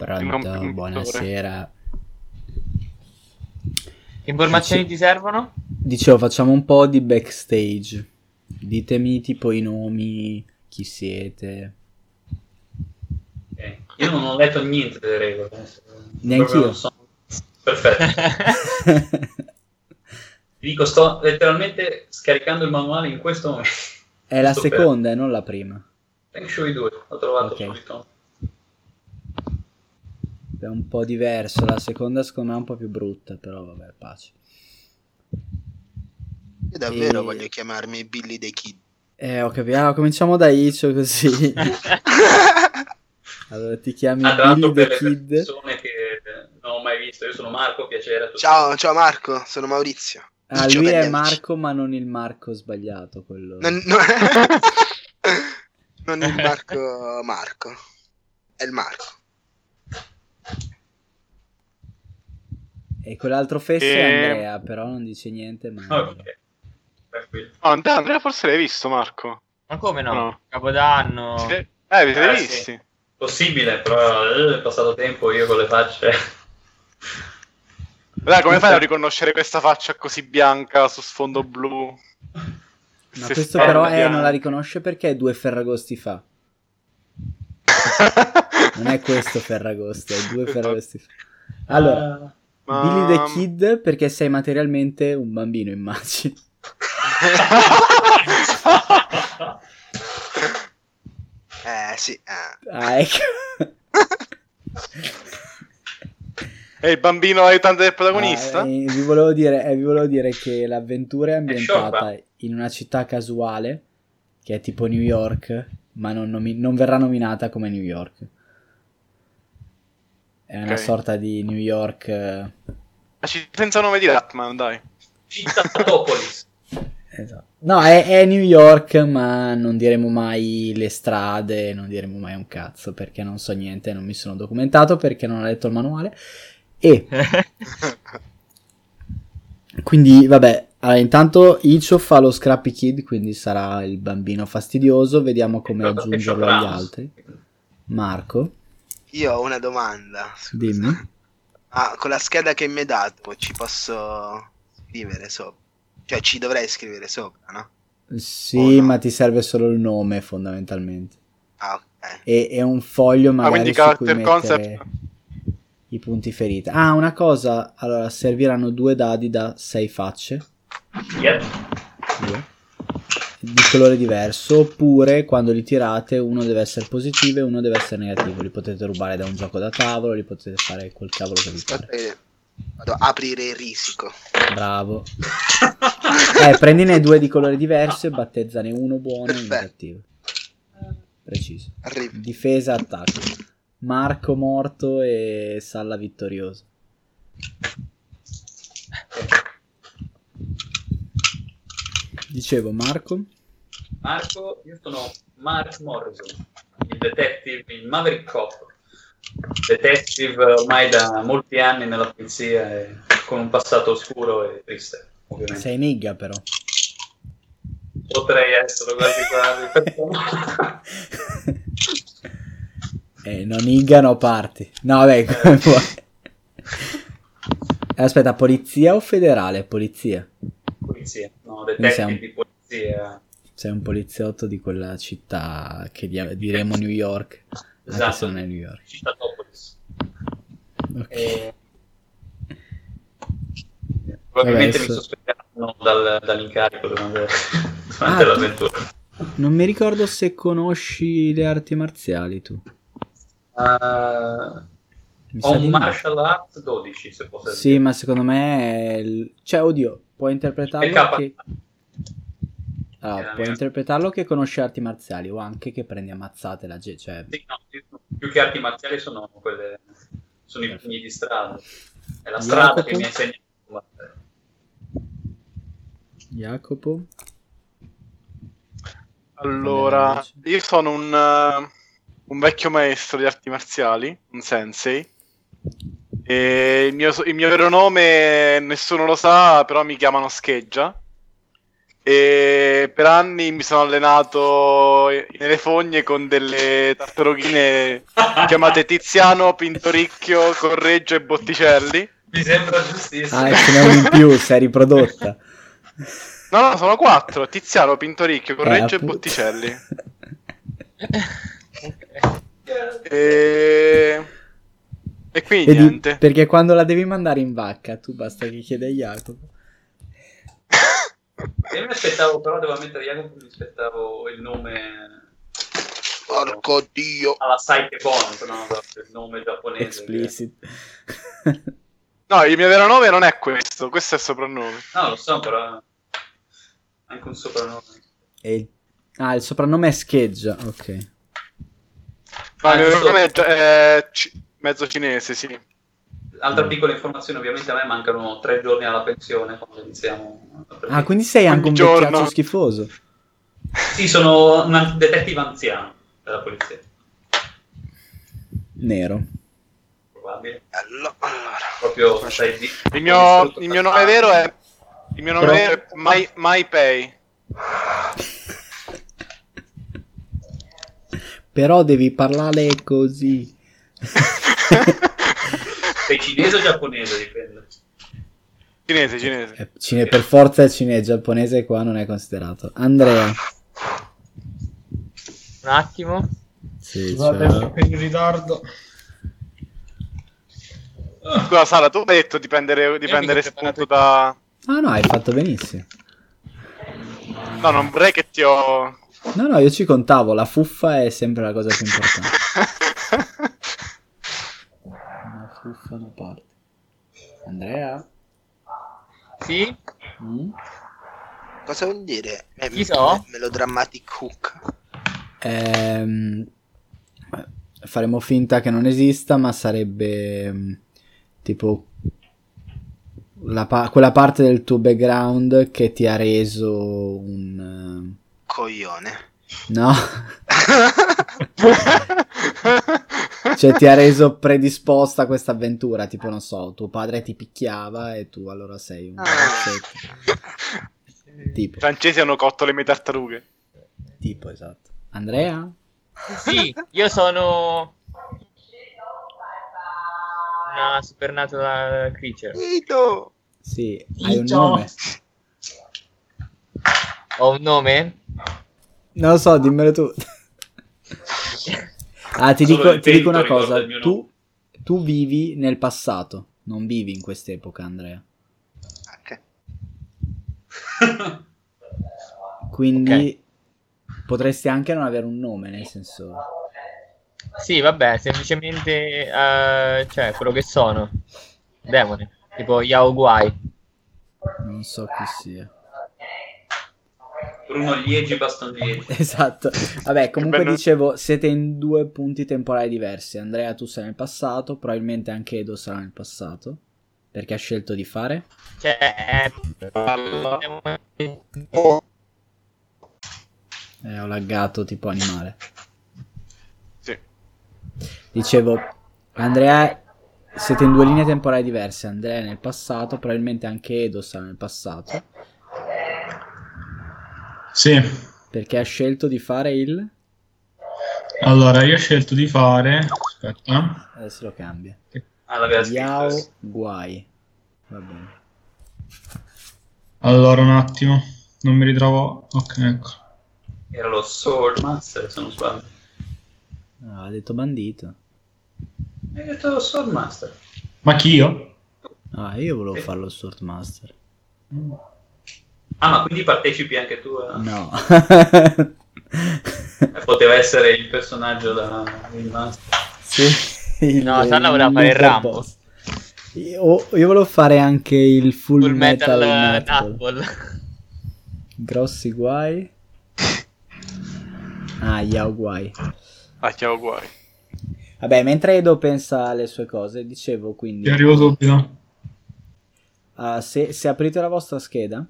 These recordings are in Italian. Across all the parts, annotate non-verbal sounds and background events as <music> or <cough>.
Pronto, buonasera. Che informazioni ti servono? Dicevo, facciamo un po' di backstage. Ditemi tipo i nomi, chi siete. Okay. Io non ho letto niente delle regole. Neanche io. So. Perfetto. Ti <laughs> dico, sto letteralmente scaricando il manuale in questo momento. È la seconda e non la prima. Feng Shui 2, l'ho trovato okay. subito. È un po' diverso, la seconda secondo me è un po' più brutta, però vabbè, pace. Io davvero e... voglio chiamarmi Billy the Kid. Eh, ho capito. Ah, cominciamo da Icio così. <laughs> allora ti chiami ah, Billy the Kid. persone che non ho mai visto, io sono Marco, piacere. Ciao, ciao Marco, sono Maurizio. Ah, lui è Marco, ma non il Marco sbagliato. Quello... Non, no... <laughs> non il Marco Marco, è il Marco. E quell'altro fesso e... è Andrea, però non dice niente. Ma... Okay. Oh, Andrea forse l'hai visto, Marco? Ma come no? no. Capodanno. Sì. Eh, vi siete eh, visti? Sì. Possibile, però eh, è passato tempo io con le facce. Dai, come fai a riconoscere questa faccia così bianca su sfondo blu? Ma questo però eh, non la riconosce perché è due Ferragosti fa. <laughs> non è questo Ferragosto, è due <laughs> Ferragosti. Allora, Ma... Billy the Kid perché sei materialmente un bambino, immagino. <laughs> eh, sì. Eh. Ah, ecco. <laughs> È il bambino aiutante del protagonista? Ah, eh, vi, volevo dire, eh, vi, volevo dire, che l'avventura è ambientata è in una città casuale, che è tipo New York, ma non, nomi- non verrà nominata come New York. È una okay. sorta di New York... Eh... Senza nome di Ratman, dai. Cittatopolis. <laughs> esatto. No, è, è, New York, ma non diremo mai le strade, non diremo mai un cazzo, perché non so niente, non mi sono documentato, perché non ho letto il manuale. E <laughs> quindi, vabbè, allora, intanto Icio fa lo Scrappy Kid, quindi sarà il bambino fastidioso. Vediamo come aggiungerlo agli altri. Marco. Io ho una domanda. Scusa. Dimmi. Ah, con la scheda che mi hai dato ci posso scrivere sopra? Cioè ci dovrei scrivere sopra, no? Sì, no? ma ti serve solo il nome fondamentalmente. Ah, ok. E, e un foglio magari ah, su cui mettere... Concept i punti ferita. Ah, una cosa, allora serviranno due dadi da 6 facce. Yep. Due. Di colore diverso, oppure quando li tirate uno deve essere positivo e uno deve essere negativo. Li potete rubare da un gioco da tavolo, li potete fare quel cavolo che vi pare. Vado a aprire il risico. Bravo. eh, prendine due di colore diverso e battezzane uno buono e uno cattivo. Preciso. Arrivo. Difesa, attacco. Marco morto e Salla vittorioso. Dicevo, Marco? Marco, io sono Mark Morrison, il detective, il Maverick Cop, detective ormai da molti anni nella polizia e con un passato oscuro e triste. Ovviamente. Sei nigga però. Potrei essere quasi quasi. <laughs> Eh, non ingano parti. No, vabbè, <laughs> come. Eh, aspetta, polizia o federale? Polizia. Polizia, no, detective di polizia. Sei un poliziotto di quella città che diremo New York. Esatto, anche se non è New York. Cittatopolis. Ok. E... Probabilmente Vabbè, mi sospetteranno dal, dall'incarico durante, durante ah, l'avventura. Non mi ricordo se conosci le arti marziali tu. Uh, ho un martial arts 12 se posso Sì, dire. ma secondo me il... cioè oddio, puoi interpretarlo che allora, puoi interpretarlo che conosci arti marziali o anche che prendi ammazzate la gente. Cioè... Sì, no, più che arti marziali sono quelle sono i pugni di strada. È la strada Jacopo? che mi insegna. Jacopo? Allora, io sono un uh un vecchio maestro di arti marziali, un sensei. E il mio, il mio vero nome nessuno lo sa, però mi chiamano Scheggia. e per anni mi sono allenato nelle fogne con delle tartarughine <laughs> chiamate Tiziano, Pintoricchio, Correggio e Botticelli. Mi sembra giustissimo. Ah, ce n'è uno in più, è riprodotta. No, no, sono quattro. Tiziano, Pintoricchio, Correggio Eh, e. Botticelli. <laughs> E... e quindi Vedi, niente. perché quando la devi mandare in vacca, tu basta che chiedi a Jacopo. Io mi aspettavo, però devo ammettere, Jacopo, mi aspettavo il nome Porco dio. alla Saite Bond, no? Il nome giapponese. Explicit. No, il mio vero nome non è questo, questo è il soprannome. No, lo so, però anche un soprannome. E il- Ah, il soprannome è Scheggia, ok. No, Ah, il mio giusto. nome è, è ci- mezzo cinese, sì. Altra piccola informazione, ovviamente a me mancano tre giorni alla pensione quando iniziamo. Ah, quindi sei anche un vecchiaccio schifoso. Sì, sono un detective anziano della polizia, Nero. probabile. Allo- Allora. Proprio sai di... Il mio, il mio nome vero è... Il mio nome Però- vero è Mai, Mai Pay. Però devi parlare così. <laughs> Sei cinese o giapponese, dipende. Cinese, cinese. Eh, cine- per forza è cinese, giapponese qua non è considerato. Andrea. Un attimo. Sì, Scusate ciao. per il ritardo. Scusa Sara, tu hai detto di prendere, di prendere spunto da... Ah no, hai fatto benissimo. No, non vorrei che ti ho... No, no, io ci contavo, la fuffa è sempre la cosa più importante. <laughs> Da parte. Andrea? Sì? Mm? Cosa vuol dire? Eh, Chi so? Melodramatic hook. Ehm, faremo finta che non esista, ma sarebbe mm, tipo la pa- quella parte del tuo background che ti ha reso un... Coglione. No? <laughs> cioè ti ha reso predisposta a questa avventura, tipo non so, tuo padre ti picchiava e tu allora sei un Ah. Tipo, I francesi hanno cotto le mie tartarughe. tipo, esatto. Andrea? Sì, io sono una supernatural creature. Ito! Sì, hai un nome? Ho un nome? Non lo so, dimmelo tu. <laughs> ah, ti dico, ti dico una cosa. Tu, tu vivi nel passato, non vivi in quest'epoca, Andrea. Ok. <laughs> Quindi potresti anche non avere un nome, nel senso... Sì, vabbè, semplicemente eh, cioè quello che sono. Demone, tipo Yao Guai. Non so chi sia. Bruno Liegi, Baston Liegi. <laughs> Esatto. Vabbè, comunque dicevo, siete in due punti temporali diversi. Andrea, tu sei nel passato, probabilmente anche Edo sarà nel passato. Perché ha scelto di fare? Cioè. Eh, ho laggato tipo animale. Sì. Dicevo, Andrea, siete in due linee temporali diverse. Andrea è nel passato, probabilmente anche Edo sarà nel passato. Sì, Perché ha scelto di fare il... allora io ho scelto di fare... Aspetta. Adesso lo cambia. Ah. Yao. Guai. Va bene. Allora un attimo, non mi ritrovo... Ok, ecco. Era lo Swordmaster, se non sbaglio. No, ha detto bandito. Hai detto Swordmaster. Ma chi io? Ah, io volevo farlo Swordmaster. Ah, ma quindi partecipi anche tu? a- No. <laughs> Eh, Poteva essere il personaggio da il master. sì. <laughs> il- No, Salla voleva fare il Rambo. Io, io volevo fare anche il full, Full metal, Metal Nutball. Nutball. Grossi guai. Ah, Yao guai. Ah, chiamo guai. Vabbè, mentre Edo pensa alle sue cose, dicevo quindi... Ti arrivo subito. Ah, se, se aprite la vostra scheda,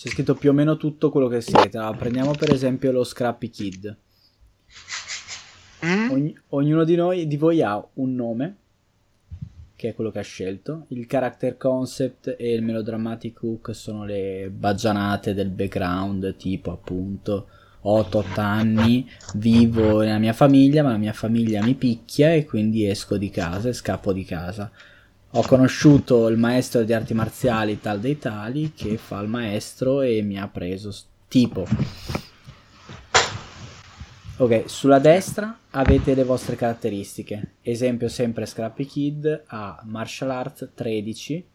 c'è scritto più o meno tutto quello che siete. Allora, prendiamo per esempio lo Scrappy Kid. Mm? Ogni- ognuno di noi, di voi ha un nome che è quello che ha scelto. Il character concept e il melodramatic hook sono le baggianate del background, tipo appunto ho 8 anni, vivo nella mia famiglia, ma la mia famiglia mi picchia e quindi esco di casa e scappo di casa. Ho conosciuto il maestro di arti marziali tal dei tali che fa il maestro e mi ha preso tipo Ok, sulla destra avete le vostre caratteristiche. Esempio sempre Scrappy Kid ha Martial Arts 13,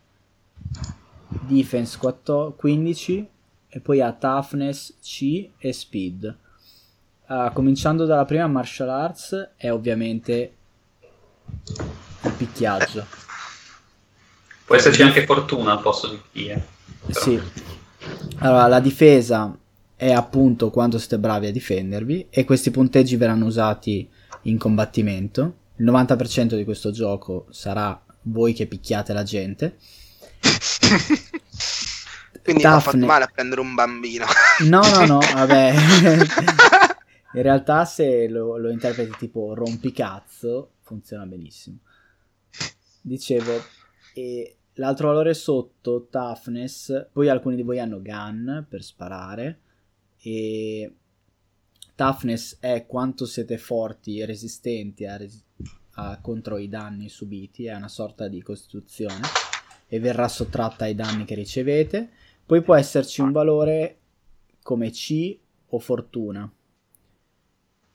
Defense 14, 15 e poi ha Toughness C e Speed. Uh, cominciando dalla prima Martial Arts è ovviamente il picchiaggio. Può esserci anche fortuna al posto di. Eh. Però- Sì. Allora, la difesa è appunto quanto siete bravi a difendervi e questi punteggi verranno usati in combattimento. Il 90% di questo gioco sarà voi che picchiate la gente. <laughs> Quindi ha fatto Daphne. male a prendere un bambino. No, no, no, <laughs> vabbè. <laughs> In realtà se lo, lo interpreti tipo rompicazzo funziona benissimo. Dicevo, e l'altro valore sotto, toughness, poi alcuni di voi hanno gun per sparare e toughness è quanto siete forti e resistenti a resi- a- contro i danni subiti, è una sorta di costituzione e verrà sottratta ai danni che ricevete. Poi può esserci un valore come C o fortuna.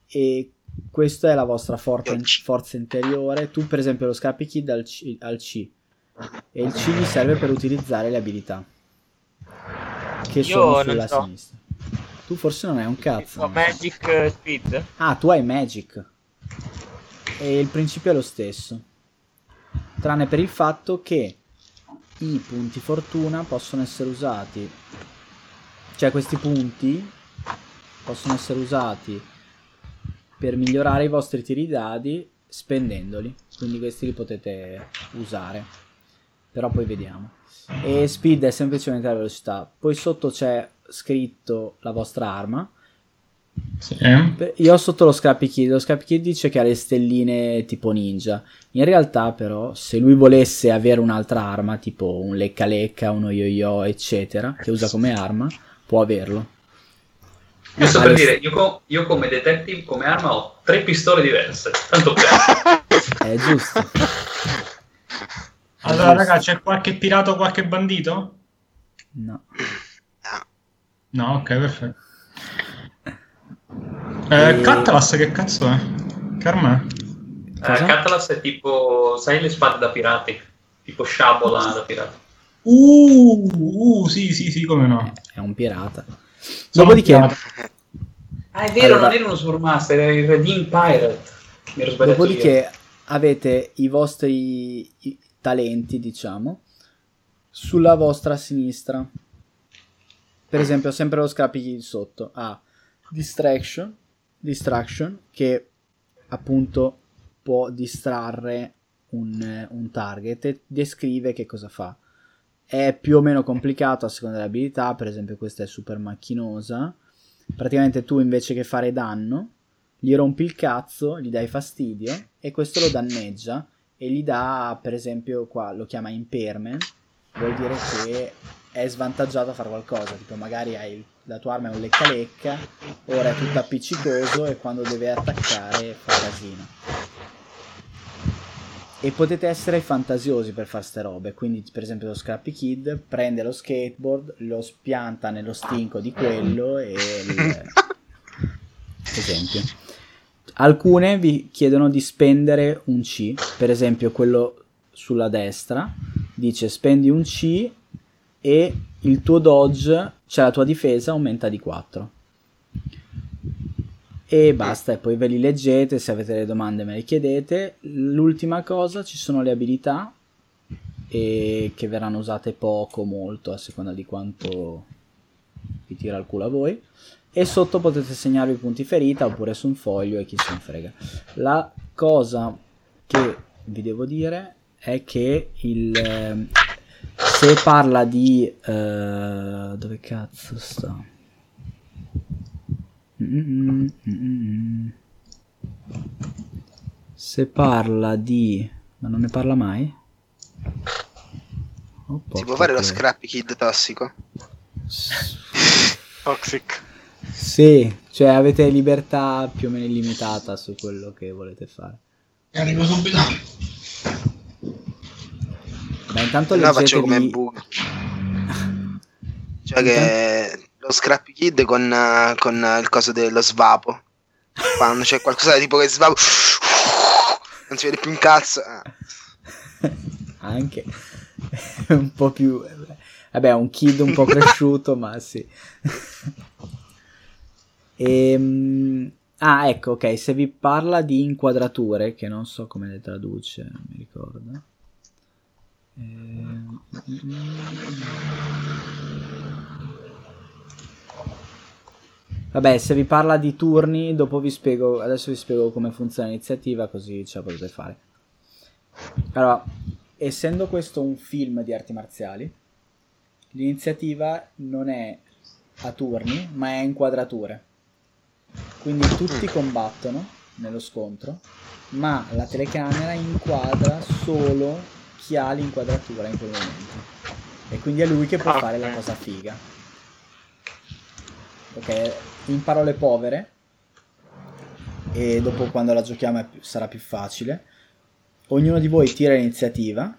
E questa è la vostra forza, forza interiore. Tu, per esempio, lo scappi kid al C, al C. E il C gli serve per utilizzare le abilità. Che Io sono sulla so. sinistra. Tu forse non hai un cazzo. Tipo Magic Speed? Ah, tu hai Magic. E il principio è lo stesso. Tranne per il fatto che i punti fortuna possono essere usati. Cioè, questi punti possono essere usati per migliorare i vostri tiri dadi spendendoli. Quindi questi li potete usare. Però poi vediamo. E speed è semplicemente la velocità. Poi sotto c'è scritto la vostra arma. Sì. Io ho sotto lo Scrappy Kid. Lo Scrappy Kid dice che ha le stelline tipo ninja. In realtà, però, se lui volesse avere un'altra arma, tipo un lecca lecca, uno yo-yo, eccetera, che usa come arma, può averlo. Giusto per le- dire, io, co- io come detective, come arma, ho tre pistole diverse. Tanto per... <laughs> È giusto. Allora, raga, c'è qualche pirata o qualche bandito? No. No, ok, perfetto. Eh, Catalas che cazzo è? Che arma è? Cosa? Eh, Catalas è tipo, sai le spade da pirati? Tipo sciabola da pirati. Uh, uh, sì, sì, sì, come no. È un pirata. Sono Dopodiché, pirata. Ah, è vero, Allora- non era uno Swordmaster, era il Redeem Pirate. Mi ero sbagliato io. dopodiché avete i vostri i- talenti, diciamo, sulla vostra sinistra. Per esempio, sempre lo Scrappy sotto ha Distraction, Distraction che appunto può distrarre un, un target e descrive che cosa fa. È più o meno complicato a seconda delle abilità, per esempio questa è super macchinosa. Praticamente tu invece che fare danno, gli rompi il cazzo, gli dai fastidio e questo lo danneggia e gli dà, per esempio, qua lo chiama impairment, vuol dire che è svantaggiato a fare qualcosa, tipo magari hai la tua arma è un lecca lecca, ora è tutto appiccicoso e quando deve attaccare fa casino. E potete essere fantasiosi per fare ste robe, quindi per esempio lo Scrappy Kid prende lo skateboard, lo spianta nello stinco di quello e... il- <laughs> esempio. Alcune vi chiedono di spendere un C, per esempio quello sulla destra dice spendi un C e il tuo dodge, cioè la tua difesa aumenta di 4. E basta, e poi ve li leggete, se avete delle domande me le chiedete. L'ultima cosa, ci sono le abilità e che verranno usate poco, molto, a seconda di quanto vi tira il culo a voi. E sotto potete segnarvi i punti ferita oppure su un foglio e chi se ne frega. La cosa che vi devo dire è che il, ehm, se parla di... eh, dove cazzo sta? Se parla di... ma non ne parla mai? Oh, Si può fare lo troia. Scrappy Kid tossico? <laughs> Toxic. Sì, cioè avete libertà più o meno illimitata su quello che volete fare. Arrivo subito. Beh, intanto No, faccio come leggetevi... bug. <laughs> Cioè che lo Scrappy Kid con, con il coso dello svapo. Quando c'è qualcosa tipo che svapo. <laughs> Non si vede più un cazzo. Ah. Anche <laughs> un po' più... Vabbè, un kid un po' cresciuto, ma sì. Ehm, Ah, ecco, ok, se vi parla di inquadrature, che non so come le traduce, non mi ricordo. Ehm, Vabbè, se vi parla di turni, dopo vi spiego, adesso vi spiego come funziona l'iniziativa, così ce la potete fare. Allora, essendo questo un film di arti marziali, l'iniziativa non è a turni, ma è a inquadrature. Quindi tutti combattono nello scontro, ma la telecamera inquadra solo chi ha l'inquadratura in quel momento. E quindi è lui che può Ah, fare la cosa figa. Ok, in parole povere, e dopo quando la giochiamo più- sarà più facile, ognuno di voi tira l'iniziativa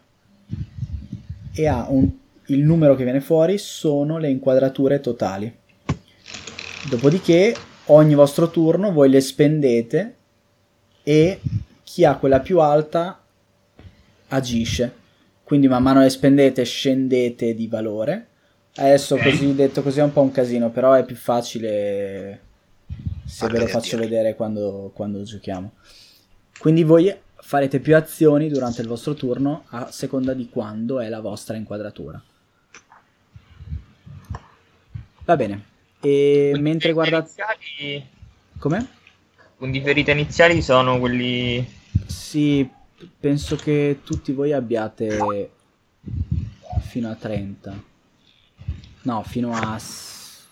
e ha un- il numero che viene fuori sono le inquadrature totali. Dopodiché ogni vostro turno voi le spendete e chi ha quella più alta agisce. Quindi man mano le spendete scendete di valore. Adesso Ok. così detto così è un po' un casino, però è più facile se ve lo faccio vedere quando, quando giochiamo. Quindi voi farete più azioni durante il vostro turno a seconda di quando è la vostra inquadratura. Va bene. E Punti mentre guardate... iniziali- Come? punti ferita iniziali sono quelli... Sì, penso che tutti voi abbiate fino a 30. No, fino a s-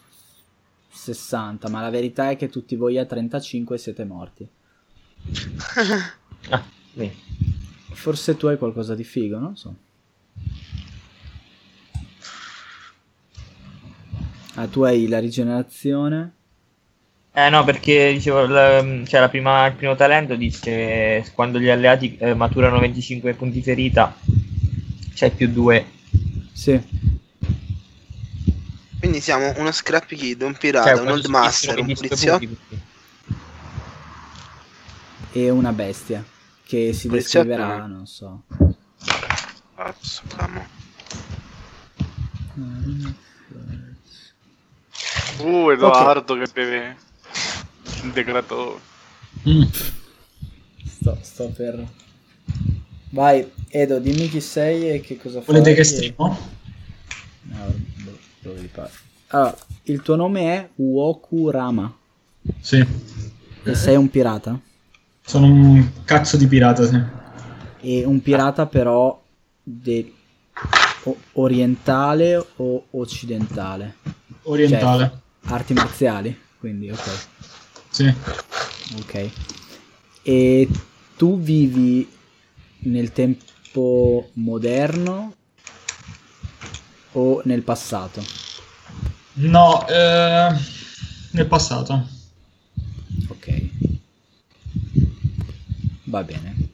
60, ma la verità è che tutti voi a 35 siete morti. <laughs> Ah, sì. Forse tu hai qualcosa di figo, non so. Ah, tu hai la rigenerazione. Eh no, perché dicevo, la, cioè, la prima- il primo talento dice quando gli alleati eh, maturano 25 punti ferita, c'hai più 2. Sì. Quindi siamo uno Scrappy Kid, un pirata, un Old Master, un poliziotto. E una bestia. Che si Poliziotto, descriverà, no? non so. Cazzo, camo. Uh, Edoardo che beve <laughs> il degradore. Mm. Sto, sto per... Vai, Edo, dimmi chi sei e che cosa fai. Volete che e- stiamo? No, boh, dove vi pare. Allora, il tuo nome è Wokurama Sì. e sei un pirata? Sono un cazzo di pirata, sì. E un pirata però de- o- orientale o occidentale? Orientale. Cioè, arti marziali, quindi ok. Sì. Ok. E tu vivi nel tempo moderno o nel passato? No, eh, nel passato. Ok. Va bene.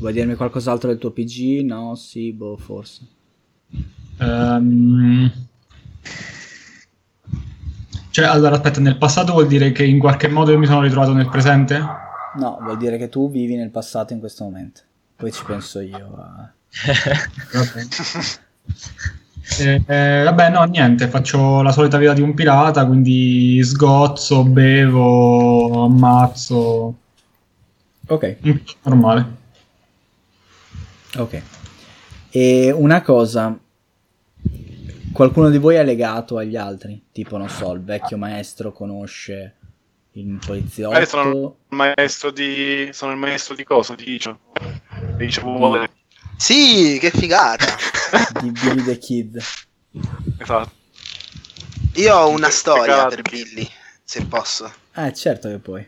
Vuoi dirmi qualcos'altro del tuo PG? No, sì, boh, forse. Ehm, Cioè, allora, aspetta, nel passato vuol dire che in qualche modo io mi sono ritrovato nel presente? No, vuol dire che tu vivi nel passato in questo momento. Poi ci penso io a... Vabbè. <laughs> Eh, eh, vabbè, no, niente, faccio la solita vita di un pirata, quindi sgozzo, bevo, ammazzo, Ok, normale. ok. E una cosa, qualcuno di voi è legato agli altri? Tipo, non so, il vecchio maestro conosce il poliziotto? Eh, sono il maestro di. Sono il maestro di cosa? Di Icio. Di Icio Vuole. Sì, che figata. <laughs> di Billy the Kid. Esatto. Io ho una Che storia per Billy, se posso. Eh, certo che puoi.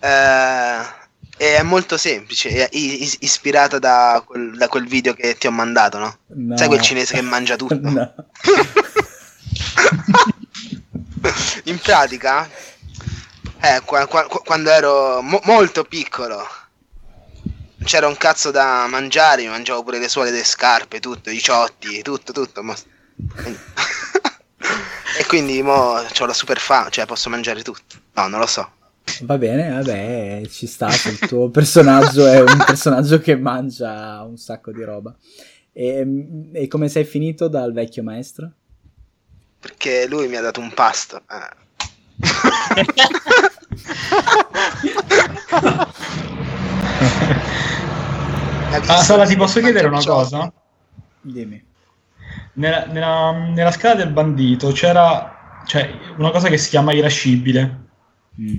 Eh, è molto semplice, è is- ispirata da quel, da quel video che ti ho mandato, no? No. Sai quel cinese che mangia tutto? <laughs> No. <laughs> In pratica, eh, qua- qua- qua- quando ero mo- molto piccolo, c'era un cazzo da mangiare, mangiavo pure le suole delle scarpe, tutto, i ciotti, tutto, tutto. mo- <laughs> e quindi mo ho la super fame, cioè posso mangiare tutto. No, non lo so. Va bene, vabbè, ci sta. se Il tuo personaggio è un personaggio che mangia un sacco di roba. E, e come sei finito dal vecchio maestro? Perché lui mi ha dato un pasto. eh. <laughs> Ah, Sara, ti posso chiedere una cosa? Dimmi. Nella, nella- nella scala del bandito c'era cioè, una cosa che si chiama irascibile. Mm.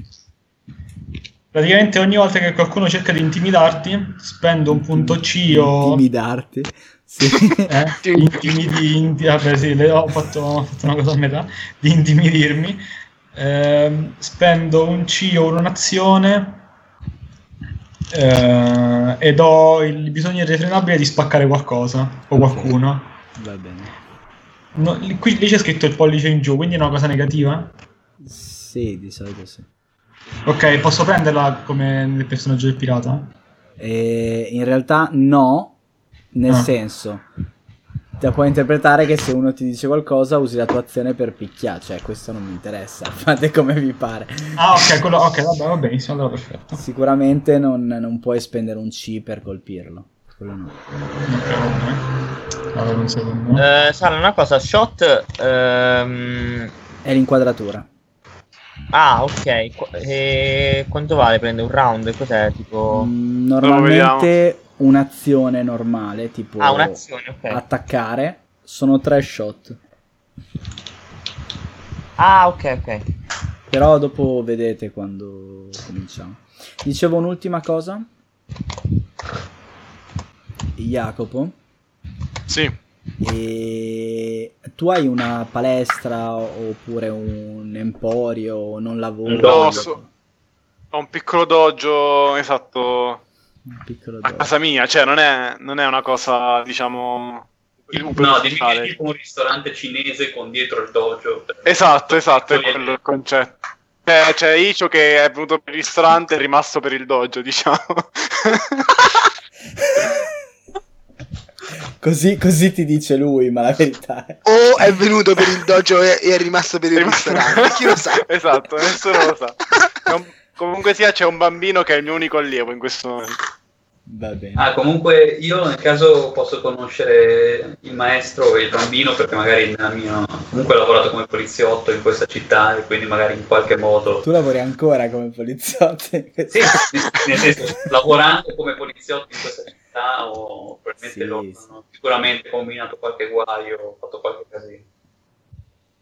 Praticamente ogni volta che qualcuno cerca di intimidarti, spendo un punto C o... Intimidarti. Sì. eh, intimidi, inti- vabbè, sì, le- ho, fatto, ho fatto una cosa a metà di intimidirmi. Ehm, spendo un C o un'azione eh, ed ho il bisogno irrefrenabile di spaccare qualcosa o qualcuno. Va bene. No, qui lì c'è scritto il pollice in giù, quindi è una cosa negativa? Sì, di solito sì. Ok, posso prenderla come nel personaggio del pirata? E in realtà no, nel Ah. senso, te la puoi interpretare che se uno ti dice qualcosa usi la tua azione per picchiare, cioè questo non mi interessa, <laughs> fate come vi pare. Ah, ok, quello, ok, vabbè, va benissimo, allora perfetto. Sicuramente non, non puoi spendere un C per colpirlo. Quello no. Ok. Allora, un secondo. Eh, Sara, una cosa, shot... ehm, È l'inquadratura. Ah, ok. Qu- e quanto vale? Prende un round? Cos'è? Tipo... Mm. Normalmente un'azione normale, tipo Ah, un'azione, ok. attaccare, sono tre shot. Ah, ok, ok. Però dopo vedete quando cominciamo. Dicevo un'ultima cosa. Jacopo, Sì, e tu hai una palestra oppure un emporio, non lavori? Un dojo. so- ho un piccolo dojo, esatto, Un piccolo a dojo. casa mia, cioè non è, non è una cosa, diciamo... il No, tipo un ristorante cinese con dietro il dojo. Esatto, esatto, è quello il concetto. C'è, c'è Icio che è venuto per il ristorante e è rimasto per il dojo, diciamo. <laughs> <laughs> Così, così ti dice lui, ma la verità è... O è venuto per il dojo e, e è rimasto per il ristorante. Chi lo sa? <laughs> Esatto, nessuno lo sa. Un- comunque sia, c'è un bambino che è il mio unico allievo in questo momento. Va bene. Ah, comunque io nel caso posso conoscere il maestro e il bambino perché magari nella mia... comunque ho lavorato come poliziotto in questa città e quindi magari in qualche modo... Tu lavori ancora come poliziotto? Sì, nel senso, lavorando come poliziotto in questa città ho probabilmente Sì, loro sì. hanno sicuramente combinato qualche guaio, fatto qualche casino.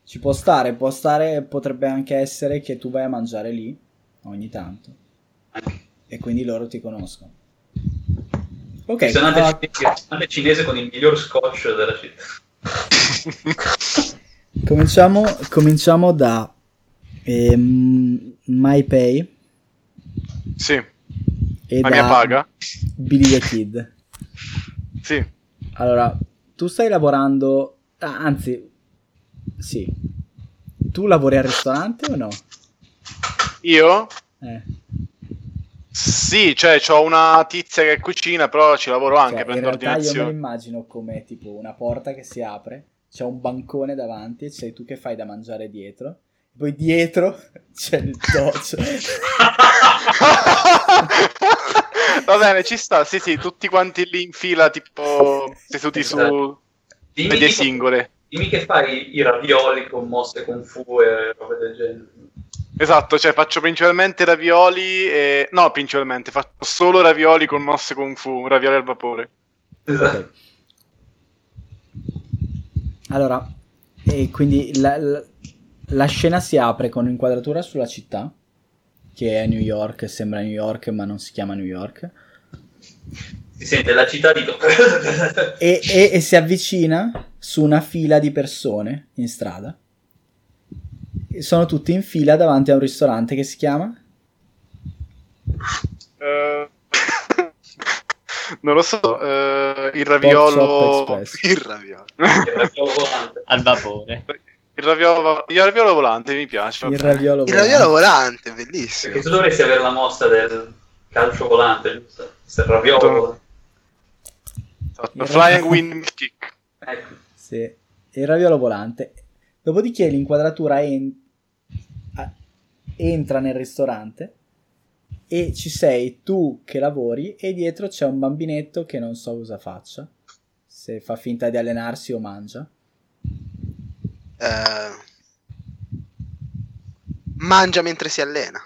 Ci può stare, può stare, potrebbe anche essere che tu vai a mangiare lì ogni tanto Anche e quindi loro ti conoscono. Ok, il ristorante allora, cinese con il miglior scotch della città. <laughs> cominciamo, cominciamo da ehm, MyPay Sì, e la mia paga? Billy the Kid. <laughs> Sì. Allora, tu stai lavorando, ah, anzi, sì, tu lavori al ristorante o no? Io? Eh. Sì, cioè ho una tizia che cucina, però ci lavoro anche, Cioè, in prendo realtà io me lo immagino come tipo una porta che si apre, c'è un bancone davanti e sei tu che fai da mangiare dietro. Poi dietro <laughs> c'è il dojo. <laughs> Va bene, ci sta, sì, sì, tutti quanti lì in fila, tipo seduti su Dimmi, sedie tipo- singole. dimmi che fai i ravioli con mosse kung fu e robe del genere. Esatto, cioè faccio principalmente ravioli e... No, principalmente, faccio solo ravioli con mosse kung fu, ravioli al vapore. Esatto. Allora, e quindi la, la- la scena si apre con un'inquadratura sulla città, che è New York, sembra New York ma non si chiama New York, Si sente la città di... e, e- e si avvicina su una fila di persone in strada. Sono tutti in fila davanti a un ristorante che si chiama? Eh, non lo so, eh, il raviolo... Il raviolo. Il raviolo. Al vapore. Il raviolo, il raviolo volante mi piace. Il raviolo Il raviolo volante, bellissimo. Perché tu dovresti avere la mossa del calcio volante, giusto? Il raviolo volante. Esatto, Flying Wind Kick. Ecco. Sì, il raviolo volante. Dopodiché l'inquadratura en- a- entra nel ristorante e ci sei tu che lavori e dietro c'è un bambinetto che non so cosa faccia, se fa finta di allenarsi o mangia. Eh, mangia mentre si allena.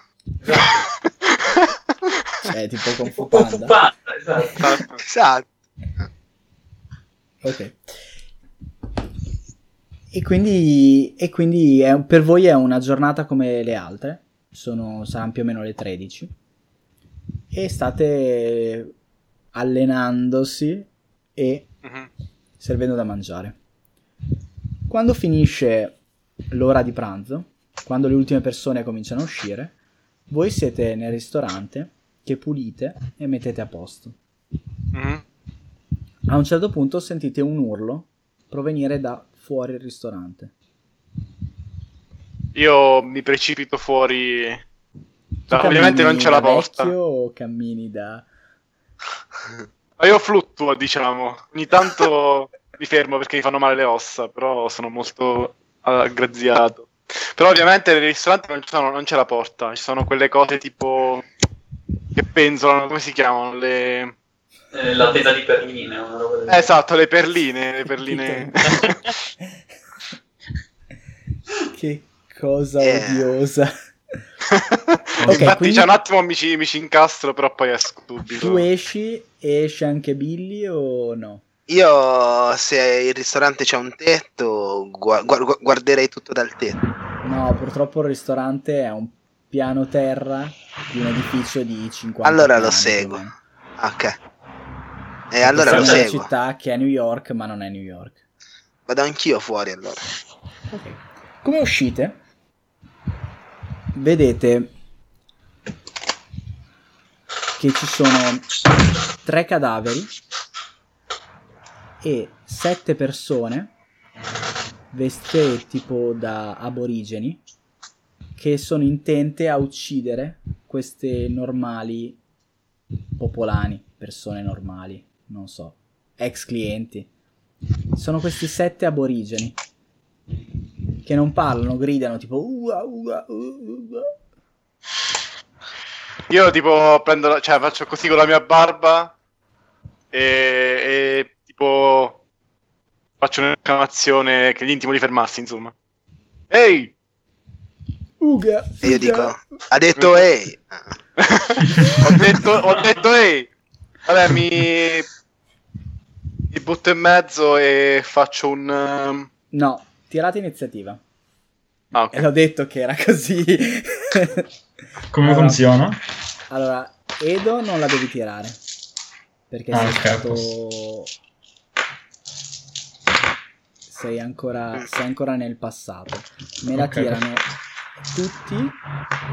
Cioè, tipo con Fu Un po' Panda. Fupanda, esatto. <laughs> Esatto. Ok. E quindi, e quindi è- per voi è una giornata come le altre, sono, saranno più o meno le 13, e state allenandosi e Mhm. servendo da mangiare. Quando finisce l'ora di pranzo, quando le ultime persone cominciano a uscire, voi siete nel ristorante che pulite e mettete a posto. Mhm. A un certo punto sentite un urlo provenire da fuori il ristorante. Io mi precipito fuori. No, ovviamente non c'è la da porta. o cammini da... <laughs> Ma io fluttuo, diciamo. Ogni tanto <laughs> mi fermo perché mi fanno male le ossa, però sono molto aggraziato. Però ovviamente nel ristorante non, sono- non c'è la porta, ci sono quelle cose tipo che penzolano, come si chiamano? Le... Eh, la tenda di perline, una roba del esatto, le perline, le perline. <laughs> <laughs> che cosa Eh. odiosa. <laughs> Infatti quindi- c'è un attimo mi ci, mi ci incastro, però poi esco subito. Tu esci e esce anche Billy o no? Io, se il ristorante c'è un tetto, gua- gua- guarderei tutto dal tetto. No, purtroppo il ristorante è un piano terra di un edificio di 50 Allora lo piani, seguo. più o meno. Ok. E allora lo è una seguo. città che è New York, ma non è New York. Vado anch'io fuori allora. Come uscite? Vedete che ci sono tre cadaveri e sette persone vestite tipo da aborigeni che sono intente a uccidere queste normali popolani, persone normali, non so, ex clienti. Sono questi sette aborigeni che non parlano, gridano tipo "Ua, ua, ua, ua". Io tipo prendo, la- cioè faccio così con la mia barba e, e tipo faccio un'esclamazione che gli intimo di fermarsi, insomma. Ehi! Uga, E io dico, ha detto <laughs> ehi. ho, detto, ho detto ehi! Vabbè, mi, mi butto in mezzo e faccio un... um, No, tirate iniziativa. Ah, ok. E l'ho detto che era così. <laughs> Come Allora, funziona? Allora, Edo non la devi tirare. Perché Ah, sei stato... Sei ancora, sei ancora nel passato. Me la Ok. tirano tutti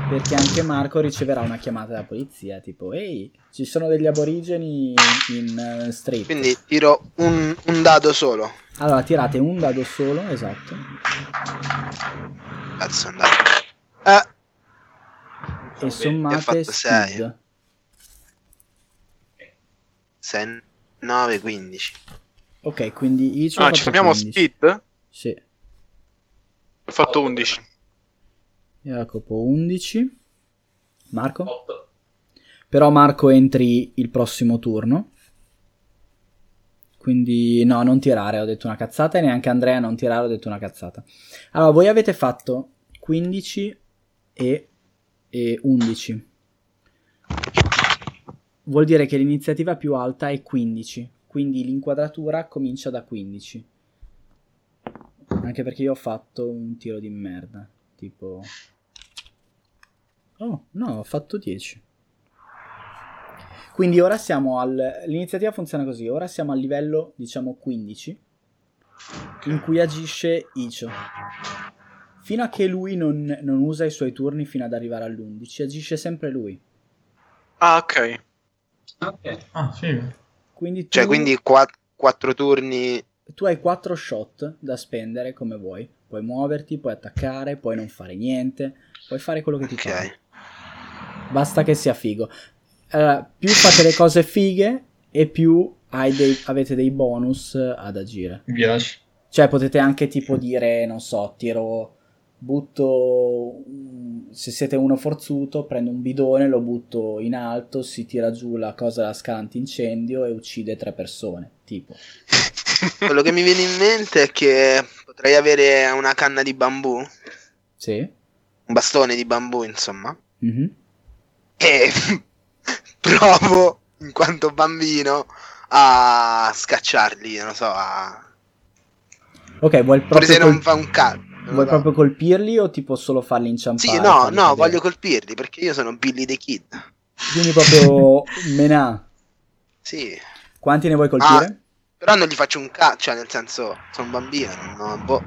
perché anche Marco riceverà una chiamata dalla polizia tipo ehi ci sono degli aborigeni in eh, street Quindi tiro un, un dado solo. allora tirate un dado solo esatto Cazzo, andato. Eh, e sommate fatto sei. speed 6, 9, 15. Ok quindi Ichi Ah, ci chiamiamo 15. Speed? sì Ho fatto 11. Jacopo 11 Marco 8. Però Marco entri il prossimo turno. Quindi no, non tirare, ho detto una cazzata e neanche Andrea non tirare, ho detto una cazzata. Allora, voi avete fatto 15 e, e 11. Vuol dire che l'iniziativa più alta è 15, quindi l'inquadratura comincia da 15. Anche perché io ho fatto un tiro di merda, tipo... Oh, no, ho fatto 10. Quindi ora siamo al... L'iniziativa funziona così, ora siamo al livello, diciamo, 15, in cui agisce Icho. Fino a che lui non, non usa i suoi turni fino ad arrivare all'11, agisce sempre lui. Ah, ok. Ok. Ah, figo. Quindi tu, Cioè, quindi qua- quattro turni. tu hai 4 shot da spendere come vuoi. Puoi muoverti, puoi attaccare, puoi non fare niente, puoi fare quello che ti Ok. pare. Basta che sia figo. Allora, più fate le cose fighe e più hai dei- avete dei bonus ad agire. Mi piace. Cioè potete anche tipo dire, non so, tiro, butto, se siete uno forzuto, prendo un bidone, lo butto in alto, si tira giù la cosa da scala incendio e uccide tre persone, tipo. <laughs> Quello che mi viene in mente è che potrei avere una canna di bambù, un Sì? bastone di bambù, insomma. Mhm. E <laughs> provo, in quanto bambino, a scacciarli, non so, a... Ok, vuoi proprio, se non fa un calcio. Vuoi proprio colpirli o tipo solo farli inciampare? Sì, no, no, cadere? voglio colpirli perché io sono Billy the Kid. Quindi proprio <laughs> menà. Sì. Quanti ne vuoi colpire? Però non gli faccio un cazzo, cioè nel senso, sono un bambino, no, boh.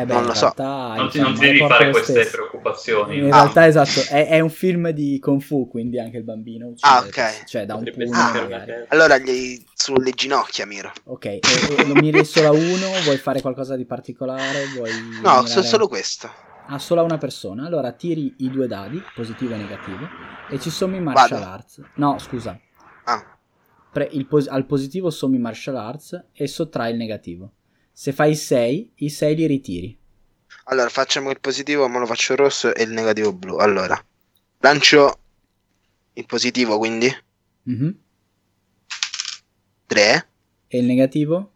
Eh beh, non in lo so. realtà... Non ti, insomma, non ti devi fare queste stesso. preoccupazioni. In Ah. realtà, esatto, è, è un film di Kung Fu, quindi anche il bambino uccide. Ah, ok. Cioè, da un Potrebbe pugno una- Allora gli sulle ginocchia miro. Ok, e, e lo miri solo a uno? Vuoi fare qualcosa di particolare? Vuoi No, mirare- so- solo questo. Ah, solo a una persona. Allora tiri i due dadi, positivo e negativo, e ci sommi martial Vado. arts. No, scusa. Ah, Pre- il pos- al positivo sommi martial arts e sottrai il negativo. Se fai 6, i 6 li ritiri. allora facciamo il positivo, ma lo faccio rosso e il negativo blu. Allora, lancio il positivo, quindi Mhm. 3, E il negativo?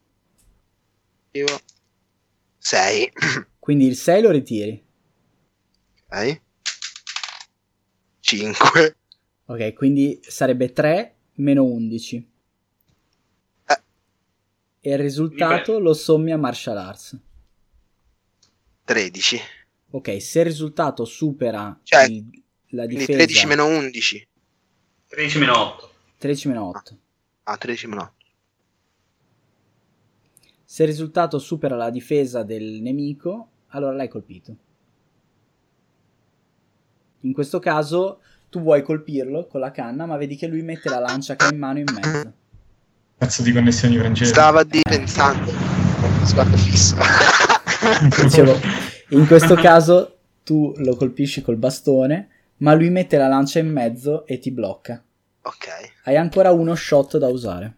6. <clears throat> Quindi il 6 lo ritiri. Ok. 5. Ok, quindi sarebbe 3 meno 11. E il risultato lo sommi a martial arts. 13. Ok, se il risultato supera Cioè, il- la difesa 13 meno 11. 13 meno 8. 13 meno 8. Ah, 13 meno 8. Se il risultato supera la difesa del nemico, allora l'hai colpito. In questo caso tu vuoi colpirlo con la canna, ma vedi che lui mette la lancia che ha in mano in mezzo. Cazzo di connessioni francesi. Stava di pensando. Sguardo fisso. Dicevo, <laughs> in questo caso tu lo colpisci col bastone, ma lui mette la lancia in mezzo e ti blocca. ok. Hai ancora uno shot da usare.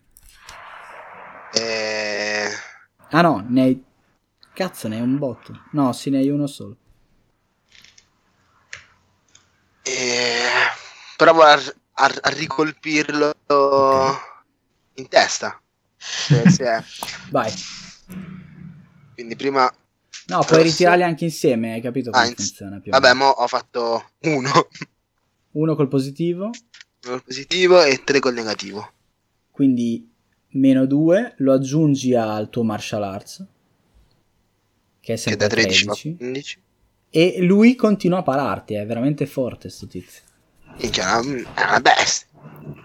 Eh, Ah no, ne hai... Cazzo, ne hai un botto. No, sì, ne hai uno solo. eh, provo a, a- a ricolpirlo in testa. Se- se è- Vai. Quindi prima... No, puoi Rosso. ritirarli anche insieme, hai capito come Ah, funziona più Vabbè, mo ho fatto uno Uno col positivo, col positivo e tre col negativo. quindi meno 2, lo aggiungi al tuo martial arts, che è Che sempre da 13 fa 13, 15. e lui continua a pararti, è veramente forte sto tizio. È una, è una bestia.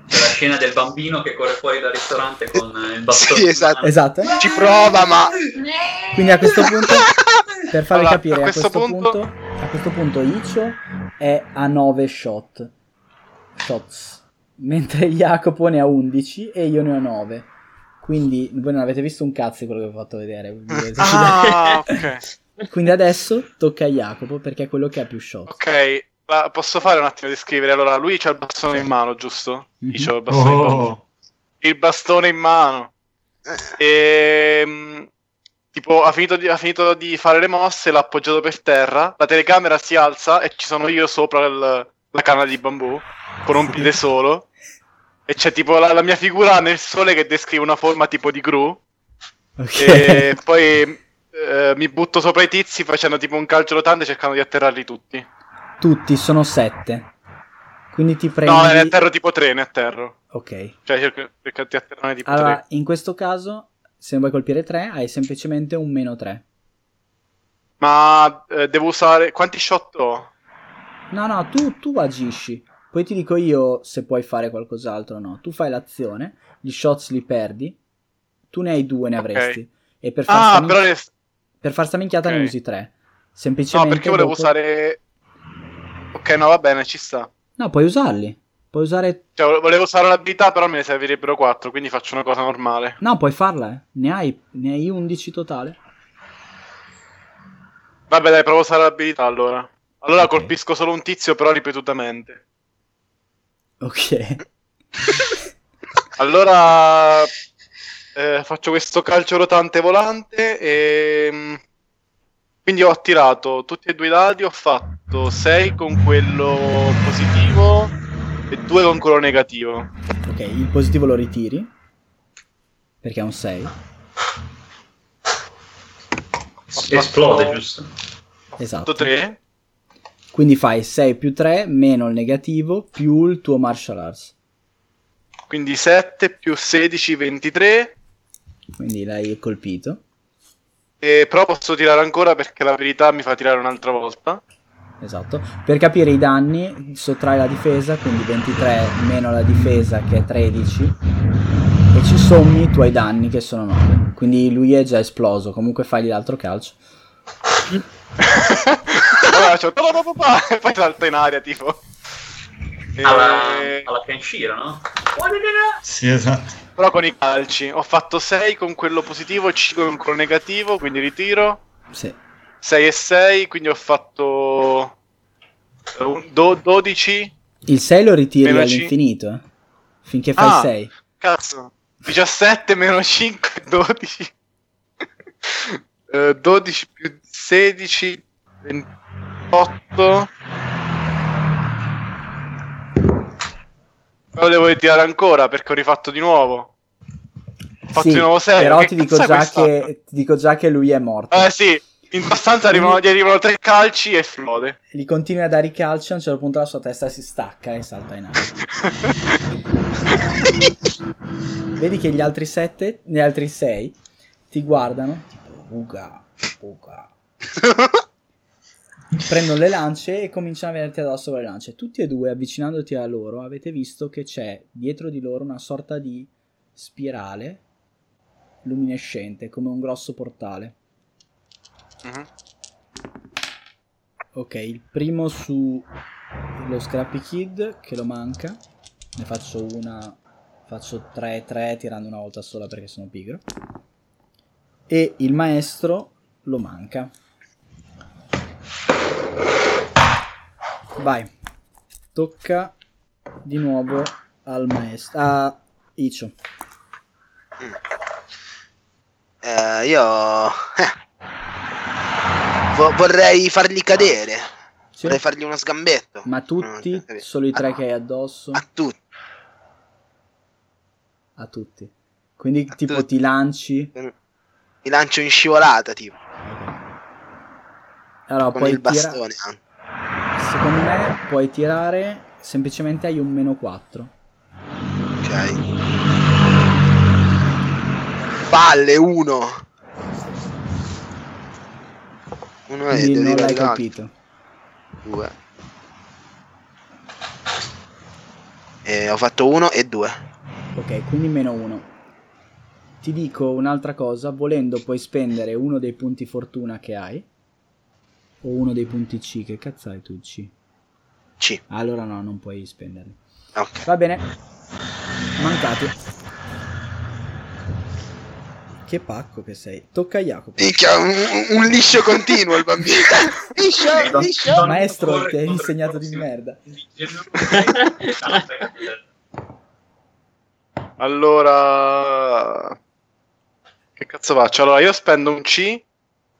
C'è la scena del bambino che corre fuori dal ristorante con il bastone. Sì, esatto. Esatto. Ci prova, ma... Quindi a questo punto, <laughs> per farvi Allora, capire, a a questo questo, punto- punto... a questo punto Icio è a 9 shot. Shots. Mentre Jacopo ne ha 11 e io ne ho 9. Quindi voi non avete visto un cazzo di quello che vi ho fatto vedere. <laughs> Ah, ok. Quindi adesso tocca a Jacopo perché è quello che ha più shot. Ok, la- posso fare un attimo di scrivere? Allora, lui c'ha il bastone in mano, giusto? Mhm. Io c'ho il bastone in mano. Oh, Il bastone in mano. E tipo ha finito, di, ha finito di fare le mosse, l'ha appoggiato per terra, la telecamera si alza e ci sono io sopra il- la canna di bambù con un piede solo e c'è tipo la, la mia figura nel sole che descrive una forma tipo di gru Ok. e poi eh, mi butto sopra i tizi facendo tipo un calcio rotante cercando di atterrarli tutti. Tutti sono 7. Quindi ti prendi... No, ne atterro tipo tre, ne atterro. Ok. Cioè cerco, cerco di atterrare tipo Allora, tre. in questo caso, se non vuoi colpire 3, hai semplicemente un meno 3. Ma eh, devo usare... Quanti shot ho? No, no, tu, tu agisci. Poi ti dico io se puoi fare qualcos'altro o no. Tu fai l'azione, gli shots li perdi, tu ne hai due, ne Ok. avresti. E per far, Ah, sta, min- però ne- per far sta minchiata ne Ok. usi 3. No, Semplicemente perché volevo dopo- usare... Ok, no, va bene, ci sta. No, puoi usarli. Puoi usare... Cioè, vo- volevo usare l'abilità, però me ne servirebbero 4, quindi faccio una cosa normale. No, puoi farla, eh. Ne hai, ne hai 11 totale. Vabbè, dai, provo a usare l'abilità allora. Allora Ok. colpisco solo un tizio, però ripetutamente. Ok. <laughs> Allora eh, faccio questo calcio rotante volante e mm, quindi ho tirato tutti e due i dadi, ho fatto 6 con quello positivo e 2 con quello negativo. Ok, il positivo lo ritiri. Perché è un 6. Esplode, giusto? Esatto. fatto 3 Quindi fai 6 più 3 meno il negativo più il tuo martial arts. quindi 7 più 16, 23. Quindi l'hai colpito. E però posso tirare ancora perché la verità mi fa tirare un'altra volta. Esatto. Per capire i danni, sottrai la difesa, quindi 23 meno la difesa che è 13. E ci sommi i tuoi danni che sono 9. Quindi lui è già esploso. Comunque fagli l'altro calcio. allora e poi salta in aria tipo. E- Alla, alla Kenshiro, no? Sì, esatto. Però con i calci ho fatto 6 con quello positivo e 5 con quello negativo, quindi ritiro. Sì. 6 e 6, quindi ho fatto eh, un- do- 12. Il 6 lo ritiri Meno all'infinito. eh. Finché fai Ah. 6. Cazzo, 17 meno 5, 12. <laughs> Eh, 12 più 16, 28. Però devo tirare ancora perché ho rifatto di nuovo. Ho fatto Sì, di nuovo 6. però ti dico, già che, ti dico già che lui è morto. Eh sì, in sostanza arrivano, gli arrivano tre calci e esplode. Gli continui a dare i calci, a un certo punto la sua testa si stacca e salta in aria. <laughs> Vedi che gli altri sette, gli altri sei, ti guardano, tipo, uga, uga. <laughs> Prendono le lance e cominciano a venirti addosso con le lance. Tutti e due, avvicinandoti a loro, avete visto che c'è dietro di loro una sorta di spirale luminescente, come un grosso portale. Mhm. Ok, il primo su lo Scrappy Kid che lo manca. Ne faccio una. Faccio 3-3 tirando una volta sola perché sono pigro. E il maestro lo manca. Vai. Tocca di nuovo al maestro. A Icio. Eh, io... eh. Vo- vorrei farli cadere. Sì. Vorrei fargli uno sgambetto. Ma tutti, ho capito. solo i tre A- che hai addosso. A tutti. A tutti. Quindi tipo tutti. ti lanci. Mi lancio in scivolata, tipo. Allora, Con il bastone. anche. Secondo me puoi tirare. Semplicemente hai un meno 4. Ok. Palle, uno. Uno è non l'hai l'altro. colpito. Due. E ho fatto uno e due. Ok, quindi meno 1. Ti dico un'altra cosa. Volendo puoi spendere uno dei punti fortuna che hai. O uno dei punti C. Che cazzo hai tu C? C. Allora no, non puoi spenderli. Ok. Va bene. Mancati. Che pacco che sei. Tocca a Jacopo. Minchia, un, un liscio continuo il bambino. <laughs> liscio, liscio. Maestro, ti hai insegnato di merda. <laughs> Allora... Che cazzo faccio? Allora, io spendo un C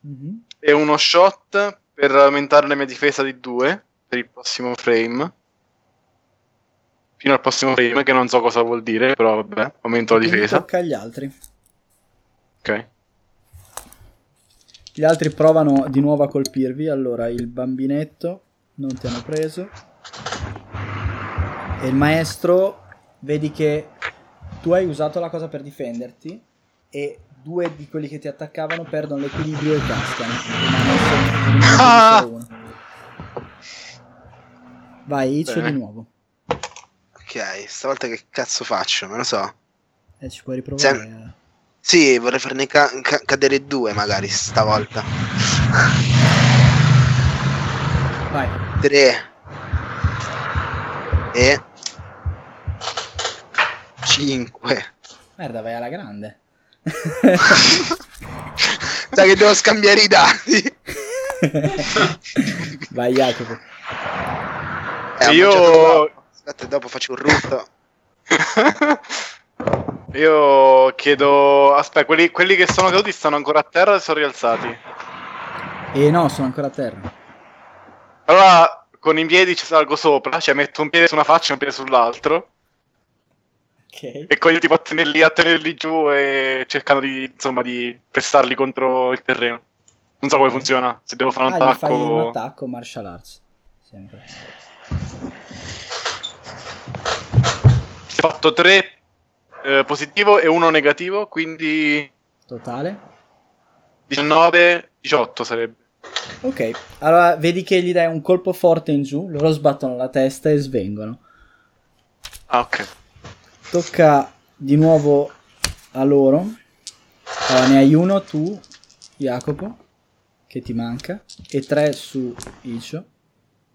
Mhm. e uno shot per aumentare la mia difesa di 2 per il prossimo frame. Fino al prossimo frame, che non so cosa vuol dire, però vabbè, aumento la difesa. Tocca agli altri. Ok. Gli altri provano di nuovo a colpirvi. Allora, il bambinetto non ti hanno preso. E il maestro, vedi che tu hai usato la cosa per difenderti. E due di quelli che ti attaccavano perdono l'equilibrio e cascano. Ah! Vai, Icio di nuovo. Ok, stavolta che cazzo faccio? Non lo so. Eh, ci puoi riprovare. Sem- eh. Sì, vorrei farne ca- ca- cadere due magari stavolta. Vai. Tre. E 5. Merda, vai alla grande. Sai che devo scambiare i dati. <laughs> vai Jacopo. Eh, Io-. Aspetta, dopo faccio un rutto. <laughs> Io chiedo. Aspetta, quelli, quelli che sono caduti stanno ancora a terra o sono rialzati? E no, sono ancora a terra. Allora, con i piedi ci salgo sopra, cioè metto un piede su una faccia e un piede sull'altro. Ok. E poi tipo a tenerli, a tenerli giù e cercando di, insomma, di pestarli contro il terreno. Non so come funziona, se devo fare un Ah, gli fai attacco. un attacco martial arts. Sempre. È fatto 3 positivo e 1 negativo, quindi Totale. 19, 18 sarebbe. Ok, allora vedi che gli dai un colpo forte in giù, loro sbattono la testa e svengono. Ah, ok. Tocca di nuovo a loro. Allora, ne hai uno tu, Jacopo, che ti manca, e tre su Icio,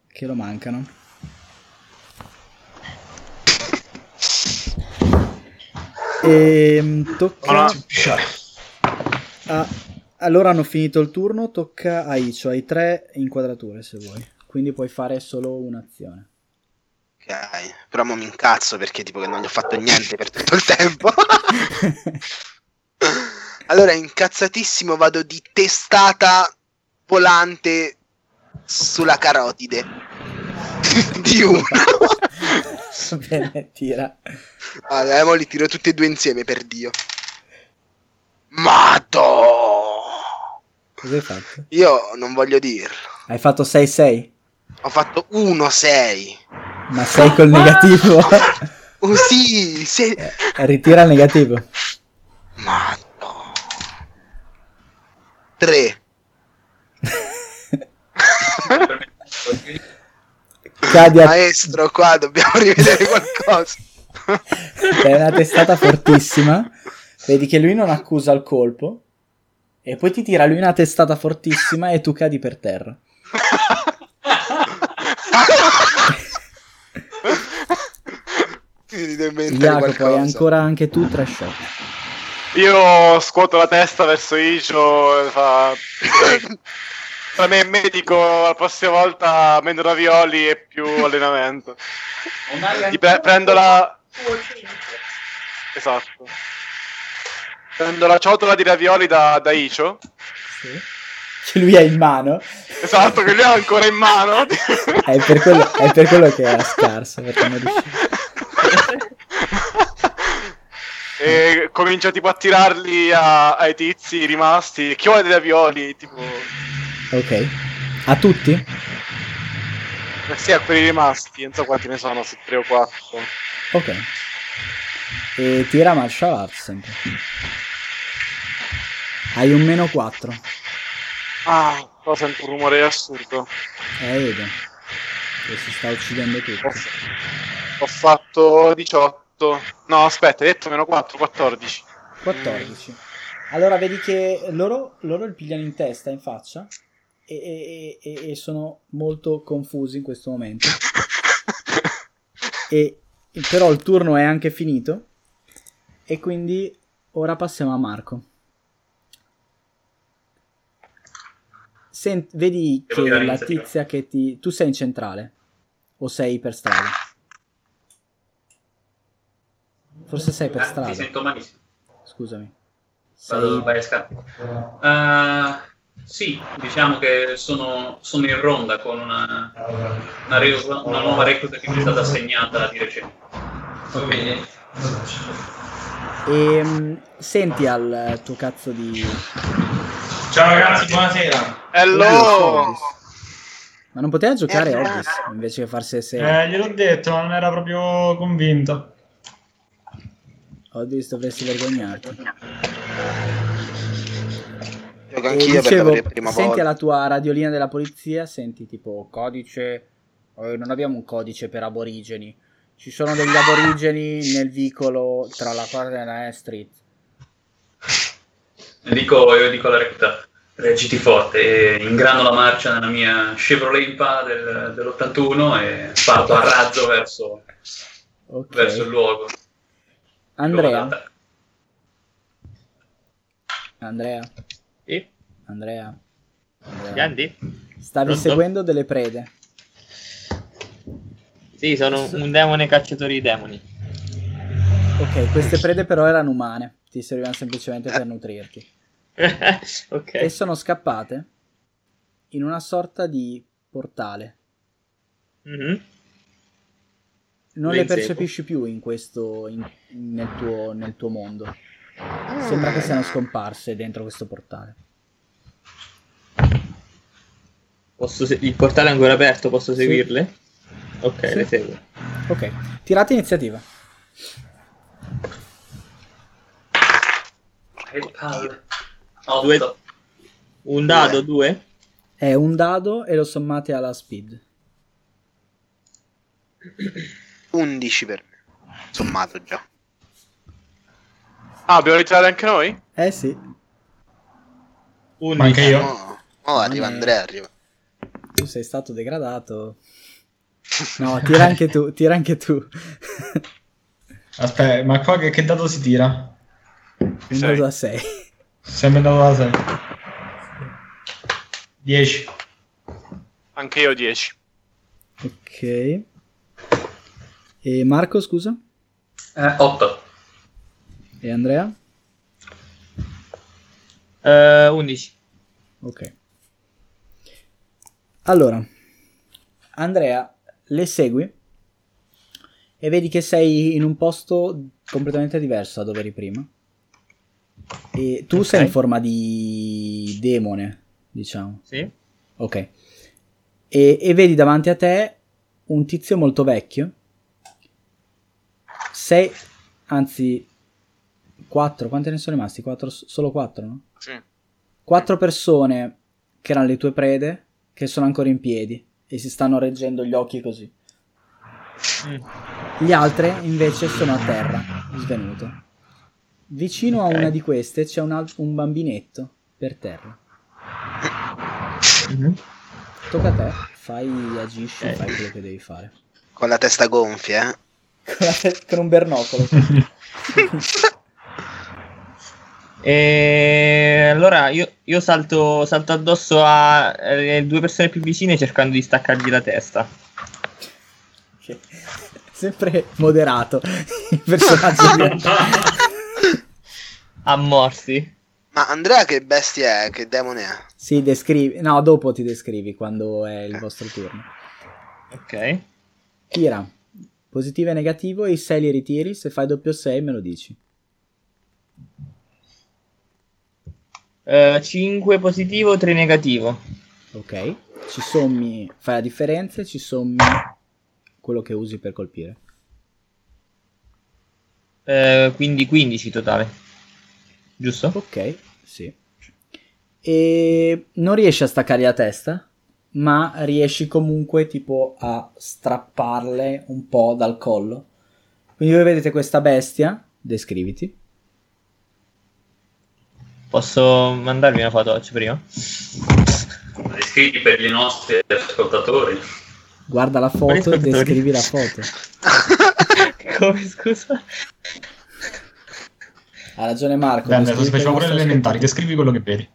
che lo mancano. E tocca Ah, a... Allora hanno finito il turno, tocca a Icio, hai tre inquadrature se vuoi, quindi puoi fare solo un'azione. Però mo mi incazzo perché tipo che non gli ho fatto niente per tutto il tempo. <laughs> allora, incazzatissimo, vado di testata volante sulla carotide. <laughs> di uno. <laughs> Bene, tira. Allora, mo li tiro tutti e due insieme, per Dio. Mato! Cosa hai fatto? Io non voglio dirlo. Hai fatto 6-6? Ho fatto 1-6. Ma 6 col negativo? <laughs> Oh sì. Eh, Ritira il negativo. Mato. 3. Cadi a... Maestro, qua dobbiamo rivedere qualcosa. <laughs> È una testata fortissima. Vedi che lui non accusa il colpo. E poi ti tira lui una testata fortissima e tu cadi per terra. <laughs> Mi devo inventare hai qualcosa. ancora anche tu tre shot. Io scuoto la testa verso Icio e fa... <laughs> Tra me e il medico, la prossima volta meno ravioli e più <laughs> allenamento. Gli pre- prendo la... Esatto. Prendo la ciotola di ravioli da, da Icio. Sì. Che lui ha in mano. Esatto, che lui ha ancora in mano. <laughs> È per quello, è per quello che era scarso. Perché non riusciva. E comincio tipo a tirarli a- ai tizi rimasti. Chi vuole dei ravioli? Tipo... Ok. A tutti? Sì, a quelli rimasti. Non so quanti ne sono, se tre o quattro. Ok. E tira martial arts sempre. Hai un meno 4. Ah, però sento un rumore assurdo. Eh, vedo. Che si sta uccidendo tutto. Ho, ho fatto 18. No, aspetta, hai detto meno 4, 14. 14. Allora vedi che loro, loro il pigliano in testa, in faccia, e, e- e- e sono molto confusi in questo momento. <laughs> E, però il turno è anche finito, e quindi ora passiamo a Marco. Sen- vedi che la tizia che ti... Tu sei in centrale? O sei per strada? Forse sei per Eh, Ti strada. sento malissimo. Scusami. Sei... vai a scatto. Eh, sì, diciamo che sono, sono in ronda con una, una, re- una nuova recluta che mi è stata assegnata di recente. Ok. Ehm, senti al tuo cazzo di... Ciao ragazzi, buonasera. Hello! Ma non poteva giocare Eh, Oddis invece che farsi se Eh, gliel'ho detto, ma non era proprio convinto. Oddis dovresti vergognarti. Gioco anch'io perché dicevo, avrei prima senti volta. alla tua radiolina della polizia, senti tipo codice... eh, non abbiamo un codice per aborigeni. Ci sono degli aborigeni nel vicolo tra la Quarter e Street. E dico, io dico alla recluta, reggiti forte, e ingrano la marcia nella mia Chevrolet Impala del, dell'81 e parto a razzo verso, Ok. verso il luogo. Andrea. Andrea, Sì? Andrea, Andrea. Chiandi? Stavi Pronto? seguendo delle prede. Sì, sono un demone cacciatore di demoni. Ok, queste prede però erano umane, ti servivano semplicemente per nutrirti. <laughs> ok. E sono scappate in una sorta di portale. Mhm. Non Le le percepisci più in questo, in- nel, tuo, nel tuo mondo. Sembra che siano scomparse dentro questo portale. Posso se- Il portale è ancora aperto, posso Sì. seguirle? Ok, Sì. le seguo. Ok, tirate iniziativa. Due-. Un dado, due? È un dado e lo sommate alla speed. 11 per me. Sommato già. Ah, dobbiamo ritirare anche noi? Eh sì, Un Ma anche io? No, oh, arriva Andrea, arriva. tu sei stato degradato. No, tira anche tu, tira anche tu. <laughs> Aspetta, ma qua che, che dato si tira? Un Sei. dado a 6. Sempre dato da 6. 10. Anche io 10. Ok. E Marco, scusa? Eh, otto. E Andrea? Eh, 11. Ok. Allora, Andrea, le segui e vedi che sei in un posto completamente diverso da dove eri prima. E tu Ok. sei in forma di demone, diciamo. Sì? Ok. E, e vedi davanti a te un tizio molto vecchio. Sei, anzi, quattro. Quante ne sono rimasti? Quattro, solo quattro, no? Sì. quattro persone che erano le tue prede che sono ancora in piedi e si stanno reggendo gli occhi così. Mm. Gli altri invece sono a terra, svenute. Vicino Ok. a una di queste c'è un, al- un bambinetto per terra. Mhm. Tocca a te, fai, agisci, Ok. fai quello che devi fare. Con la testa gonfia, eh. Con, la te- con un bernocolo. <laughs> E allora io, io salto, salto addosso alle due persone più vicine cercando di staccargli la testa. Sempre moderato il personaggio. di- A morsi. Ma Andrea che bestia è? Che demone è? sì, descrivi. No, dopo ti descrivi quando è il vostro turno. Ok. Tira positivo e negativo, i 6 li ritiri, se fai doppio 6 me lo dici. 5 positivo, 3 negativo. Ok, ci sommi, fai la differenza e ci sommi quello che usi per colpire. Eh, quindi 15 totale. Giusto? Ok, sì. E non riesci a staccare la testa, ma riesci comunque tipo a strapparle un po' dal collo. Quindi voi vedete questa bestia, descriviti. Posso mandarvi una foto oggi prima? Descritti per i nostri ascoltatori. Guarda la foto e descrivi la foto. <laughs> Come scusa? Ha ragione Marco. Descrivi faceva per i pure elementari, descrivi quello che vedi.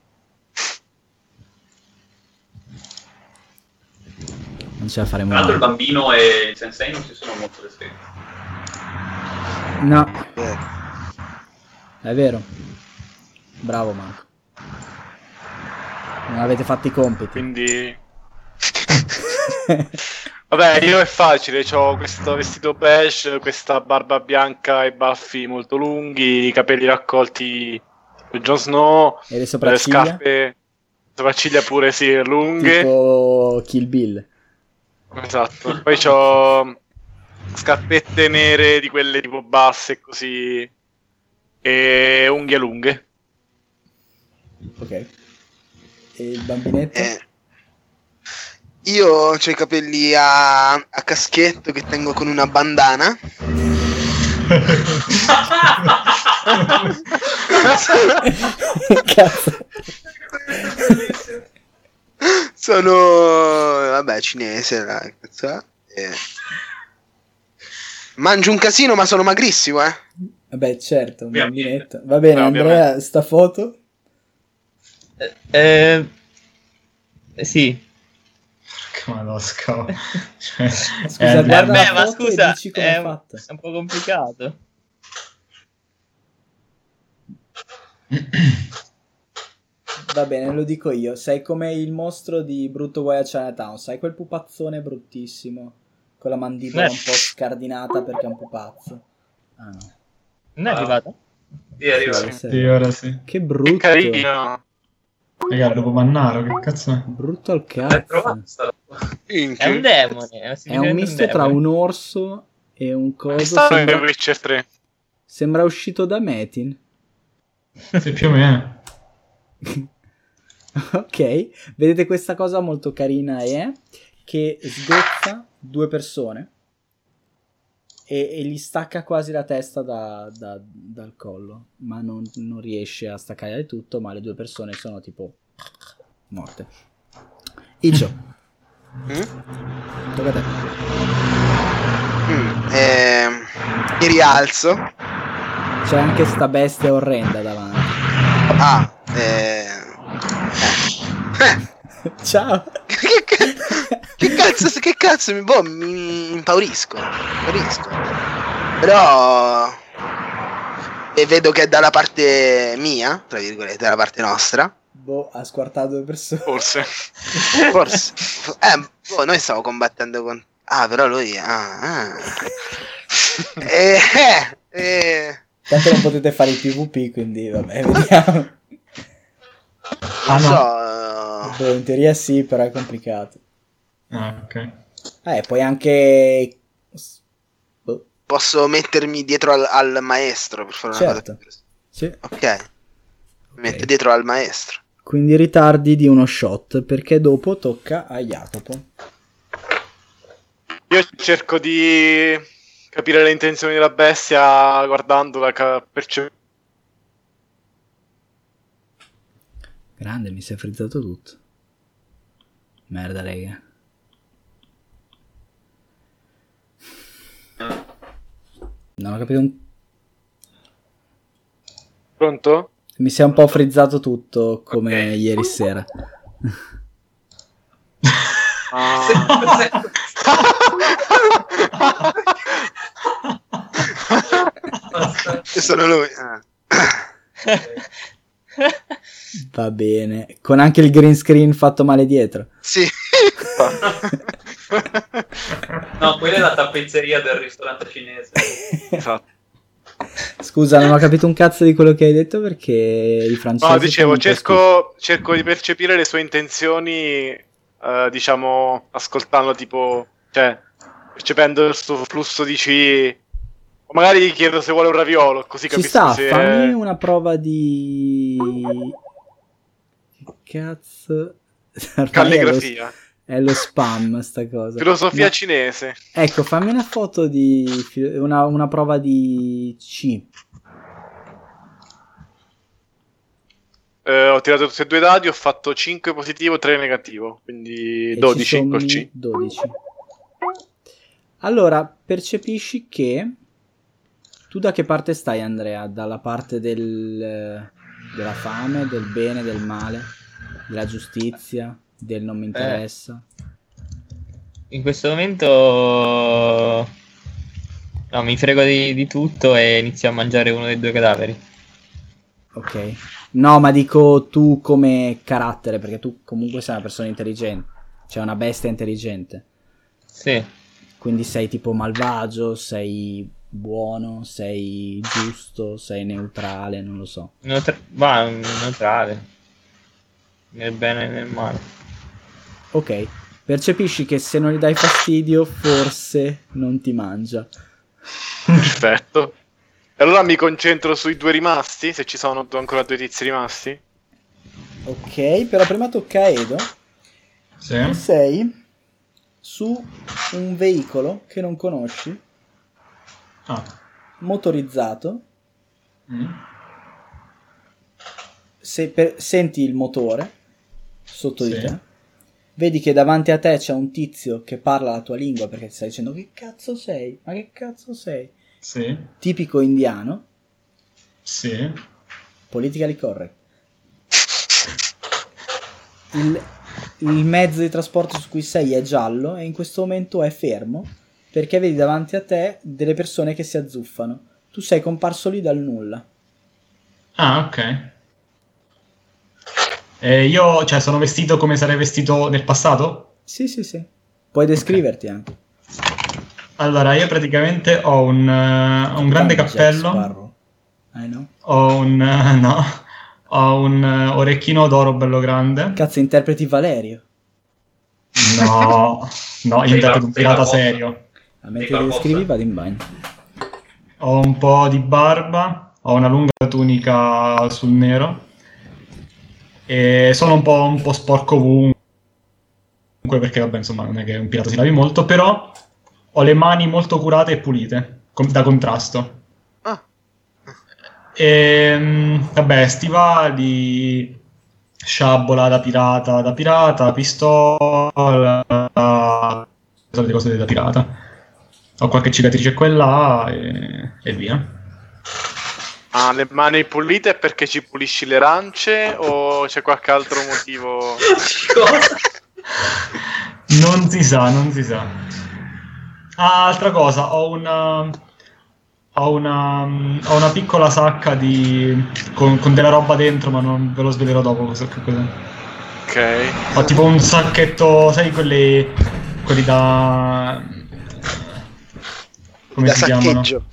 Non ce la faremo Tra l'altro il bambino e il sensei non si sono molto descritti. No, Eh, è vero. Bravo Marco. Non avete fatto i compiti. Quindi... <laughs> Vabbè, io è facile, ho questo vestito beige, questa barba bianca e baffi molto lunghi, i capelli raccolti per Jon Snow, E le le sopracciglia? scarpe, sopracciglia pure sì, lunghe. Tipo Kill Bill. Esatto. Poi ho scarpette nere di quelle tipo basse così e unghie lunghe. Ok. E il bambinetto? eh. Io ho i capelli a, a caschetto che tengo con una bandana. <laughs> Cazzo. <laughs> <laughs> Sono vabbè cinese la cazzo è. E- Mangio un casino ma sono magrissimo eh Vabbè, certo, un bambinetto. Va bene, No, Andrea, sta foto? Eh, eh, eh, sì. Come lo scavo. Cioè, Scusa, eh, Eh, beh, ma scusa, è, un- è un po' complicato. <clears throat> Va bene, lo dico io. Sei come il mostro di Brutto Guai a Chinatown. Sai quel pupazzone bruttissimo? Con la mandibola Eh. un po' scardinata perché è un pupazzo. Ah, no. Non è Ah. arrivato? Sì, arriva. Sì, sì, sì. ora sì. Che Che brutto. carino. Raga, dopo Mannaro, che cazzo è? Brutto al cazzo. È un demone. È un misto tra demone. un orso e un coso. Sembra, Witcher 3. sembra uscito da Metin. Sì, più o meno. <laughs> <laughs> ok, vedete questa cosa molto carina è che sgozza due persone e, e gli stacca quasi la testa da- da- dal collo, ma non, non riesce a staccare del tutto, ma le due persone sono tipo morte. Icio, Mm? tocca a te. Mm, ehm, mi rialzo. C'è anche sta bestia orrenda davanti. Ah, eh, eh. Ciao! che, ca- che cazzo, che cazzo mi, boh, mi impaurisco. impaurisco. Però e vedo che è dalla parte mia, tra virgolette, dalla parte nostra. Boh, ha squartato due persone. Forse. Forse. Eh, boh, noi stiamo combattendo con. Ah, però lui. Ah, ah. eh, eh, eh. Tanto non potete fare il PvP, quindi vabbè, vediamo. Ah, Non no. so. Boh, in teoria sì, però è complicato. Ah, ok. Eh, puoi anche... Boh, Posso mettermi dietro al, al maestro per fare una Certo. cosa. sì. Ok. Mi metto dietro al maestro. Quindi ritardi di uno shot, perché dopo tocca a Jacopo. Io cerco di capire le intenzioni della bestia guardandola, ca- Grande, mi si è frizzato tutto. Merda, raga. Non ho capito un... Pronto? Mi si è un po' frizzato tutto come Ok. ieri sera. Ah. E sono lui. Ah. <laughs> Va bene. Con anche il green screen fatto male dietro. Sì. <laughs> No, quella è la tappezzeria del ristorante cinese. esatto. Scusa, non ho capito un cazzo di quello che hai detto perché i francesi... No, dicevo, cerco, cerco di percepire le sue intenzioni, eh, diciamo, ascoltando tipo, cioè, percependo il suo flusso di ci. O magari gli chiedo se vuole un raviolo, così Ci capisco sta, se... fammi una prova di... Cazzo... <laughs> Ormai è lo, Calligrafia. è lo spam sta cosa. Filosofia Ma- cinese. Ecco, fammi una foto di... Una, una prova di C. Eh, ho tirato tutti e due dadi, ho fatto 5 positivo, 3 negativo, quindi e 12 ci col C. 12. Allora, percepisci che... Tu da che parte stai, Andrea? Dalla parte del, della fame, del bene, del male, della giustizia, del non mi interessa? In questo momento no, mi frego di, di tutto e inizio a mangiare uno dei due cadaveri. Ok. No, ma dico tu come carattere, perché tu comunque sei una persona intelligente. Cioè una bestia intelligente. Sì, Quindi sei tipo malvagio, sei buono, sei giusto, sei neutrale, non lo so. neutra- va, neutrale. Nel bene e nel male. Ok. Percepisci che se non gli dai fastidio, forse non ti mangia. Perfetto. E allora mi concentro sui due rimasti, se ci sono ancora due tizi rimasti. Ok, però prima tocca a Edo. Sì. Tu sei su un veicolo che non conosci, Ah. motorizzato. Mm. Se per- senti il motore sotto di Sì. te, vedi che davanti a te c'è un tizio che parla la tua lingua perché ti sta dicendo che cazzo sei? Ma che cazzo sei? Sì. Tipico indiano. Sì. Politically correct. Il, il mezzo di trasporto su cui sei è giallo e in questo momento è fermo perché vedi davanti a te delle persone che si azzuffano. Tu sei comparso lì dal nulla. Ah, ok. E io, cioè, sono vestito come sarei vestito nel passato? Sì, sì, sì. Puoi descriverti anche. Allora, io praticamente ho un, eh, un grande cappello. I know. ho un, eh, <laughs> no, ho un eh, orecchino d'oro bello grande. Cazzo, interpreti Valerio. No, <laughs> no, io interpreto un pirata serio. A me che descrivi vado in bagno. Ho un po' di barba, ho una lunga tunica sul nero e sono un po', un po' sporco ovunque perché vabbè insomma non è che un pirata si lavi molto, però ho le mani molto curate e pulite com- da contrasto. Ah. E vabbè, stivali, sciabola da pirata, da pirata, pistola, solite cose da pirata. Ho qualche cicatrice qua e là e, e via. Ha le mani pulite perché ci pulisci le arance o c'è qualche altro motivo? <laughs> Non si sa, non si sa. Ah, altra cosa, ho una. Ho una, ho una piccola sacca di, con, con della roba dentro, ma non ve lo svelerò dopo cosa, che cos'è. Ok. Ho tipo un sacchetto, sai, quelli, quelli da. Come da si chiamano? saccheggio.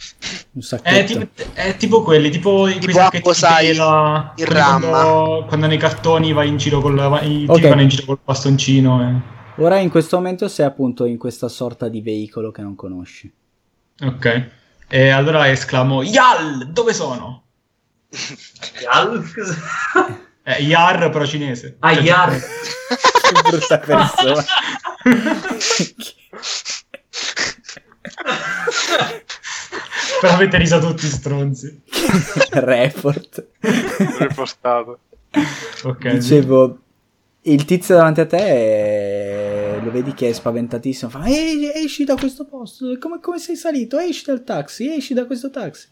Un È sacchetto. tipo, è tipo quelli, tipo quei Tipo sacchetti Appo, sai, che la- ramma. Quando, quando nei cartoni vai in giro col, vai- i Ok. tipi vanno in giro col bastoncino. e- Ora in questo momento sei appunto in questa sorta di veicolo che non conosci. Ok. E allora esclamo: Yal! Dove sono? <laughs> Yal? Eh, Yar, però cinese. Ah, Cioè, Yar. <laughs> Che brutta persona. <laughs> <laughs> Però avete riso tutti stronzi. <laughs> Report. Riportato. Ok. Dicevo, il tizio davanti a te eh, lo vedi che è spaventatissimo. Fa, "Ehi, esci da questo posto. Come, come sei salito? Esci dal taxi. Esci da questo taxi.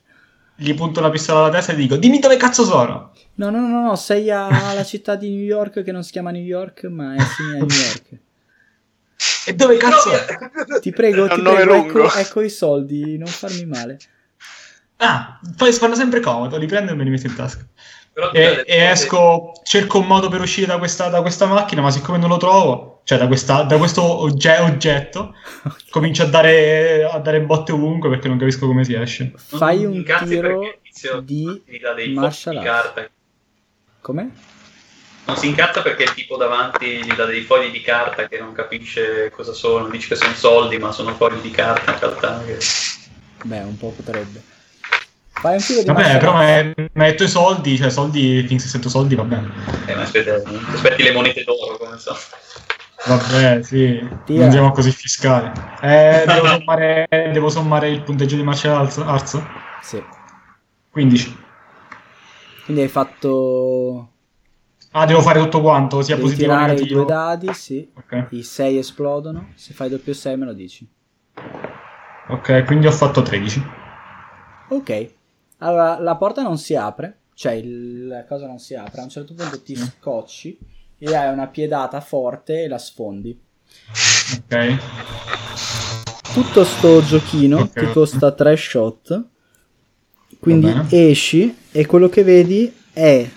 Gli punto la pistola alla testa e dico: Dimmi dove cazzo sono. No, no, no, no, sei alla città di New York che non si chiama New York, ma è simile a New York. E dove cazzo è? Ti prego, ti prego, ecco, ecco i soldi, non farmi male. Ah, poi fanno sempre comodo, li prendo e me li metto in tasca. Però E, e esco, cerco un modo per uscire da questa, da questa macchina, ma siccome non lo trovo, cioè da, questa- da questo ogge- oggetto, comincio a dare, a dare botte ovunque perché non capisco come si esce. Fai un tiro di martial arts. Come? Non si incazza perché il tipo davanti gli dà dei fogli di carta che non capisce cosa sono. Dice che sono soldi, ma sono fogli di carta in realtà. che- Beh, un po' potrebbe. Fai un tiro di Vabbè, però hai detto i soldi, cioè soldi, finché sento soldi va bene. Eh, ma aspetta, aspetti le monete d'oro, come so. Vabbè, sì, Tira. non siamo così fiscali. Eh, devo, <laughs> sommare, devo sommare il punteggio di martial arts? arts? Sì. 15. Quindi hai fatto... Ah, devo fare tutto quanto, sia Devi positivo tirare i negativo. due dadi, sì. Ok. I 6 esplodono. Se fai doppio 6 me lo dici. ok, quindi ho fatto 13. Ok. Allora, la porta non si apre. Cioè, il- la cosa non si apre. A un certo punto ti scocci e hai una piedata forte e la sfondi. Ok. Tutto sto giochino Ok. ti costa 3 shot. Quindi esci e quello che vedi è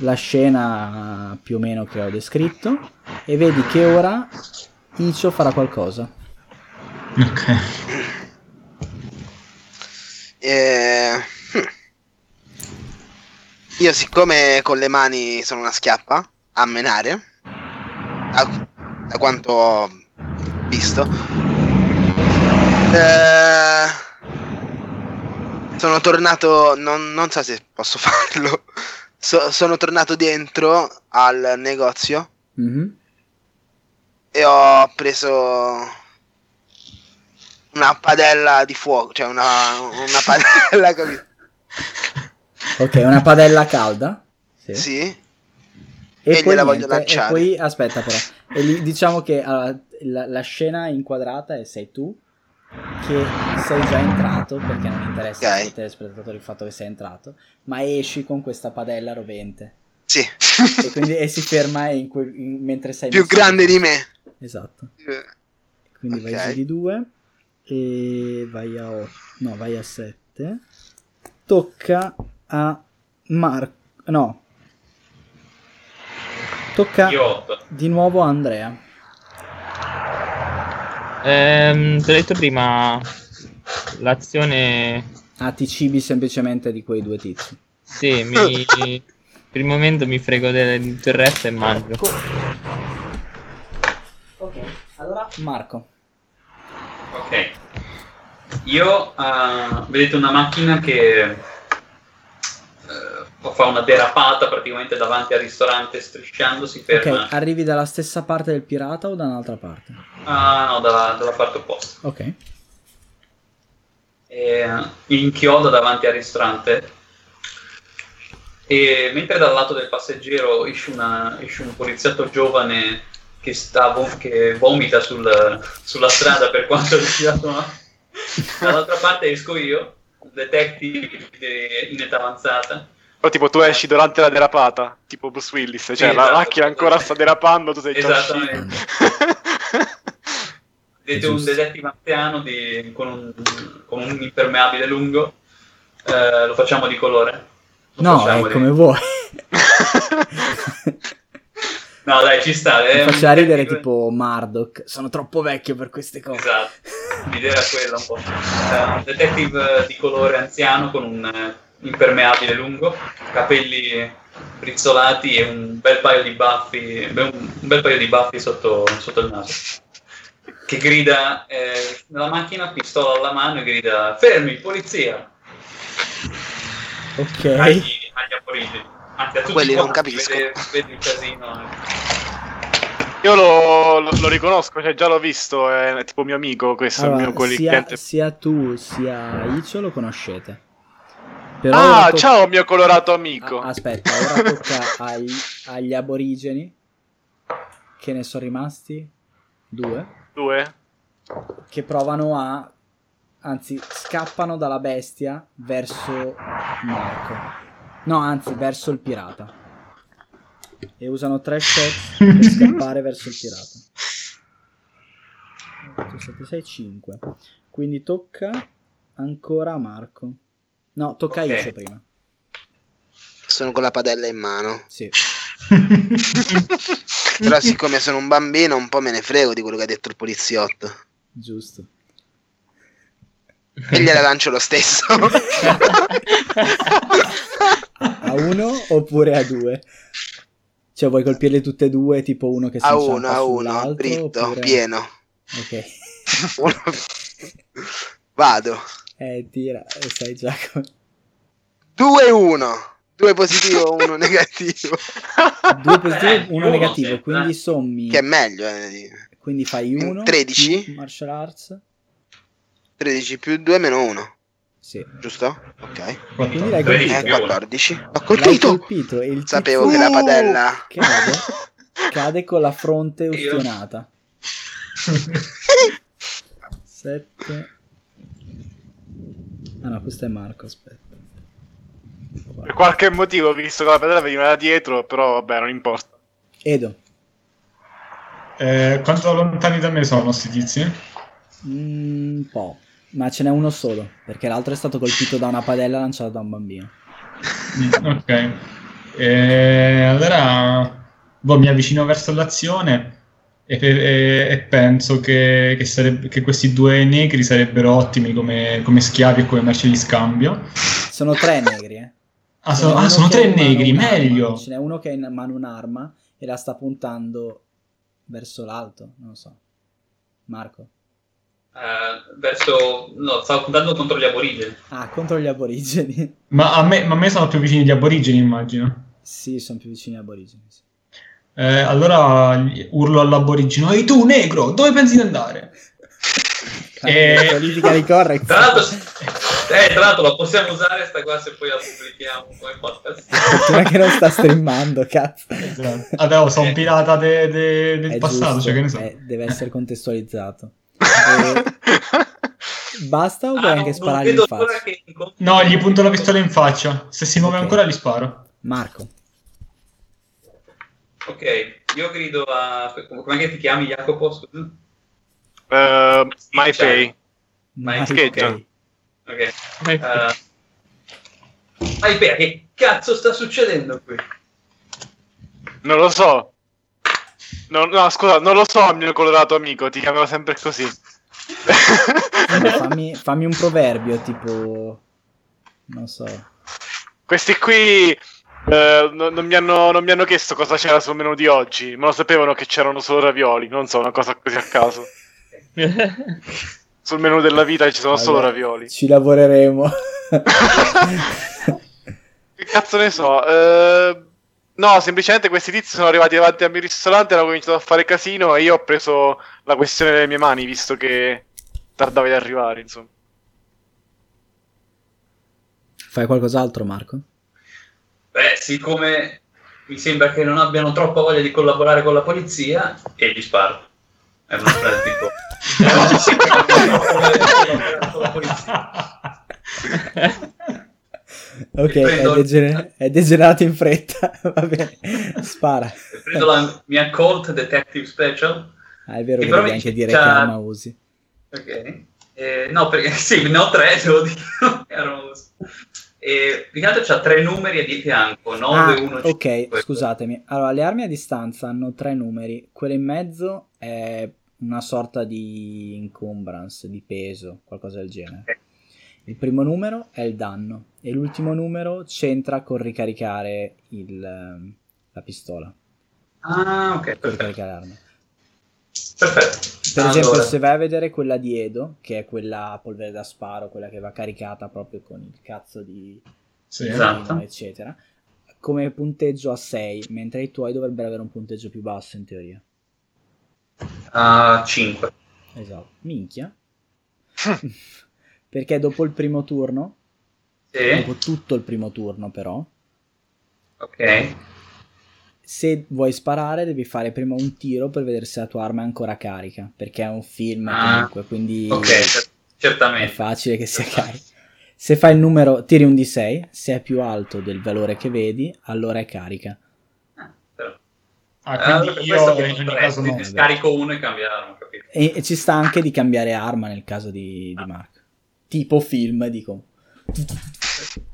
la scena più o meno che ho descritto e vedi che ora Icio farà qualcosa. Ok. Eh, hm. Io siccome con le mani sono una schiappa a menare, a- da quanto ho visto, eh, sono tornato, non, non so se posso <laughs> farlo, So- sono tornato dentro al negozio Mhm. e ho preso una padella di fuoco, cioè una, una padella, <laughs> capito? Ok, una padella calda. Sì. Sì. E, E poi gliela voglio niente, lanciare. E poi aspetta però. E lì, diciamo che allora, la, la scena inquadrata è sei tu che sei già entrato perché non interessa Ok. ai telespettatori il fatto che sei entrato, ma esci con questa padella rovente Sì. e quindi e si ferma in que- in- mentre sei Più grande di me. Esatto. Eh, Quindi vai Ok. giù di 2 e vai a 8, no, vai a 7. Tocca a Marco, no. Tocca Io 8. di nuovo a Andrea. Ehm, ti ho detto prima, l'azione... Ah, ti cibi semplicemente di quei due tizi. Sì, mi... <laughs> per il momento mi frego del, tutto il resto e mangio. Ok, allora Marco. Ok. Io eh, vedete una macchina che eh, fa una derapata praticamente davanti al ristorante, strisciando, si ferma. Ok, arrivi dalla stessa parte del pirata o da un'altra parte? Ah, no, dalla, dalla parte opposta. Ok. E inchioda davanti al ristorante. E mentre dal lato del passeggero esce, una- esce un poliziotto giovane che, sta che vomita sul- sulla strada per quanto girato <laughs> dall'altra parte esco io, detective in età avanzata. O tipo tu esci durante la derapata, tipo Bruce Willis, cioè Sì, la esatto. macchina ancora sta derapando, tu sei già uscito. <laughs> Vedete un detective anziano di- con, un, con un impermeabile lungo. Eh, lo facciamo di colore? Lo No, è di- come vuoi. <laughs> No, dai, ci sta. Mi È un faceva ridere tipo Murdoch. Sono troppo vecchio per queste cose. Esatto, l'idea era quella un po'. Eh, un detective di colore anziano con un eh, impermeabile lungo, capelli brizzolati e un bel paio di baffi, un bel paio di baffi sotto, sotto il naso. Che grida eh, nella macchina, pistola alla mano e grida: Fermi, polizia! Ok. Agli, agli aborigeni. Anzi, a tutti Quelli non capisco. Vede, vede il casino. Io lo, lo- lo riconosco, cioè già l'ho visto, è tipo mio amico questo, il Allora, mio quelli sia, cliente. sia tu sia Icio lo conoscete. Però Ah, ora to- ciao mio colorato amico. Ah, aspetta, ora tocca ai- agli aborigeni. Che ne sono rimasti? Due. Due? Che provano a... Anzi, scappano dalla bestia verso Marco. No, anzi, verso il pirata. E usano tre shot per <laughs> scappare verso il pirata. 8, 7, 6, 5. Quindi tocca ancora a Marco. No, tocca a Ok. Icio prima. Sono con la padella in mano. Sì. <laughs> <laughs> Però <laughs> siccome sono un bambino un po' me ne frego di quello che ha detto il poliziotto. Giusto. E gliela lancio lo stesso. <laughs> A uno oppure a due? Cioè vuoi colpirle tutte e due, tipo uno che si a uno, a uno, dritto, oppure- pieno. Ok. <laughs> Uno- Vado. Eh, tira, sai già come... 2 1. 2 positivo, 1 negativo. <laughs> Due positivi, Eh, uno uno negativo, sempre, quindi eh. sommi... Che è meglio, eh. Quindi fai uno 13? più martial arts. 13 più 2 meno 1. Sì. Giusto? Ok. Quindi l'hai 13 colpito. Eh, più uno. 14. Ho L'hai colpito. colpito e il Sapevo che la padella. cade, <laughs> cade con la fronte Io. ustionata. <laughs> 7 Ah no, questo è Marco, aspetta. Per qualche motivo ho visto che la pedella veniva da dietro, però vabbè, non importa. Edo. Eh, quanto lontani da me sono sti tizi? Mm, Un po'. Ma ce n'è uno solo, perché l'altro è stato colpito da una padella lanciata da un bambino. Mm, ok. Eh, allora boh, mi avvicino verso l'azione e, e- e penso che, che sarebbe- che questi due negri sarebbero ottimi come, come schiavi e come merce di scambio. Sono tre negri, eh. Ah, n'è ah, sono tre negri, meglio. Ce n'è uno che ha in mano un'arma e la sta puntando verso l'alto, non lo so. Marco. Eh, verso... No, stavo puntando contro gli aborigeni. Ah, contro gli aborigeni. <laughs> Ma a me, ma a me sono più vicini gli aborigeni, immagino. sì, sono più vicini agli aborigeni. sì. Eh, allora urlo all'aborigeno: Ehi tu, negro, dove pensi di andare? <laughs> Eh, Politica di correct. Tra l'altro, <laughs> eh, tra l'altro la possiamo usare sta qua se poi la pubblichiamo come podcast. Fortuna che non sta streamando, cazzo. Esatto. Adesso sono un pirata de- de- del È passato, giusto, cioè che ne so. eh, deve essere contestualizzato. <laughs> E Basta o Ah, puoi anche vedo in faccia? che No, gli punto la pistola in faccia. Se si muove Ok. ancora gli sparo. Marco. Ok, io grido a... Com'è che ti chiami Jacopo? Eh, my pay. Ma scheggia. ok. Ok. Uh, Vai Bea, che cazzo sta succedendo qui? Non lo so. No, no, scusa, non lo so, mio colorato amico, ti chiamavo sempre così. <laughs> fammi, fammi un proverbio, tipo... Non so. Questi qui eh, no- non, mi hanno, non mi hanno chiesto cosa c'era sul menù di oggi, ma lo sapevano che c'erano solo ravioli, non so, una cosa così a caso. <laughs> Sul menù della vita ci sono solo Vabbè, ravioli. Ci lavoreremo. <laughs> Che cazzo ne so? eh, no, semplicemente questi tizi sono arrivati davanti al mio ristorante, hanno cominciato a fare casino e io ho preso la questione nelle mie mani, visto che tardava di arrivare, insomma. Fai qualcos'altro, Marco? Beh, siccome mi sembra che non abbiano troppa voglia di collaborare con la polizia, e gli sparo. È una frase tipo... "Eh, mi sembra che. Ok, è, Prendo- degener- è degenerato in fretta. <laughs> Va bene, spara. Prendo la mia Colt Detective Special. Ah, è vero che devi anche dire che c'ha- arma usi. Ok. Eh, no, perché <laughs> sì, ne ho tre, devo dire. E più che altro c'ha tre numeri di fianco, 9, Ah, 1, ok, 5. scusatemi. Allora, le armi a distanza hanno tre numeri. Quello in mezzo è una sorta di encumbrance, di peso, qualcosa del genere. Il primo numero è il danno e l'ultimo numero c'entra con ricaricare il, ehm, la pistola, Ah, ok, con perfetto. ricaricare l'arma. Perfetto. Per Allora, esempio, se vai a vedere quella di Edo, che è quella a polvere da sparo, quella che va caricata proprio con il cazzo di Sì. Esatto. eccetera, come punteggio a 6, mentre i tuoi dovrebbero avere un punteggio più basso in teoria. A 5. Esatto. Minchia. <laughs> Perché dopo il primo turno, Sì, dopo tutto il primo turno però, ok. se vuoi sparare devi fare prima un tiro per vedere se la tua arma è ancora carica, perché è un film Ah, comunque, quindi Ok, cer- è certamente. facile che sia carica. Se fai il numero, tiri un D6, se è più alto del valore che vedi, allora è carica. Ah, quindi per io in ogni non caso no. resti, scarico uno e cambia arma, capito? E, e ci sta anche di cambiare arma nel caso di, di Mark. Tipo film, dico. <laughs>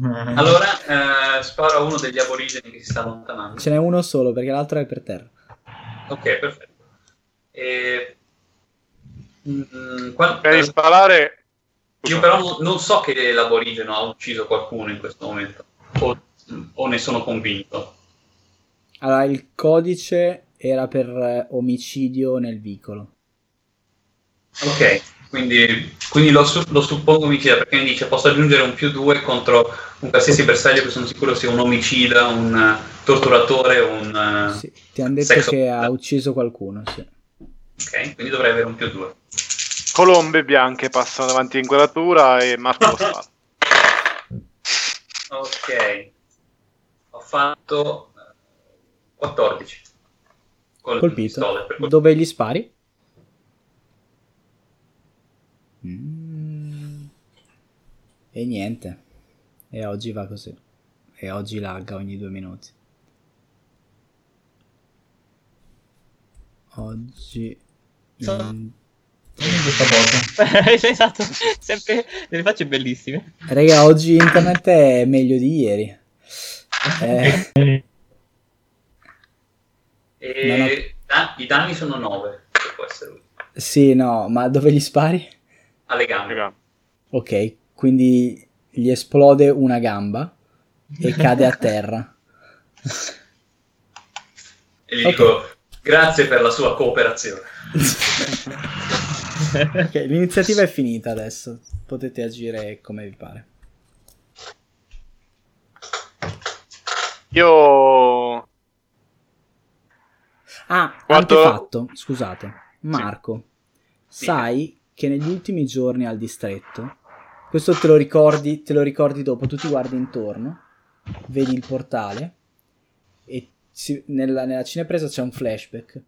Allora, eh, sparo a uno degli aborigeni che si sta allontanando. Ce n'è uno solo perché l'altro è per terra. Ok, perfetto. E... Mm, qua- Prima di sparare... Io però non, non so che l'aborigeno ha ucciso qualcuno in questo momento, o, o ne sono convinto. Allora, il codice era per eh, omicidio nel vicolo. Ok, quindi, quindi lo, su- lo suppongo omicida perché mi dice posso aggiungere un più 2 contro un qualsiasi bersaglio che sono sicuro sia un omicida, un eh, torturatore, un... eh, Sì, ti hanno detto Sex che ha ucciso qualcuno, sì. Ok, quindi dovrei avere un più 2. Colombe bianche passano davanti all'inquadratura e Marco lo <laughs> spara. Ok, ho fatto 14. Col Colpito. pistole, per cui- Dove gli spari? Mm. E niente. E oggi va così. E oggi lagga ogni due minuti. Oggi... in- Questa cosa. <laughs> esatto, sempre delle facce bellissime. Raga, oggi internet è meglio di ieri. <laughs> Eh, E ho- da- i danni sono 9, può essere lui. sì, no, ma dove gli spari? Alle gambe. Ok, quindi gli esplode una gamba e <laughs> cade a terra. E gli Ok. dico grazie per la sua cooperazione. <laughs> ok, l'iniziativa è finita adesso. Potete agire come vi pare. Io... Ah, Quanto- antefatto, scusate. Marco, Sì. sai che negli ultimi giorni al distretto, questo te lo ricordi, te lo ricordi dopo, tu ti guardi intorno, vedi il portale e ci- nella, nella cinepresa c'è un flashback.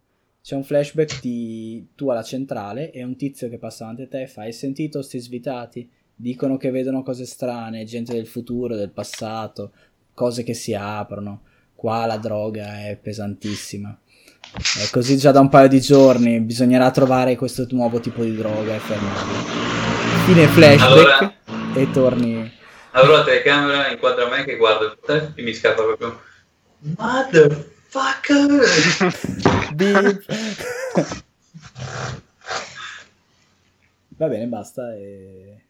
c'è un flashback di tu alla centrale e un tizio che passa davanti a te e fa hai sentito sti svitati? Dicono che vedono cose strane, gente del futuro, del passato, cose che si aprono. Qua la droga è pesantissima. È così già da un paio di giorni, bisognerà trovare questo nuovo tipo di droga e fermarlo. Fine flashback Allora- e torni... Allora la telecamera inquadra me che guardo il telefono e mi scappa proprio Motherfucker! <laughs> <laughs> Va bene, basta. E...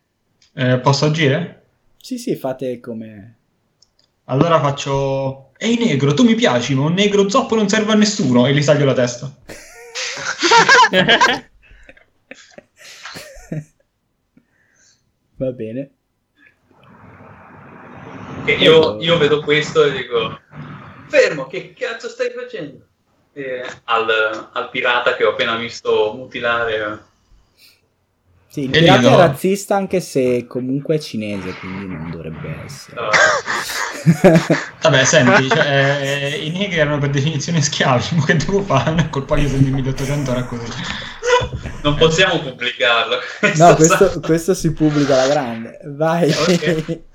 Eh, posso agire? Sì, sì, fate come... Allora faccio... Ehi negro, tu mi piaci, ma un negro zoppo non serve a nessuno e gli taglio la testa. <laughs> Va bene. Io, io vedo questo e dico fermo, che cazzo stai facendo? E al, al pirata che ho appena visto mutilare Sì, il E pirata no. è razzista anche se comunque è cinese, quindi non dovrebbe essere. uh, <laughs> Vabbè, senti, cioè, eh, i negri erano per definizione schiavi, ma che devo fare? Non è colpa mia se nel 1800 era così. non possiamo pubblicarlo. No, questo, questo si pubblica alla grande. Vai. Ok. <laughs>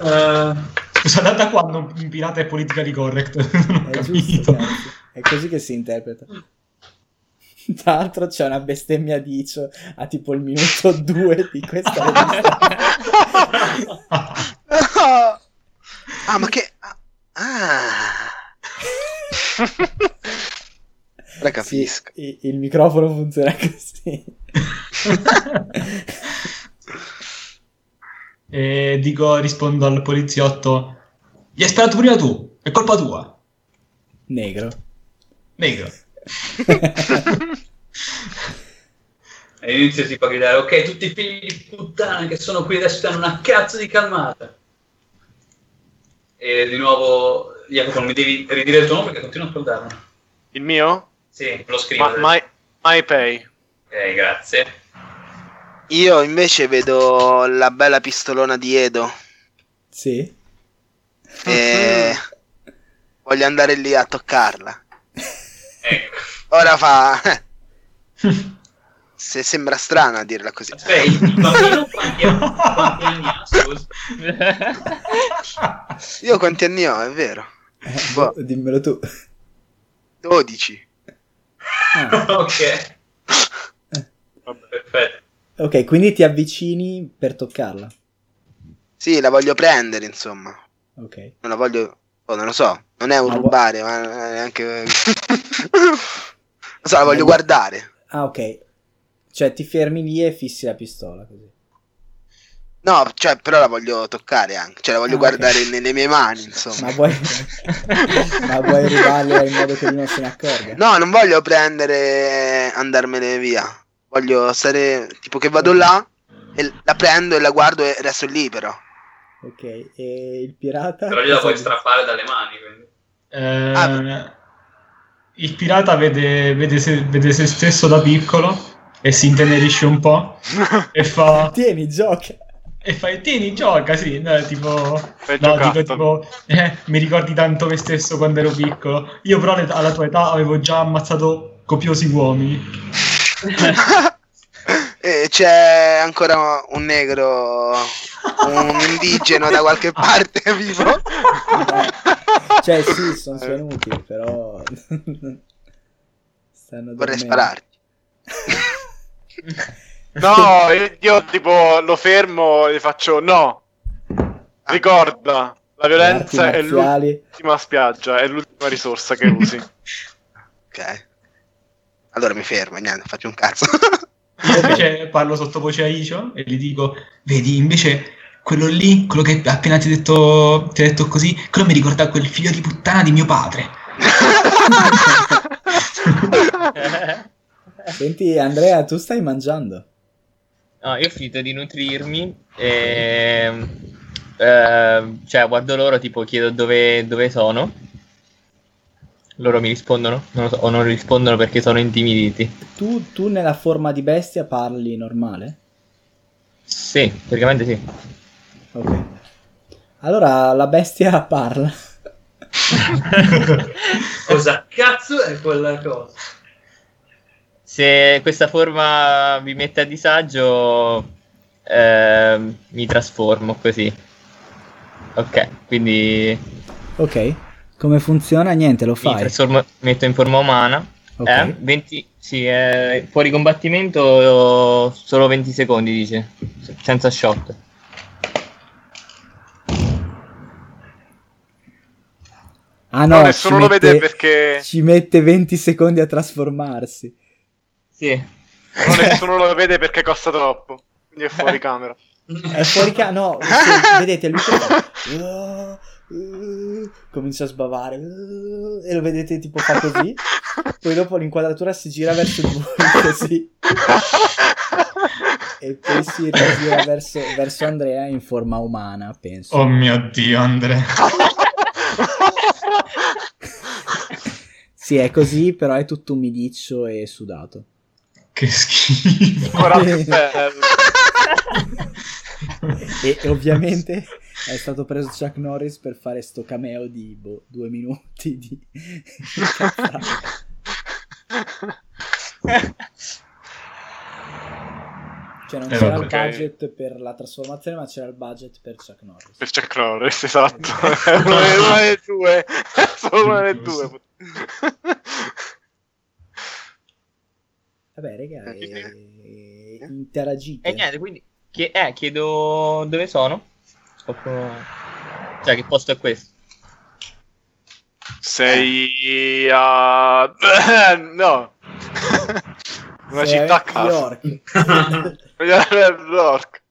Eh, Scusa, da, quando un pirata è politically correct? <laughs> Non ho È giusto, capito. cazzo. È così che si interpreta. Tra l'altro c'è una bestemmia di Icio a tipo il minuto <laughs> 2 di questa rivista. <laughs> ah, ma che... Ah. Ora capisco. Sì, il microfono funziona così. <laughs> e dico, rispondo al poliziotto, gli hai sparato prima tu, è colpa tua, Negro. negro. E inizia tipo a gridare ok tutti i figli di puttana che sono qui adesso danno una cazzo di calmata e di nuovo Jacopo non mi devi ridire il tuo nome perché continuo a ascoltarlo Il mio? sì lo scrivo Ma, my, my Pay. ok grazie Io invece vedo la bella pistolona di Edo Sì. e <laughs> voglio andare lì a toccarla. Ecco Ora fa... <laughs> Se sembra strano a dirla così. aspetta il bambino quanti, quanti anni ha Io quanti anni ho, è vero? Eh, Boh. Dimmelo tu. 12. Ah, <laughs> ok perfetto ok, quindi ti avvicini per toccarla. Sì, la voglio prendere, insomma. Ok. Non la voglio... Oh, non lo so. Non è un Ma rubare, ma neanche... non so, la voglio gu- guardare. Ah, ok. Cioè ti fermi lì e fissi la pistola così. No, cioè, però la voglio toccare anche. Cioè, la voglio Ah, guardare ok. nelle mie mani, insomma. <laughs> Ma vuoi, ma vuoi rubarla in modo che lui non se ne accorga? No, non voglio prendere e andarmene via. Voglio stare... Tipo che vado là e la prendo e la guardo e resto lì, però. Ok, e il pirata? però gliela puoi strappare dalle mani quindi. Eh, Ah. il pirata vede, vede se, vede se stesso da piccolo e si intenerisce un po' e fa... <laughs> Tieni, gioca. E fai, tieni, gioca, sì, no, tipo... Fai No, dico tipo, eh, mi ricordi tanto me stesso quando ero piccolo. Io però alla tua età avevo già ammazzato copiosi uomini. <laughs> <laughs> E c'è ancora un negro, un indigeno da qualche parte vivo. <laughs> Cioè, sì, sono svenuti, però... <laughs> Stanno Vorrei spararti. <laughs> No, io- tipo lo fermo e gli faccio no. Ricorda, la violenza Arti è marziali. l'ultima spiaggia, è l'ultima risorsa che usi. Ok. Allora mi fermo, niente, faccio un cazzo. Io invece parlo sottovoce a Icio e gli dico, vedi, invece quello lì, quello che appena ti ho detto, ti ho detto così, quello mi ricorda quel figlio di puttana di mio padre. <laughs> Senti, Andrea, tu stai mangiando? No, io ho finito di nutrirmi e... eh, cioè, guardo loro, tipo, chiedo dove, dove sono. Loro mi rispondono, non lo so, o non rispondono perché sono intimiditi. Tu, tu nella forma di bestia parli normale? Sì, praticamente sì. Ok. Allora la bestia <laughs> parla. <laughs> cosa cazzo è quella cosa se questa forma vi mette a disagio, ehm, mi trasformo così. Ok, quindi Ok, come funziona? Niente, lo mi fai. trasformo, metto in forma umana. Ok. Eh, 20, sì, eh, fuori combattimento solo 20 secondi, dice, senza shot. Ah no, No, nessuno ci lo mette- vede perché Ci mette 20 secondi a trasformarsi. Sì. no, nessuno lo vede perché costa troppo. Quindi è fuori <laughs> camera. È fuori ca- no, vedete lui "Ah, uh", <laughs> comincia a sbavare e lo vedete tipo fa così. <laughs> Poi dopo l'inquadratura si gira verso di voi <laughs> così e poi si rigira verso, verso Andrea in forma umana, penso. Oh mio dio, Andrea. Sì, è così, però è tutto umidiccio e sudato. Che schifo. E, e ovviamente è stato preso Chuck Norris per fare sto cameo di boh, due minuti di <laughs> Cioè non Eh, c'era vabbè. il budget per la trasformazione, ma c'era il budget per Chuck Norris. Per Chuck Norris, esatto. <laughs> Delle- una delle due. <laughs> Solo una delle due. Vabbè, raga, eh, interagite. E niente, quindi chie- eh, chiedo dove sono. Cioè, che posto è questo? Sei a... <laughs> No. <laughs> Una Sei città a caso. York. <laughs> York.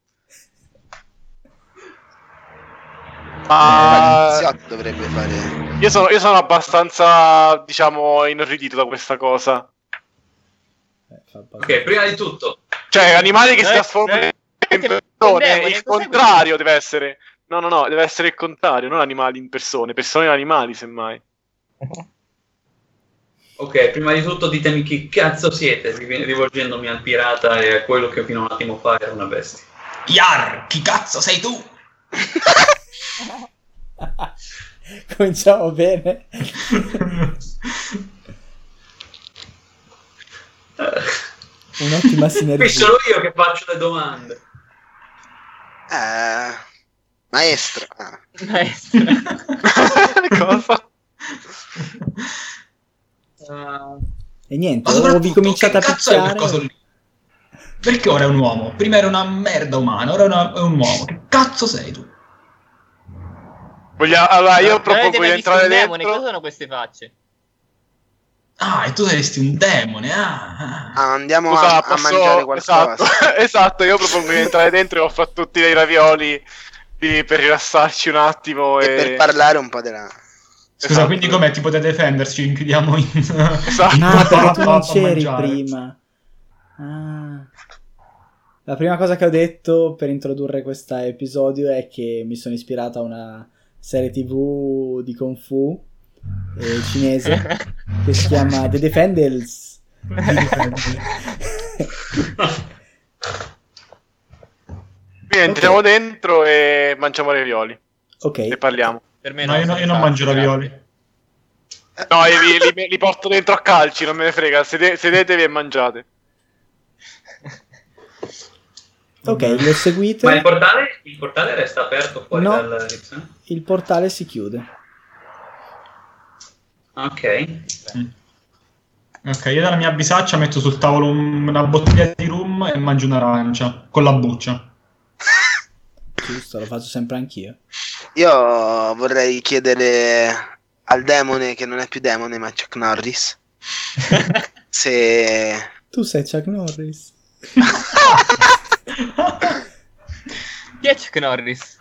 Ma poliziotto dovrebbe fare. io sono, io sono abbastanza, diciamo, inorridito da questa cosa. Eh. Ok, prima di tutto, Cioè, animali che si Eh, trasformano eh, in persone, il contrario deve essere. No, no, no, deve essere il contrario, non animali in persone, persone in animali, semmai. <laughs> ok, prima di tutto ditemi chi cazzo siete, riv- rivolgendomi al pirata e a quello che fino a un attimo fa era una bestia. Yar, chi cazzo sei tu? <laughs> Cominciamo bene. <laughs> Un'ottima Qui sinergia. sono io che faccio le domande. Eh, maestro. Ah. Maestro. <laughs> Cosa? Ah, E niente, Ma o vi soprattutto, cominciate a picchiare. Perché ora è un uomo? Prima era una merda umana, ora è, una- è un uomo. Che cazzo sei tu? Vogliamo- allora, io avete propongo di entrare un demone? dentro. Cosa sono queste facce? Ah, e tu saresti un demone. Ah, ah. Ah, andiamo Scusa, a, a posso- mangiare qualcosa. Esatto, <laughs> esatto, io propongo di entrare dentro e offro a tutti dei ravioli di- per rilassarci un attimo. E E, per parlare un po' della. Scusa, Esatto. quindi com'è? Ti potete difenderci? Inchiudiamo in... <laughs> Esatto. Ah, perché tu non A c'eri prima. Ah. La prima cosa che ho detto per introdurre questo episodio è che mi sono ispirato a una serie tv di Kung Fu eh, cinese che si chiama The Defenders. Quindi entriamo dentro e mangiamo ravioli e ok, parliamo. Per me No, io, no- io non mangio ravioli. No, io <laughs> li, li- li porto dentro a calci, non me ne frega. Sede- sedetevi e mangiate. ok, lo seguite. Ma il portale, il portale resta aperto fuori No. dal? Il portale si chiude. Ok. Ok, io dalla mia bisaccia metto sul tavolo un- una bottiglia di rum e mangio un'arancia con la buccia. Giusto, lo faccio sempre anch'io. Io vorrei chiedere al demone, che non è più demone, ma Chuck Norris, <laughs> se. Tu sei Chuck Norris. <laughs> Chi è Chuck Norris?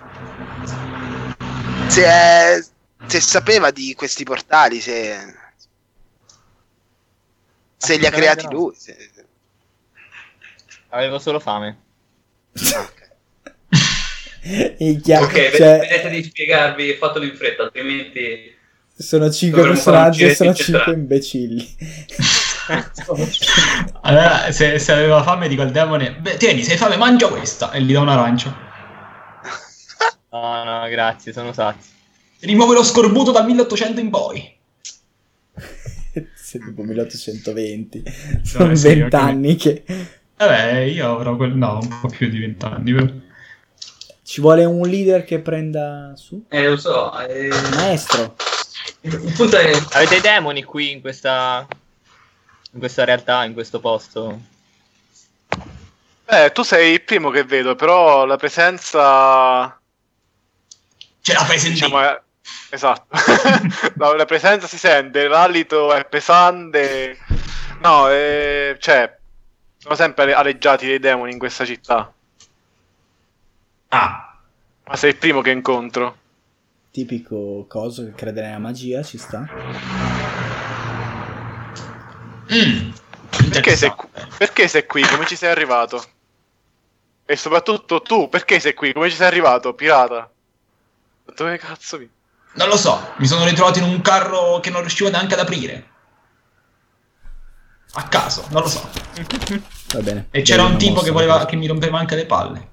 se, è- se sapeva di questi portali, se. Se li ha creati no. lui. se- Avevo solo fame. <laughs> ah, ok. Minchia, Ok, cioè, vedete di spiegarvi, fatelo in fretta, altrimenti... sono cinque un personaggi e sono cinque imbecilli. <laughs> Allora, se, se aveva fame, dico al demone: Beh, tieni, se hai fame, mangia questa. E gli do un'arancia. No, no, grazie, sono sazio. Rimuove lo scorbuto dal 1800 in poi. Sei tipo 1820. Sono sì, ok. vent'anni che... Vabbè, io avrò quel... no, un po' più di vent'anni. però. Ci vuole un leader che prenda su. Eh, lo so. eh, Maestro. il punto è... Avete i demoni qui in questa. In questa realtà, in questo posto. Eh, tu sei il primo che vedo, però la presenza... Ce la fai sentire. Diciamo, è- Esatto. <laughs> <laughs> No, la presenza si sente, l'alito è pesante. No, eh, cioè, sono sempre ale- aleggiati dei demoni in questa città. Ah, Ma sei il primo che incontro. Tipico coso che crede nella magia, ci sta. mm, Perché sei, qui? perché sei qui? Come ci sei arrivato? E soprattutto tu, perché sei qui? Come ci sei arrivato? Pirata. Dove cazzo vi? Non lo so, mi sono ritrovato in un carro che non riuscivo neanche ad aprire. A caso, non lo so. Va bene. E c'era un tipo che, voleva, che mi rompeva anche le palle.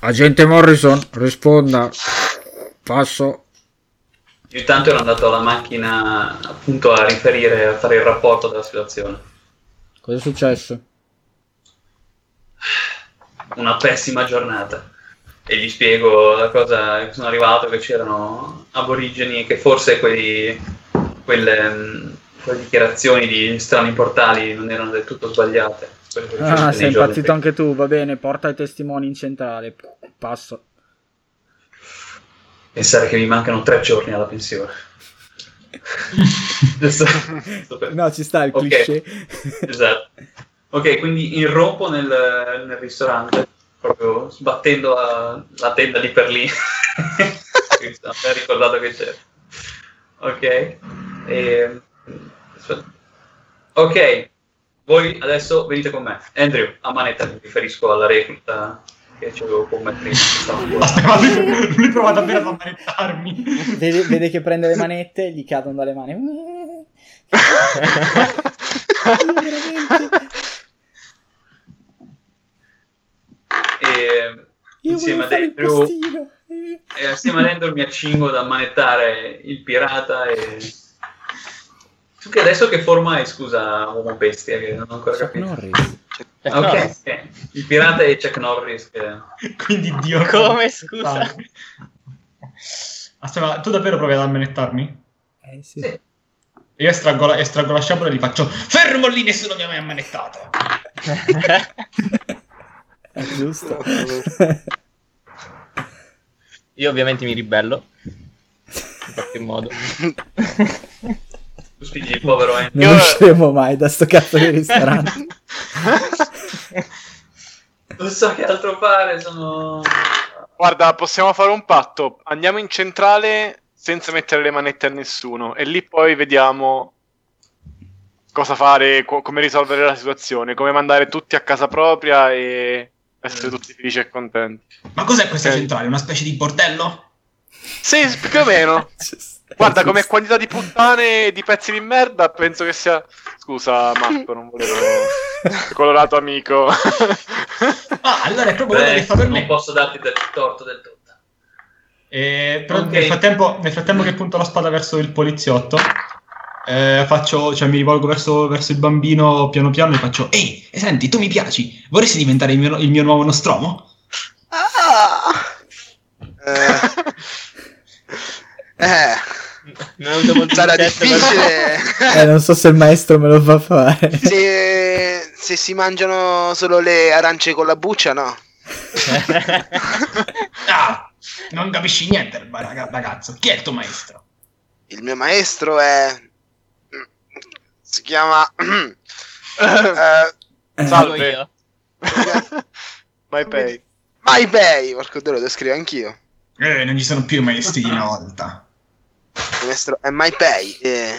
Agente Morrison, risponda. Passo. Io intanto ero andato alla macchina appunto a riferire, a fare il rapporto della situazione. Cosa è successo? Una pessima giornata. E gli spiego la cosa che sono arrivato, che c'erano aborigeni, che forse quei, quelle, quelle dichiarazioni di strani portali non erano del tutto sbagliate. Ah, sei impazzito anche tu, va bene, porta i testimoni in centrale. Passo. Pensare che mi mancano tre giorni alla pensione. <laughs> <laughs> No, ci sta il Ok. cliché. Esatto. Ok, quindi irrompo nel, nel ristorante, proprio sbattendo la, la tenda di per lì. <laughs> Mi appena ricordato che c'era. Ok. E... aspetta. Ok, voi adesso venite con me. Andrew, a manetta, mi riferisco alla recluta che c'avevo con me prima. <laughs> Ma lui, lui prova davvero ad ammanettarmi. Vede, vede che prende le manette e gli cadono dalle mani. <laughs> Io veramente- E Io insieme ad il Andrew. E assieme ad Endor mi accingo ad ammanettare il pirata e... Tu che adesso che forma hai, scusa, uomo bestia, che non ho ancora Chuck capito. Norris. Ah, ok, no. ok. Il pirata e Chuck Norris che... <laughs> Quindi Dio. Come, scusa? Aspetta, ma tu davvero provi ad ammanettarmi? Eh sì. Sì. Io estraggo la, estraggo la sciabola e gli faccio Fermo lì, nessuno mi ha mai ammanettato. <laughs> <laughs> <laughs> È giusto. Io ovviamente mi ribello. In qualche modo. Tu spingi il povero Endor. non usciremo mai da sto cazzo di ristorante. Non so che altro fare, sono... Guarda, possiamo fare un patto. Andiamo in centrale senza mettere le manette a nessuno e lì poi vediamo cosa fare, co- come risolvere la situazione, come mandare tutti a casa propria e essere tutti felici e contenti. Ma cos'è questa Ok. centrale? Una specie di bordello? Sì, più o meno. <laughs> Guarda, come quantità di puttane e di pezzi di merda, penso che sia. Scusa, Marco, non volevo. <laughs> Colorato amico. <laughs> Ah, allora è proprio quello che fa per non me. posso darti del torto del tutto. E, però Ok. nel, frattempo, nel frattempo che punto la spada verso il poliziotto, eh, faccio, cioè mi rivolgo verso, verso il bambino piano piano e faccio Ehi, e senti, tu mi piaci. Vorresti diventare il mio, il mio nuovo nostromo? Ah! Eh, eh, Non sarà però- difficile Eh, non so se il maestro me lo fa fare. se, se si mangiano solo le arance con la buccia, no? <laughs> Ah, non capisci niente, raga- ragazzo. Chi è il tuo maestro? Il mio maestro è. Si chiama. <clears throat> eh, Dico Salve. io. <laughs> My pay. My Bay, porco Dio, lo devo scrivere anch'io. Eh, non ci sono più i maestri di una <laughs> volta. Maestro è My Pay. e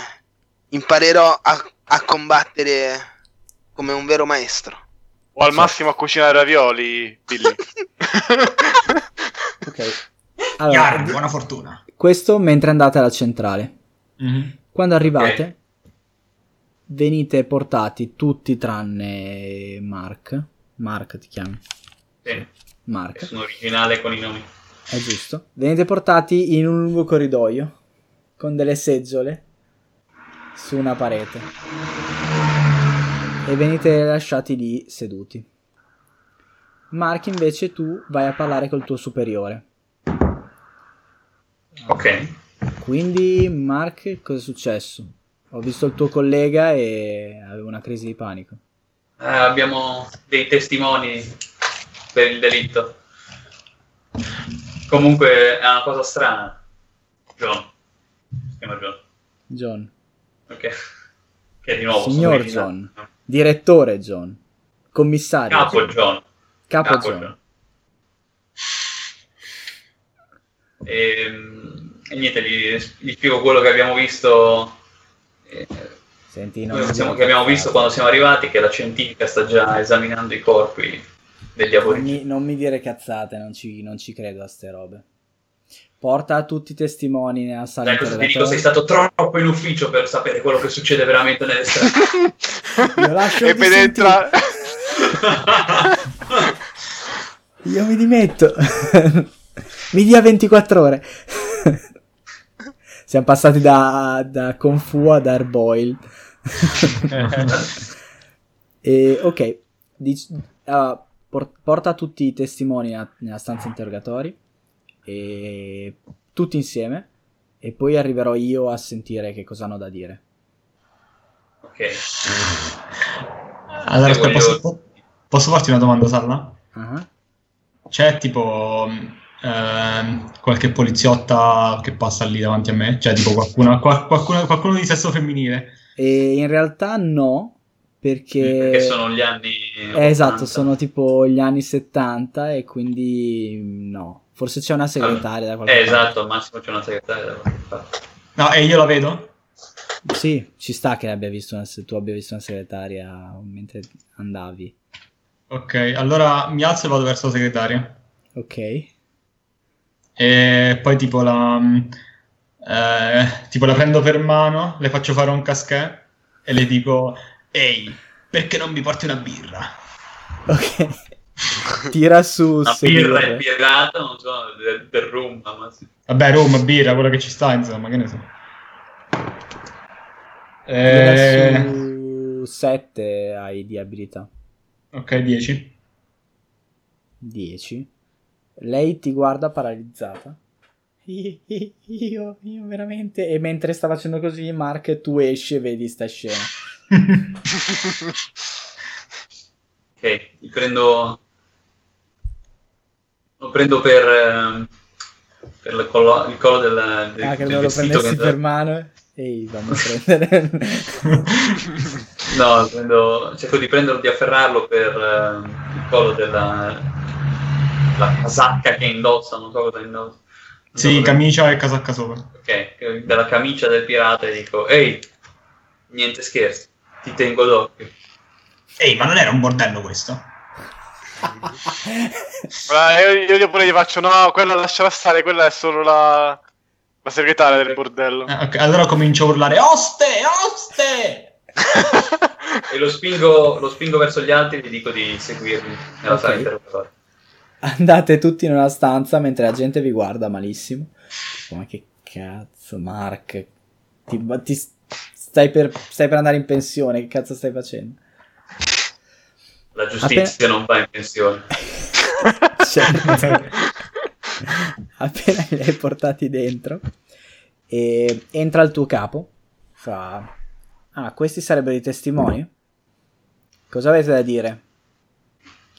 imparerò a, a combattere come un vero maestro. O al massimo a cucinare ravioli, Billy. <laughs> Ok. Allora, buona fortuna. questo mentre andate alla centrale. "Mhm, Quando arrivate, venite portati tutti tranne Mark. Mark ti chiami? Sì, Mark, sono originale con i nomi. è giusto. Venite portati in un lungo corridoio con delle seggiole su una parete. E venite lasciati lì seduti. Mark invece tu vai a parlare col tuo superiore. Ok. Quindi Mark cosa è successo? Ho visto il tuo collega e avevo una crisi di panico. Eh, abbiamo dei testimoni per il delitto. Comunque è una cosa strana. John. Si chiama John. John. Ok. Che di nuovo Signor John. Direttore John. Commissario. Capo John. Capo Capo John. John. E, Ehm, e niente, gli, gli spiego quello che abbiamo visto. Senti, non che, siamo- che abbiamo visto quando siamo arrivati, che la scientifica sta già esaminando i corpi degli Non aborigeni. mi, non mi dire cazzate, non ci, non ci credo a ste robe. Porta tutti i testimoni nella sala Dai, ti dico? Sei stato troppo in ufficio per sapere quello che succede veramente nelle strade. <laughs> Io lascio e penetra... Io mi dimetto. <laughs> mi dia 24 ore. <laughs> Siamo passati da, da Kung Fu ad Airboil. <laughs> e, ok, dic- ah, por- porta tutti i testimoni a- nella stanza interrogatori e tutti insieme e poi arriverò io a sentire che cosa hanno da dire. ok. Allora, aspetta, voglio- posso, po- posso farti una domanda, Salla? Ah, C'è tipo ehm, qualche poliziotta che passa lì davanti a me? Cioè, tipo qualcuno, qual- qualcuno, qualcuno di sesso femminile? E in realtà no, perché... Perché sono gli anni. Eh, esatto, 80. sono tipo gli anni 70 e quindi no. Forse c'è una segretaria da qualche Eh, parte. esatto, al massimo c'è una segretaria da qualche parte. No, e io la vedo? Sì, ci sta che abbia visto una, tu abbia visto una segretaria mentre andavi. Ok, allora mi alzo e vado verso la segretaria. Ok. E poi tipo la, eh, tipo la prendo per mano, le faccio fare un casquet e le dico, ehi, perché non mi porti una birra? Ok. Tira su Una sedurre. birra impiegata, non so, del, del rum, ma sì. Vabbè, rum, birra, quello che ci sta, insomma, che ne so. Tira Eh, su 7 hai di abilità. ok, 10. 10. Lei ti guarda paralizzata. Io, <laughs> io, io veramente. E mentre sta facendo così, Mark, tu esci e vedi sta scena. <laughs> Ok, li prendo. Lo prendo per. ehm, per il collo, il collo del, del, Ah, che del non lo prendessi per mano. Ehi, vamo a prendere. <laughs> No, prendo- cerco di prenderlo, di afferrarlo per ehm, il collo della la casacca che indossa, non so cosa indossa. Sì, cosa- camicia e casacca sopra. Ok, della camicia del pirata e dico, ehi, niente scherzi, ti tengo d'occhio. Ehi, ma non era un bordello questo? <laughs> Ah, io, io pure gli faccio, no, quella lasciala stare, quella è solo la, la segretaria del bordello. Eh, ok, allora comincio a urlare, oste, oste! E lo spingo, lo spingo verso gli altri e gli dico di seguirmi nella Ok. sala interrogatoria. Andate tutti in una stanza mentre la gente vi guarda malissimo. Ma che cazzo, Mark? Ti, ti stai, per, stai per andare in pensione? Che cazzo stai facendo? La giustizia non va in pensione. <laughs> Certo. <laughs> Appena li hai portati dentro, e entra il tuo capo. Fa: Ah, questi sarebbero i testimoni? Cosa avete da dire?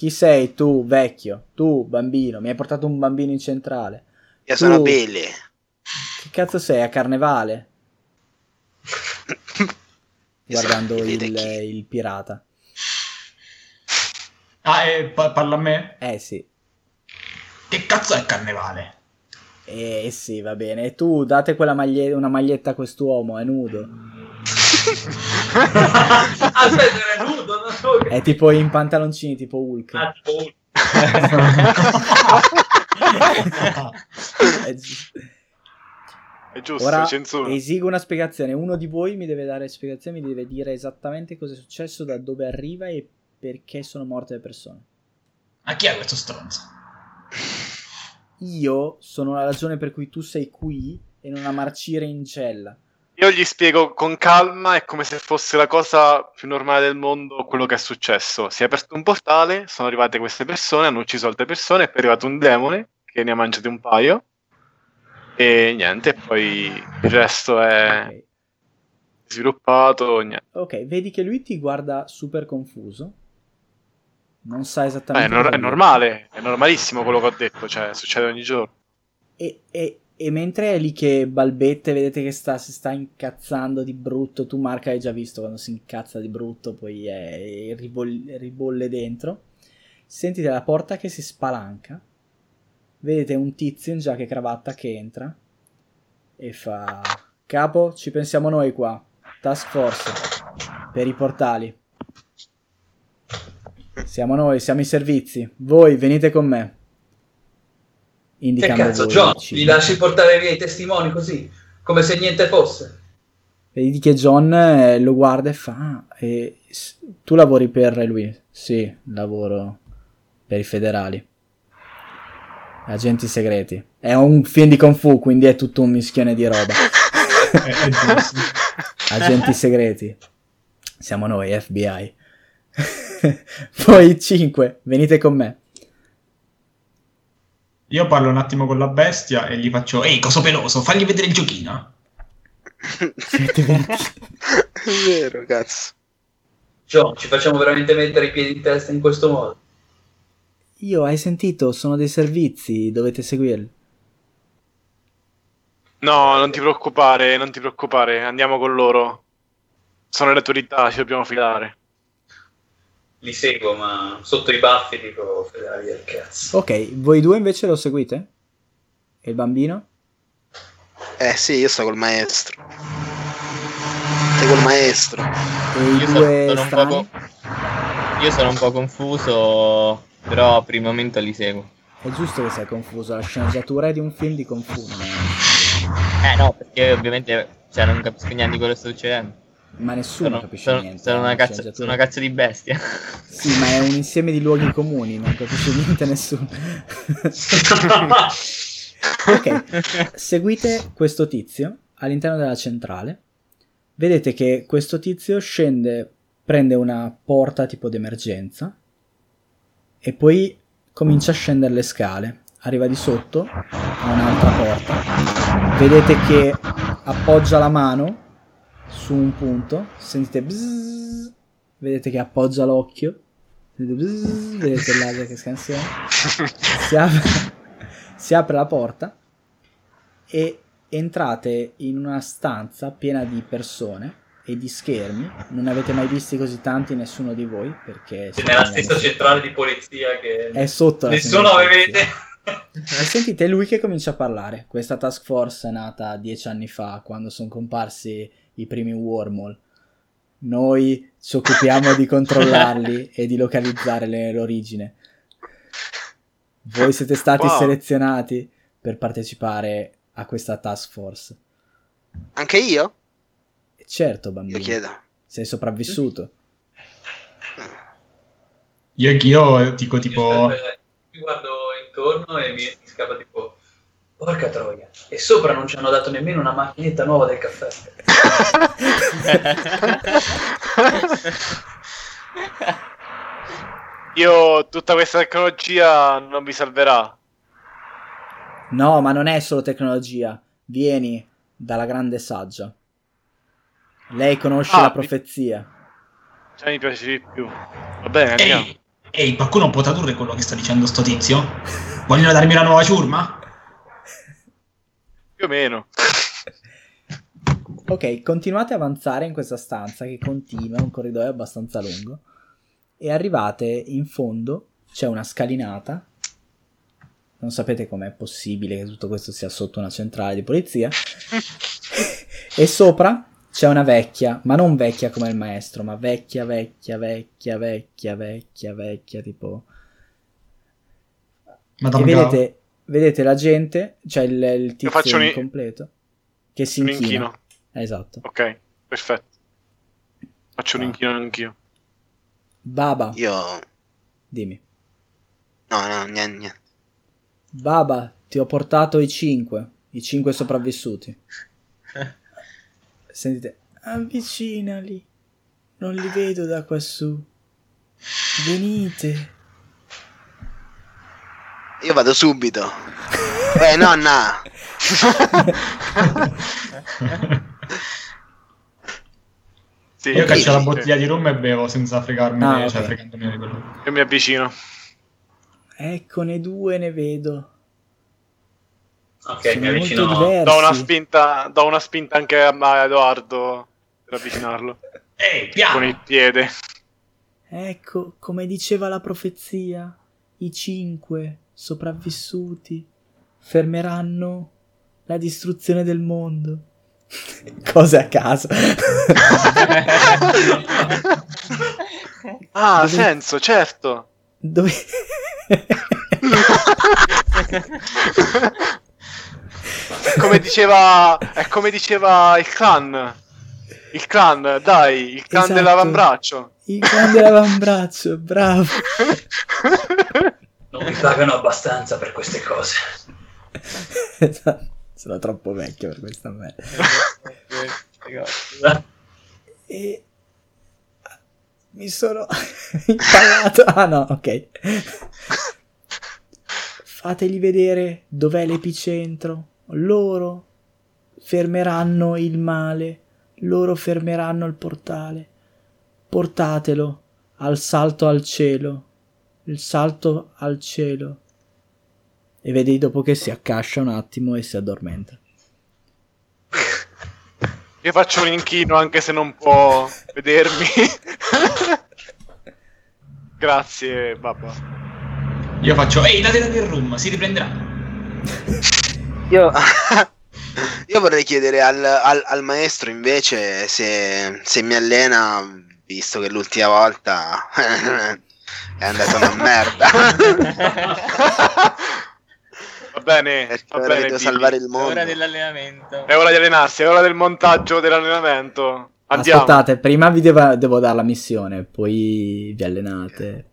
Chi sei tu, vecchio? Tu, bambino? Mi hai portato un bambino in centrale. Io sono Tu- Billy. Che cazzo sei? A carnevale? <laughs> Guardando il, il pirata. Ah, e pa- parla a me? Eh sì. Che cazzo è carnevale? Eh sì, va bene. E tu date quella maglie- una maglietta a quest'uomo, è nudo. Aspetta, era nudo, non so che... È tipo in pantaloncini, tipo Hulk. Ah, tipo- <laughs> È gi- È giusto, Ora censura. esigo una spiegazione. Uno di voi mi deve dare spiegazioni, mi deve dire esattamente cosa è successo, da dove arriva e perché sono morte le persone. Ma chi è questo stronzo? Io sono la ragione per cui tu sei qui e non a marcire in cella. Io gli spiego con calma, è come se fosse la cosa più normale del mondo quello che è successo. Si è aperto un portale, sono arrivate queste persone, hanno ucciso altre persone, è arrivato un demone che ne ha mangiati un paio. E niente, poi il resto è sviluppato. Niente. Ok, vedi che lui ti guarda super confuso. Non sa Eh, esattamente. è, nor- è normale, è normalissimo quello che ho detto, cioè succede ogni giorno. E, e- e mentre è lì che balbette, vedete che sta, si sta incazzando di brutto. Tu, Marca, hai già visto quando si incazza di brutto, poi è, ribol- ribolle dentro. Sentite la porta che si spalanca. Vedete un tizio in giacca e cravatta che entra e fa: Capo, ci pensiamo noi qua. Task Force per i portali. Siamo noi, siamo i servizi. Voi venite con me. Che cazzo, John, cibo. lasci portare via i testimoni così, come se niente fosse. Vedi che John eh, lo guarda e fa: "Ah, e Tu lavori per lui? Sì, lavoro per i federali. Agenti segreti. È un film di Kung Fu, quindi è tutto un mischione di roba. <laughs> <laughs> Agenti segreti. Siamo noi, FBI. <laughs> Voi cinque, venite con me. Io parlo un attimo con la bestia e gli faccio Ehi, coso peloso, fagli vedere il giochino. È vero, cazzo. John, ci facciamo veramente mettere i piedi in testa in questo modo. Io, hai sentito? Sono dei servizi, dovete seguirli. No, non ti preoccupare, non ti preoccupare, andiamo con loro. Sono le autorità, ci dobbiamo fidare. Li seguo, ma sotto i baffi dico fedeli del cazzo. Ok, voi due invece lo seguite? E il bambino? Eh sì, io sto col maestro. Sei col maestro. E i Io sono, sono poco. Io sono un po' confuso, però per il momento li seguo. È giusto che sei confuso, la sceneggiatura è di un film di è- Eh no, perché ovviamente cioè, non capisco niente di quello che sta succedendo. Ma nessuno Sono, capisce sono- niente. sono è una, cazzo, sceneggiatura. sono una cazzo di bestia. <laughs> Sì, ma è un insieme di luoghi comuni, non capisce niente nessuno. <laughs> ok, seguite questo tizio all'interno della centrale. Vedete che questo tizio scende, prende una porta tipo d'emergenza e poi comincia a scendere le scale. Arriva di sotto a un'altra porta. Vedete che appoggia la mano su un punto. Sentite bzzz, vedete che appoggia l'occhio. Sentite bzzz, vedete l'aria che scansiona. <laughs> Si apre, <laughs> si apre la porta e entrate in una stanza piena di persone e di schermi. Non avete mai visti così tanti nessuno di voi perché C'è nella stessa centrale di polizia che è sotto la nessuno avete. E sentite lui che comincia a parlare. Questa task force è nata dieci anni fa, quando sono comparsi i primi wormhole. Noi ci occupiamo di controllarli <laughs> e di localizzare le- l'origine. Voi siete stati Wow. selezionati per partecipare a questa task force. Anche io? E certo, Io bambino, chiedo. sei sopravvissuto. Io anch'io dico Io tipo mi guardo intorno e mi, mi scappa tipo porca troia e sopra non ci hanno dato nemmeno una macchinetta nuova del caffè <laughs> Io, tutta questa tecnologia non vi salverà. No, ma non è solo tecnologia. Vieni dalla grande saggia. Lei conosce Ah, la mi- profezia. Cioè, mi piace di più. Va bene, andiamo. Ehi, ehi, qualcuno può tradurre quello che sta dicendo sto tizio? Vogliono darmi una nuova ciurma? Più o meno. <laughs> Ok, continuate a avanzare in questa stanza che continua, è un corridoio abbastanza lungo. E arrivate in fondo, c'è una scalinata. Non sapete com'è possibile che tutto questo sia sotto una centrale di polizia. <laughs> e sopra c'è una vecchia, ma non vecchia come il maestro, ma vecchia, vecchia, vecchia, vecchia, vecchia, vecchia, tipo... E Madame Gao. vedete, vedete la gente, cioè il, il tizio un- incompleto, che si Un inchina. inchino. Esatto. Ok, perfetto. Faccio un Ah. inchino anch'io. Baba, Io... dimmi. No, no, niente, niente. Baba, ti ho portato i cinque, i cinque sopravvissuti. <laughs> sentite avvicinali, non li vedo da quassù. Venite. Io vado subito. Eh, nonna. Sì, Io caccio la sì, bottiglia di rum e bevo senza fregarmi, Ah, cioè ok. fregandomi di quello. Io mi avvicino. Eccone due, ne vedo. Ok, Sono mi avvicino. Do una spinta, do una spinta anche a Edoardo per avvicinarlo. Ehi, Con piano! il piede. Ecco, come diceva la profezia, i cinque sopravvissuti fermeranno la distruzione del mondo. <laughs> Cose a caso. <laughs> Ah, ha Dove- senso, certo. Dove... È come diceva, è come diceva il clan. Il clan, dai, il clan Esatto. dell'avambraccio. Il grande avambraccio, bravo. <laughs> Non mi pagano abbastanza per queste cose. <laughs> Sono troppo vecchio per questa merda. <laughs> E mi sono <laughs> impallato. Ah no, ok. Fategli vedere dov'è l'epicentro. Loro fermeranno il male. Loro fermeranno il portale. Portatelo al salto al cielo. Il salto al cielo. E vedi dopo che si accascia un attimo e si addormenta. <laughs> Io faccio un inchino anche se non può vedermi. <laughs> Grazie, babba. Io faccio, ehi, date del rum, si riprenderà. <laughs> Io, io vorrei chiedere al, al- al maestro invece se, se mi allena, visto che l'ultima volta è andata una merda. <laughs> Va bene, Perché va bene. salvare il È mondo. ora dell'allenamento. È ora di allenarsi, è ora del montaggio dell'allenamento. Andiamo. Aspettate, prima vi devo, devo dare la missione, poi vi allenate.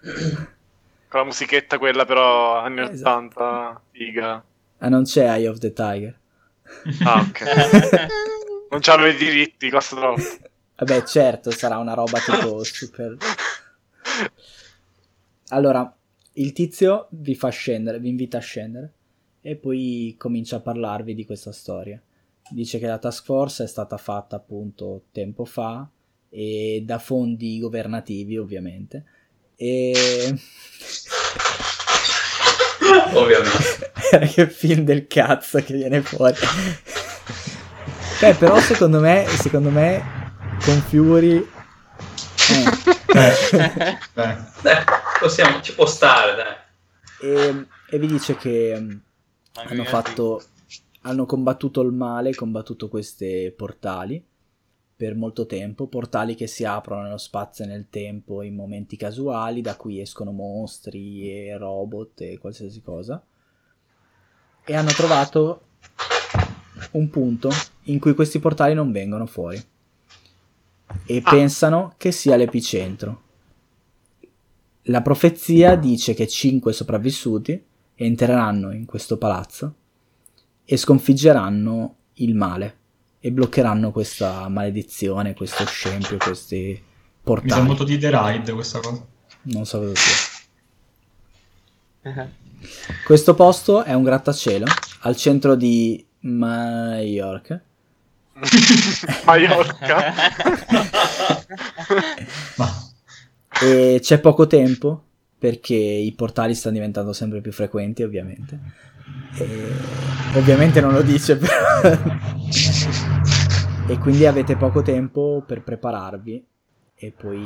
Con la musichetta quella però anni Esatto. 80, figa. Ah, non c'è Eye of the Tiger. Ah, ok. <laughs> non c'hanno i diritti, costa troppo. Vabbè, certo, sarà una roba tipo super... Allora, il tizio vi fa scendere, vi invita a scendere e poi comincia a parlarvi di questa storia. Dice che la task force è stata fatta appunto tempo fa e da fondi governativi ovviamente. E... Ovviamente. <laughs> che film del cazzo che viene fuori. Beh, però secondo me, secondo me con Fury... eh, Eh, eh. Dai, possiamo, ci può stare, dai. e, e vi dice che mm, Mamma hanno fatto hanno combattuto il male combattuto questi portali per molto tempo portali che si aprono nello spazio e nel tempo in momenti casuali da cui escono mostri e robot e qualsiasi cosa e hanno trovato un punto in cui questi portali non vengono fuori e Ah. pensano che sia l'epicentro la profezia dice che cinque sopravvissuti entreranno in questo palazzo e sconfiggeranno il male e bloccheranno questa maledizione, questo scempio, questi Mi sa portali. molto di The Ride questa cosa. Non so cosa sia. Questo posto è un grattacielo al centro di Mallorca. <laughs> Mallorca. Ma E c'è poco tempo perché i portali stanno diventando sempre più frequenti, ovviamente. E ovviamente non lo dice, però. e quindi avete poco tempo per prepararvi. E poi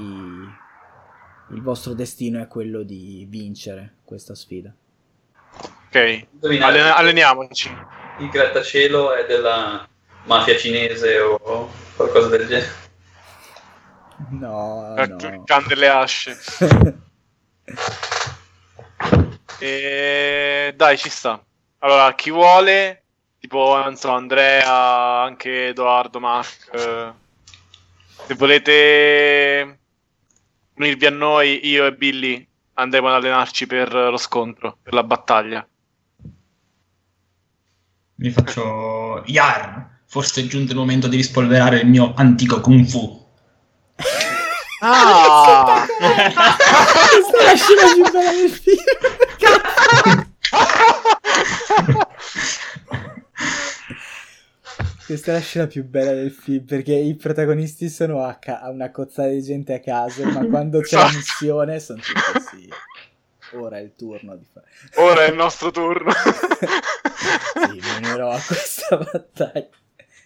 il vostro destino è quello di vincere questa sfida. ok, Allen- alleniamoci. Il grattacielo è della mafia cinese o qualcosa del genere. No, il no. can delle asce. <laughs> E dai, ci sta. Allora, chi vuole, tipo, non so, Andrea, anche Edoardo, Mark, eh, se volete unirvi a noi, io e Billy andremo ad allenarci per lo scontro, per la battaglia. mi faccio Yarn, forse è giunto il momento di rispolverare il mio antico kung fu. Ah! <laughs> Questa è la scena più bella del <laughs> film. Questa è la scena più bella del film perché i protagonisti sono a, ca- a una cozzata di gente a caso, ma quando c'è la Esatto. missione sono tutti sì. Ora è il turno di fare. Ora è il nostro turno. <laughs> Sì, minerò a questa battaglia.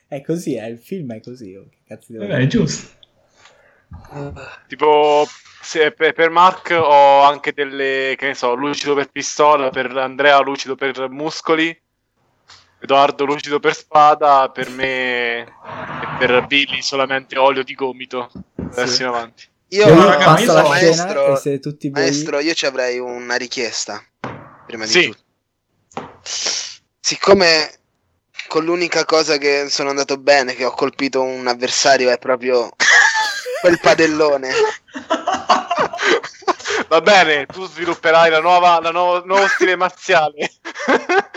È così, è il film è così. oh, Che cazzo devo Vabbè, è dire? giusto. tipo, se per, per Mark ho anche delle, che ne so, lucido per pistola, per Andrea lucido per muscoli, Edoardo lucido per spada, per me e per Billy solamente olio di gomito. Adesso in avanti. Io, raga, io la so- scena maestro, e siete tutti voi. maestro, io ci avrei una richiesta. Prima di Sì. tutto. Siccome con l'unica cosa che sono andato bene, che ho colpito un avversario, è proprio <laughs> quel padellone. Va bene, tu svilupperai la nuova, la nuovo, nuovo stile marziale. <laughs>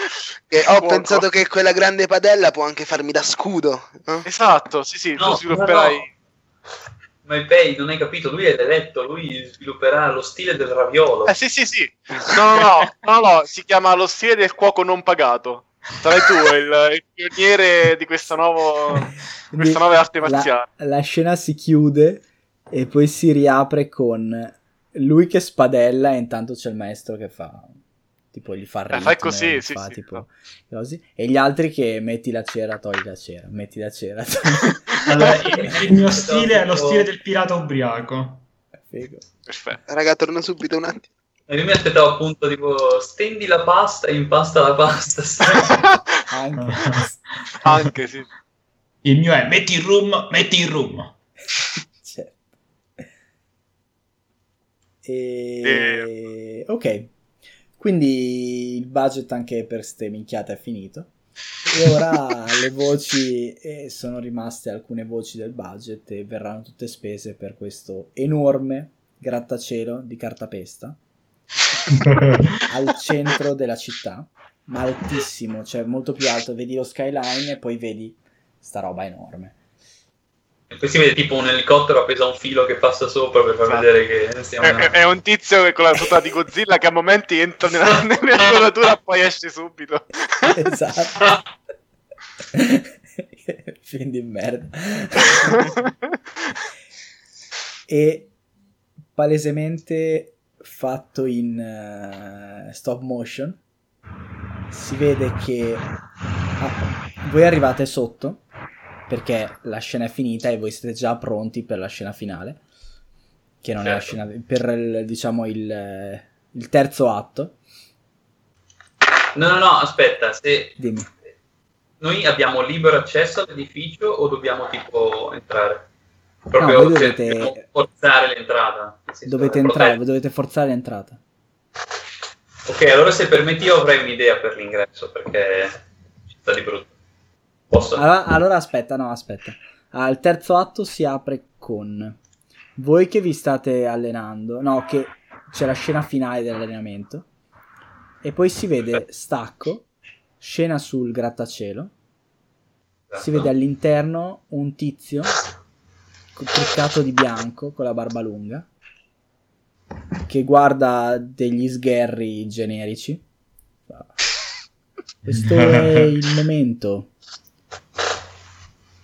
E ho Fuoco. pensato che quella grande padella può anche farmi da scudo. no? Esatto, sì, sì, No, tu svilupperai. no, Ma Pei non hai capito, lui è l'eletto, lui svilupperà lo stile del raviolo. Eh sì, sì, sì. No, no, no, no, no, si chiama lo stile del cuoco non pagato. Sarai tu il, il pioniere di questa, nuovo, questa nuova arte marziale. La, la scena si chiude e poi si riapre con lui che spadella e intanto c'è il maestro che fa tipo gli fa il Eh, così, sì, fa sì, tipo no. così e gli altri che metti la cera togli la cera metti la cera togli... <laughs> Allora, il, il mio stile è lo stile del pirata ubriaco. Figo. Perfetto. Raga, torno subito un attimo. E io mi aspettavo appunto tipo stendi la pasta e impasta la pasta. <laughs> anche Anche sì. Il mio è metti il rum, metti il rum. certo. e... ok quindi il budget anche per ste minchiate è finito e ora <laughs> le voci eh, sono rimaste alcune voci del budget e verranno tutte spese per questo enorme grattacielo di cartapesta <laughs> al centro della città ma altissimo cioè molto più alto. Vedi lo skyline e poi vedi sta roba enorme. E poi si vede tipo un elicottero appeso a un filo che passa sopra per far Esatto. vedere che stiamo È, è- un tizio che con la tuta di Godzilla che a momenti entra nella, <laughs> nell'inquadratura e poi esce subito. esatto. <laughs> Film di merda. E palesemente fatto in eh, stop motion si vede che ah, voi arrivate sotto perché la scena è finita e voi siete già pronti per la scena finale che non è la Certo. scena per il, diciamo il, il terzo atto No, no, no, aspetta, se dimmi noi abbiamo libero accesso all'edificio o dobbiamo tipo entrare? No, Proprio voi cioè, dovete- forzare l'entrata. dovete entrare dovete forzare l'entrata Ok, allora se permetti io avrei un'idea per l'ingresso perché ci sta di brutto. Posso? Allora, allora aspetta, no, aspetta. Al terzo atto si apre con voi che vi state allenando, no, che c'è la scena finale dell'allenamento e poi si vede stacco, scena sul grattacielo, Esatto. si vede all'interno un tizio truccato di bianco con la barba lunga che guarda degli sgherri generici. Questo è <laughs> il momento.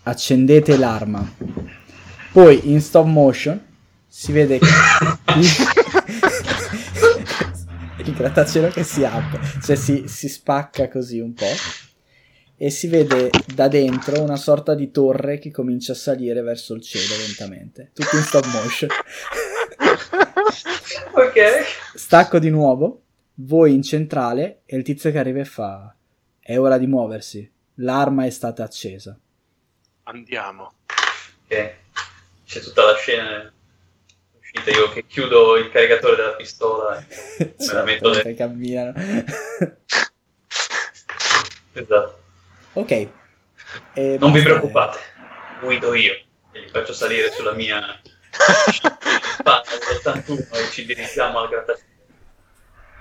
Accendete l'arma. Poi in stop motion si vede il, <laughs> il grattacielo che si apre, cioè si, si spacca così un po'. E si vede da dentro una sorta di torre che comincia a salire verso il cielo lentamente. Tutto in stop motion. <laughs> Ok. Stacco di nuovo, voi in centrale e il tizio che arriva e fa: È ora di muoversi. L'arma è stata accesa. Andiamo. Ok. C'è tutta la scena uscita io che chiudo il caricatore della pistola. e <laughs> Me la metto Certo, dentro. che camminano. Esatto. Ok. E Non vi basta. preoccupate, guido io e li faccio salire sulla mia <laughs> spalla dell'81 e ci dirigiamo al grattacielo.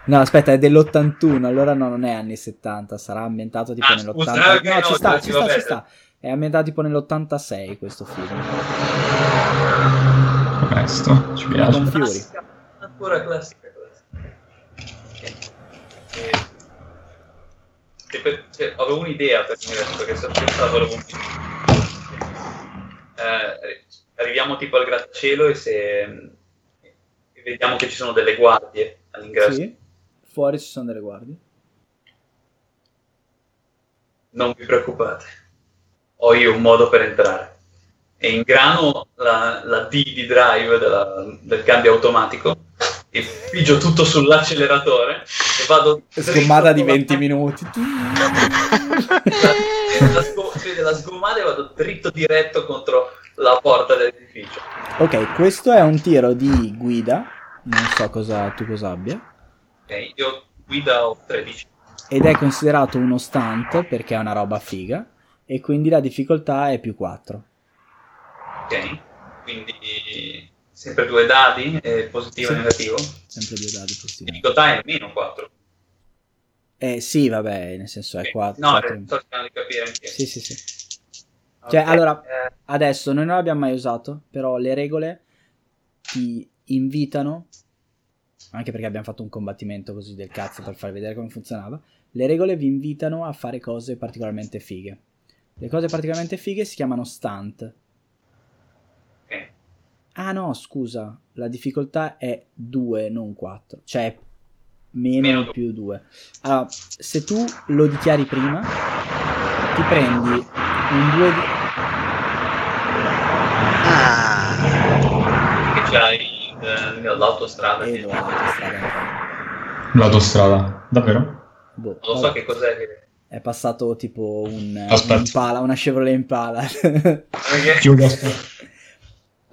No, aspetta, è dell'81, allora no, non è anni 70, sarà ambientato tipo Ah, nell'80. scusa, eh, no, no, ci sta, ci sta, ci sta. È ambientato tipo nell'86 questo film. Questo, ci piace. Con Fury. Classica, ancora classica. Che per- cioè, avevo un'idea per l'universo, perché sono pensato volevo un eh, arriviamo tipo al grattacielo e se vediamo che ci sono delle guardie all'ingresso. Sì. Fuori ci sono delle guardie. Non vi preoccupate, ho io un modo per entrare. E ingrano la, la D di drive della- del cambio automatico e pigio tutto sull'acceleratore e vado... Sgommata di dritto 20 minuti. La, la, sgo- si vede la sgommata e vado dritto diretto contro la porta dell'edificio. Ok, questo è un tiro di guida. Non so cosa tu cosa abbia. Ok, io guida ho 13. Ed è considerato uno stunt perché è una roba figa. E quindi la difficoltà è più 4. Ok, quindi sempre due dadi, eh, positivo Sì. e negativo. Sempre due dadi positivi. Difficoltà è meno 4. Eh sì, vabbè, nel senso è 4. No, eh, sto cercando di capire anche. Sì, sì, sì. Cioè, Ok, allora- eh, Adesso noi non l'abbiamo mai usato, però le regole ti invitano, anche perché abbiamo fatto un combattimento così del cazzo per far vedere come funzionava, le regole vi invitano a fare cose particolarmente fighe. Le cose particolarmente fighe si chiamano stunt. Ah no, scusa, la difficoltà è 2, non 4, cioè meno, Meno due. più 2. Allora, se tu lo dichiari prima, ti prendi un 2 di... Ah, Che c'hai eh, l'autostrada. E che- lo autostrada. L'autostrada, davvero? Boh, Non so che cos'è che... È passato tipo un, Aspetta. un Impala, una Chevrolet Impala. Perché- Chiudo, aspetta.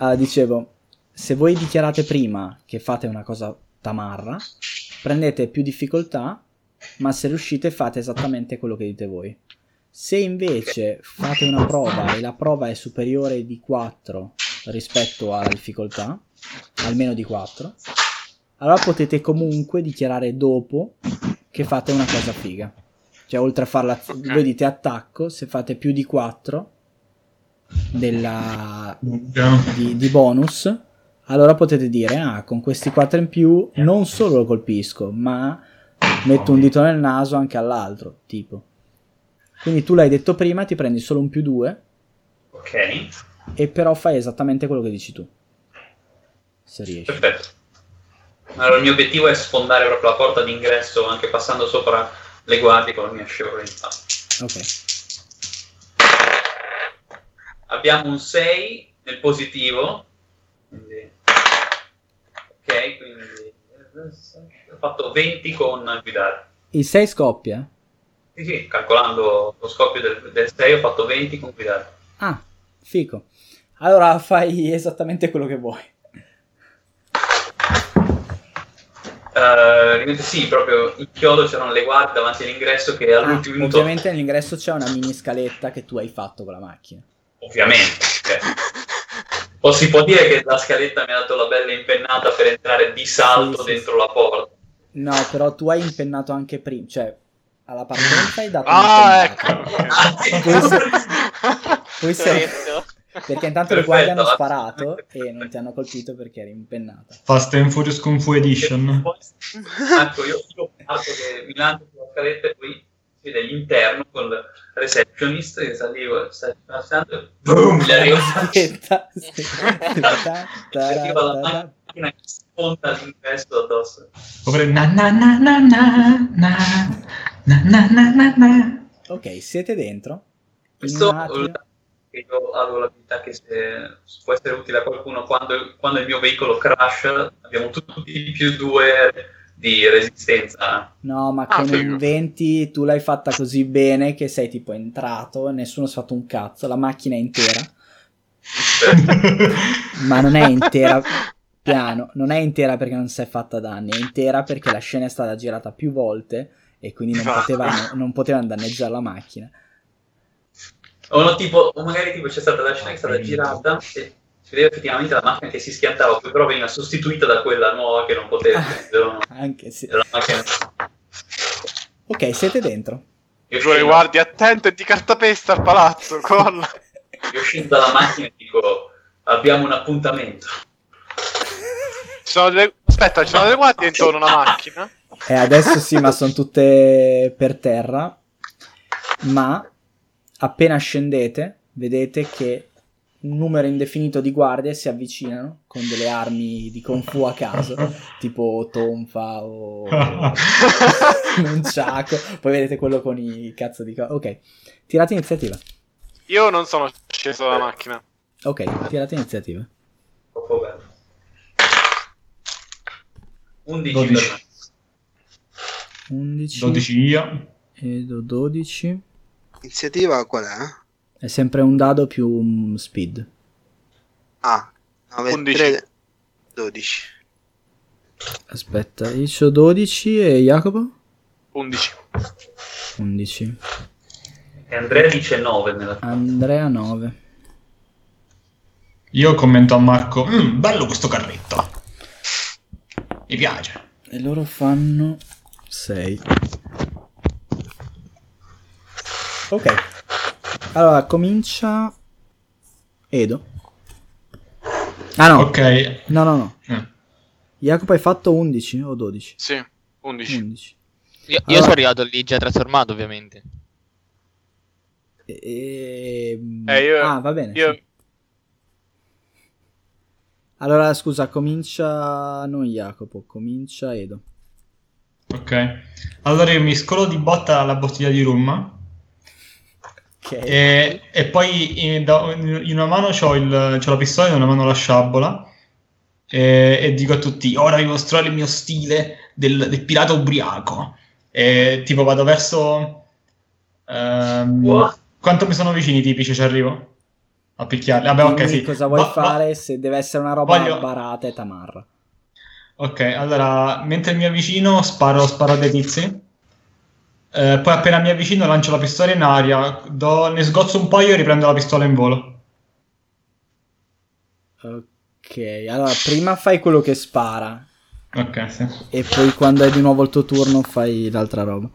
Ah, dicevo, se voi dichiarate prima che fate una cosa tamarra, prendete più difficoltà, ma se riuscite fate esattamente quello che dite voi. Se invece fate una prova e la prova è superiore di 4 rispetto alla difficoltà, almeno di 4, allora potete comunque dichiarare dopo che fate una cosa figa. Cioè, oltre a farla, voi dite attacco, se fate più di 4 della, di, di bonus, allora potete dire, ah, con questi 4 in più non solo lo colpisco, ma metto un dito nel naso anche all'altro, tipo. Quindi tu l'hai detto prima, ti prendi solo un più 2 Ok, e però fai esattamente quello che dici tu. Se riesci. perfetto. Allora, il mio obiettivo è sfondare proprio la porta d'ingresso anche passando sopra le guardie con la mia Impala. Ok. Abbiamo un 6 nel positivo. Quindi... Ok, quindi ho fatto 20 con guidare. Il 6 scoppia? Sì, sì, calcolando lo scoppio del, del 6 ho fatto 20 con guidare. Ah, fico. Allora fai esattamente quello che vuoi. Ovviamente sì, proprio in chiodo c'erano le guardie davanti all'ingresso che Ah, all'ultimo minuto... ovviamente nell'ingresso c'è una mini scaletta che tu hai fatto con la macchina. Ovviamente. ok. O si può dire che la scaletta mi ha dato la bella impennata per entrare di salto Sì, sì, dentro la porta. No, però tu hai impennato anche prima, cioè alla partenza hai dato Ah, ecco. Poi se- Poi sei... Questo. Perché intanto le Perfetto, guardie hanno sparato e non ti hanno colpito perché eri impennata. Fast and Furious Kung Fu Edition. Ecco, io, io parto che mi lancio sulla scaletta e poi si vede l'interno con il receptionist che salivo, sta passando e boom, gli arriva, la macchina che sponta all'ingresso addosso. Oppure na na na na na na na na na. Ok, siete dentro. Questo che io avevo l'abilità che se può essere utile a qualcuno quando, quando il mio veicolo crash abbiamo tutti più due di resistenza. No, ma Ah, con figo. un 20 tu l'hai fatta così bene che sei tipo entrato, nessuno si è fatto un cazzo, la macchina è intera, <laughs> ma non è intera piano, non è intera perché non si è fatta danni, è intera perché la scena è stata girata più volte e quindi non potevano, non potevano danneggiare la macchina. O, no, tipo, o magari tipo c'è stata la scena che è stata girata e vedeva effettivamente la macchina che si schiantava, poi però veniva sostituita da quella nuova che non poteva. Ah. Era Anche macchina. Ok, siete dentro. Io scendo, guardie, attento, è di cartapesta al palazzo, <laughs> colla. io scendo dalla macchina e dico abbiamo un appuntamento. Ci sono delle... Aspetta, ci sono delle guardie intorno a una macchina? Eh, adesso sì, ma sono tutte per terra. Ma appena scendete, vedete che un numero indefinito di guardie si avvicinano con delle armi di Kung Fu a caso, <laughs> tipo tonfa o <laughs> un ciaco. Poi vedete quello con i cazzo di... co- ok, tirate iniziativa. Io non sono sceso dalla macchina. Ok, tirate iniziativa. Troppo bello. 11 12. per me. 11 12 io. e do 12. Iniziativa qual è? È sempre un dado più un speed. Ah, 9, 11. 3, 12. Aspetta, io ho 12 e Jacopo? 11. 11. E Andrea dice 9 nella Andrea 9. Io commento a Marco, "Mm, bello questo carretto. Mi piace. E loro fanno 6. Ok. Allora, comincia Edo. Ah no, Ok. no, no, no. Eh. Jacopo hai fatto 11 o 12? Sì, 11. 11. Io, io Allora- sono arrivato lì già trasformato, ovviamente. E... Eh, io- ah, va bene. Io... sì. Allora, scusa, comincia non Jacopo, comincia Edo. Ok. Allora io mi scolo di botta la bottiglia di rum Ok. e, e poi in, una mano ho la pistola e in una mano la sciabola e, e dico a tutti, ora vi mostrerò il mio stile del, del pirata ubriaco. E tipo vado verso... ehm, Wow. Quanto mi sono vicini i tipici, ci arrivo? A picchiarli. Vabbè, ok, Dimmi sì. cosa vuoi Va- va- fare se deve essere una roba Voglio- barata e tamarra. Ok, allora, mentre mi avvicino, sparo, sparo a dei tizi. Eh, poi appena mi avvicino lancio la pistola in aria, do- ne sgozzo un paio e riprendo la pistola in volo. Ok, allora prima fai quello che spara Ok, sì. e poi quando è di nuovo il tuo turno fai l'altra roba.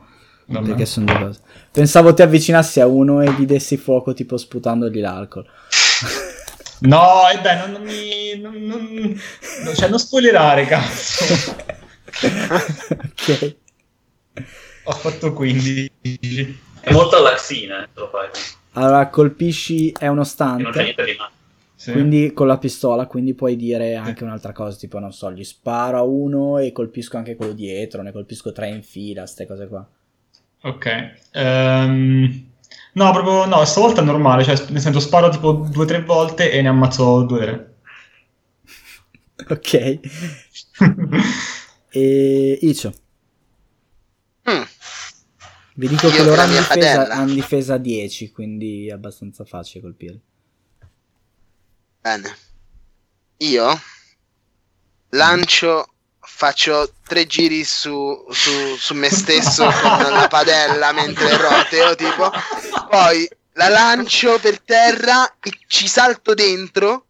Va Perché sono due cose. Pensavo ti avvicinassi a uno e gli dessi fuoco tipo sputandogli l'alcol. <laughs> No, e dai, non, non mi... Non, non- no, cioè, non spoilerare, cazzo. <laughs> ok. Ho fatto 15. È molto laxina, eh, lo fai. Allora colpisci è uno Che non c'è stante, niente di male. Sì. quindi con la pistola, quindi puoi dire anche un'altra cosa, tipo non so, gli sparo a uno e colpisco anche quello dietro, ne colpisco tre in fila, ste cose qua. Ok. Ehm, no, proprio... No, stavolta è normale, cioè, nel senso sparo tipo due o tre volte e ne ammazzo due o tre. <laughs> Ok. <laughs> E Icio. Vi dico Io che loro hanno difesa, hanno difesa 10, quindi è abbastanza facile colpire. Bene. Io lancio, faccio tre giri su, su, su me stesso <laughs> con la padella mentre roteo, tipo. Poi la lancio per terra e ci salto dentro.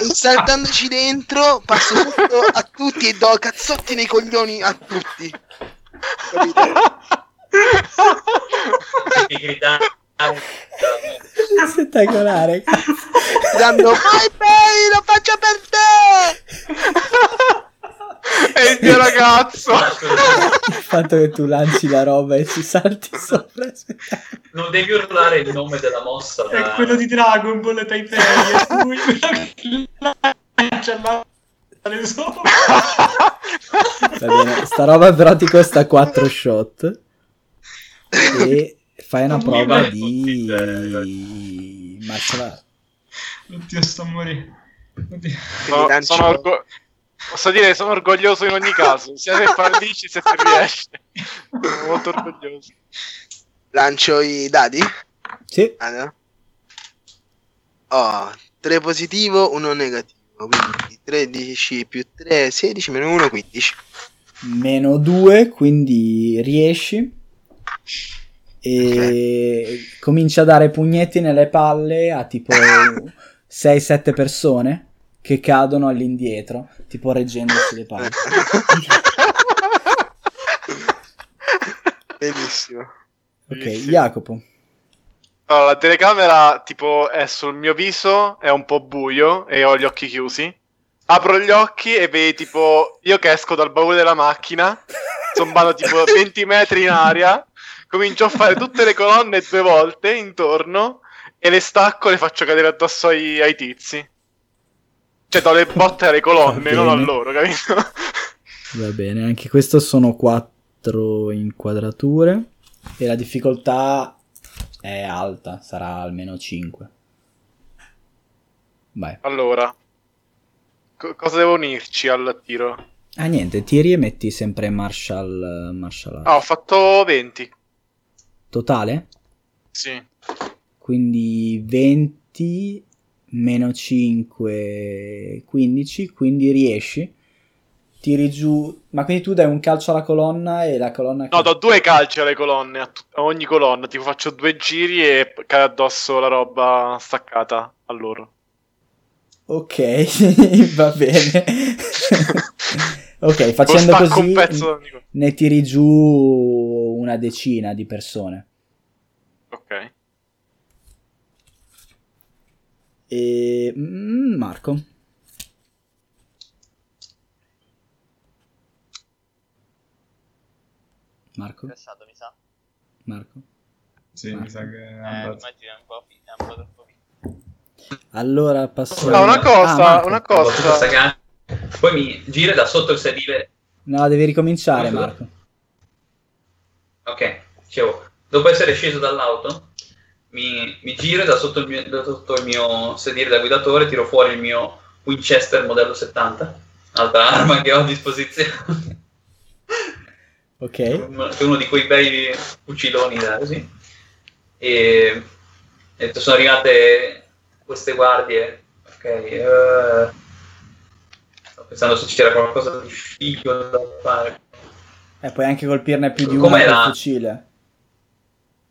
E saltandoci dentro passo tutto a tutti e do cazzotti nei coglioni a tutti. Gridare. Spettacolare, cazzo. Dando vai baby, lo faccio per te! È il mio ragazzo! Il fatto che tu lanci la roba e ci salti sopra. è. Non devi urlare il nome della mossa. È ma- quello di Dragon Ball Taipei, è lui che lancia la sopra. <laughs> Va bene, sta roba però ti costa 4 shot. E fai una prova di martial art. Oddio, sto a morire. Oddio. Lancio- sono orgo- Posso dire sono orgoglioso in ogni caso, sia se fallisci sia se riesci. Sono molto orgoglioso. Lancio i dadi? Sì, Allora. Ho 3 positivo, 1 negativo. Quindi 13 più 3, 16 meno 1, 15. meno 2, quindi riesci. E comincia a dare pugnetti nelle palle a tipo <laughs> 6-7 persone che cadono all'indietro, tipo reggendosi le palle. <laughs> Benissimo. Ok, Bellissimo. Jacopo. Allora, la telecamera tipo è sul mio viso, è un po' buio e ho gli occhi chiusi. Apro gli occhi e vedi tipo io che esco dal baule della macchina, zombando tipo <laughs> 20 metri in aria, comincio a fare tutte le colonne due volte intorno e le stacco e le faccio cadere addosso ai, ai tizi. Cioè do le botte alle colonne, non a loro, capito? <laughs> Va bene, anche questo sono quattro inquadrature e la difficoltà è alta, sarà almeno 5. Vai. Allora, co- cosa devo unirci al tiro? Ah niente, tiri e metti sempre martial, martial art. Ah, ho fatto 20. Totale? Sì. Quindi 20 meno 5, 15, quindi riesci. Tiri giù, ma quindi tu dai un calcio alla colonna e la colonna... No, do due calci alle colonne, a, tut- a ogni colonna, tipo faccio due giri e cade addosso la roba staccata a loro. Ok, <laughs> va bene. ok, facendo Lo stacco così co- ne tiri giù una decina di persone. Ok. E mm, Marco. Marco? Passato, mi sa. Marco? Sì, mi sa che Eh, immagino è un po', fi- è un po' troppo fi- Allora passiamo... No, una cosa, Ah, Marco. una cosa. Poi mi gira da sotto il sedile. No, devi ricominciare Scusa. Marco. Ok, dicevo, dopo essere sceso dall'auto, mi, mi giro da sotto, il mio, da sotto il mio sedile da guidatore, tiro fuori il mio Winchester modello 70, altra arma che ho a disposizione. Ok. uno, uno di quei bei fuciloni da così. E, e sono arrivate queste guardie. Ok, eh, sto pensando se c'era qualcosa di figo da fare. E puoi anche colpirne più di una Com'è col la- fucile.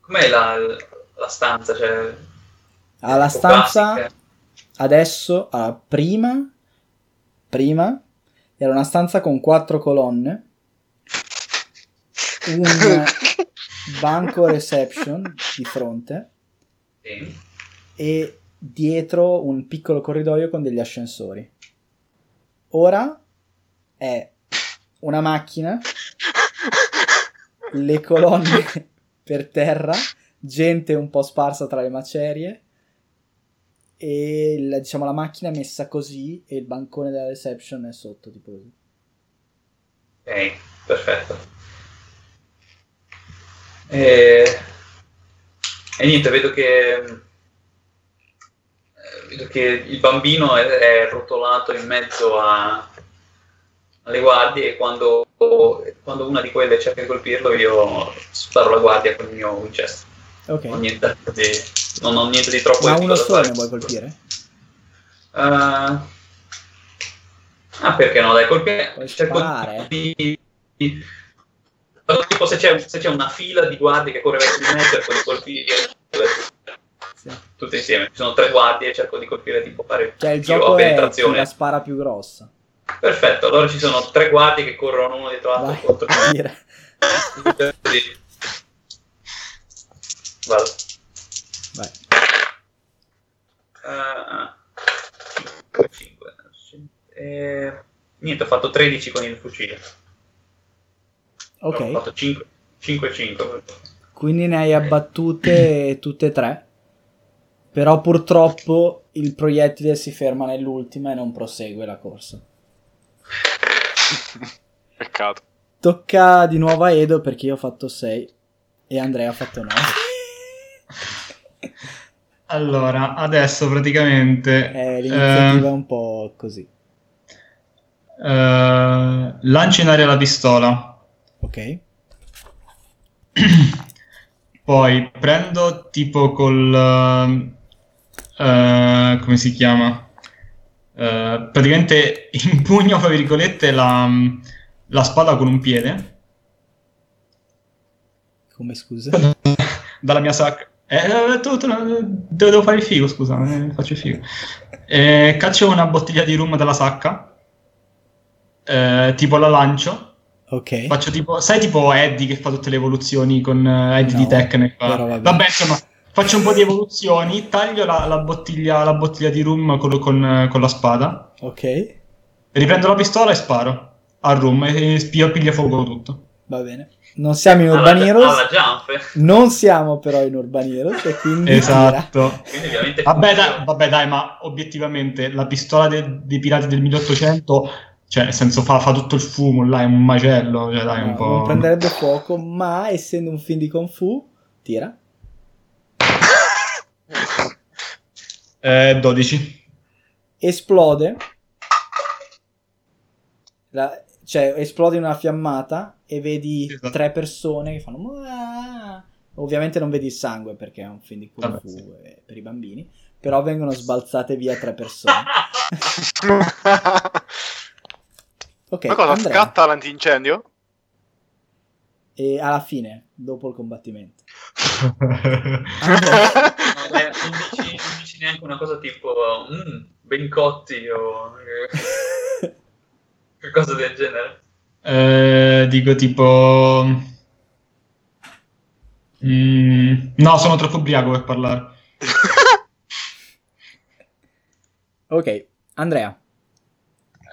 Com'è la, la stanza? Cioè, Ah, la stanza classica? adesso, allora, prima, prima era una stanza con quattro colonne, un <laughs> banco reception di fronte Sì. e dietro un piccolo corridoio con degli ascensori. Ora è una macchina, <laughs> le colonne per terra, gente un po' sparsa tra le macerie e la, diciamo la macchina è messa così e il bancone della reception è sotto tipo così. Ok, perfetto. E, e niente, vedo che, eh, vedo che il bambino è, è rotolato in mezzo a- alle guardie e quando, quando una di quelle cerca di colpirlo io sparo la guardia con il mio Winchester. Ok. Non ho niente di, non ho niente di troppo Ma uno solo ne vuoi colpire? Eh, ah, perché no? Dai, colpire. Puoi cerco sparare. di- di- Tipo se c'è, se c'è una fila di guardie che corre verso di me, cerco di colpire Sì. tutte insieme. Ci sono tre guardie e cerco di colpire tipo fare Cioè il gioco a è penetrazione. la spara più grossa. Perfetto, allora ci sono tre guardie che corrono uno dietro l'altro contro. Sì. Vado. Vai. Ah, 5. Eh, niente, ho fatto 13 con il fucile. Ho Ok. fatto 5 5 Quindi ne hai abbattute <clears throat> tutte e tre. Però purtroppo il proiettile si ferma nell'ultima e non prosegue la corsa. <laughs> Peccato. Tocca di nuovo a Edo perché io ho fatto 6 e Andrea ha fatto 9. <laughs> Allora, adesso praticamente Eh, l'iniziativa è eh, un po' così. eh, lancio in aria la pistola, Ok? poi prendo tipo col... eh, eh, come si chiama? Eh, praticamente impugno, fra virgolette, la, la spada con un piede Come scusa? dalla mia sacca. Eh, tu- tu- devo, devo fare il figo, scusa, eh, faccio il figo. Eh, caccio una bottiglia di rum dalla sacca, eh, tipo la lancio Ok. Faccio tipo, sai tipo Eddie che fa tutte le evoluzioni con eh, Eddie No, di Tecne? vabbè. Vabbè, insomma, faccio un po' di evoluzioni, taglio la, la bottiglia, la bottiglia di rum con, con- con la spada, Ok, riprendo la pistola e sparo al rum e spio, piglia fuoco tutto. va bene. Non siamo in Alla, Urban Heroes. alla eh. Non siamo però in Urban Heroes e quindi. <laughs> Esatto. Quindi Vabbè dai, vabbè dai, ma obiettivamente la pistola de- dei pirati del 1800, cioè nel senso fa, fa tutto il fumo, là è un macello, cioè dai, un No, po'... non prenderebbe fuoco, ma essendo un film di Kung Fu, tira. <laughs> Eh, 12. Esplode. La- cioè, esplode in una fiammata e vedi Esatto. tre persone che fanno... "Muah". Ovviamente non vedi il sangue perché è un film di Kung Vabbè, Fu sì. e- per i bambini, però vengono sbalzate via tre persone. <laughs> <laughs> Ok, Ma cosa, Andrea. scatta l'antincendio? E alla fine, dopo il combattimento. No, beh, non, dici, non dici neanche una cosa tipo "Mm, ben cotti o <laughs> qualcosa del genere. Eh, dico tipo... Mm, no, sono troppo ubriaco per parlare. <laughs> ok, Andrea.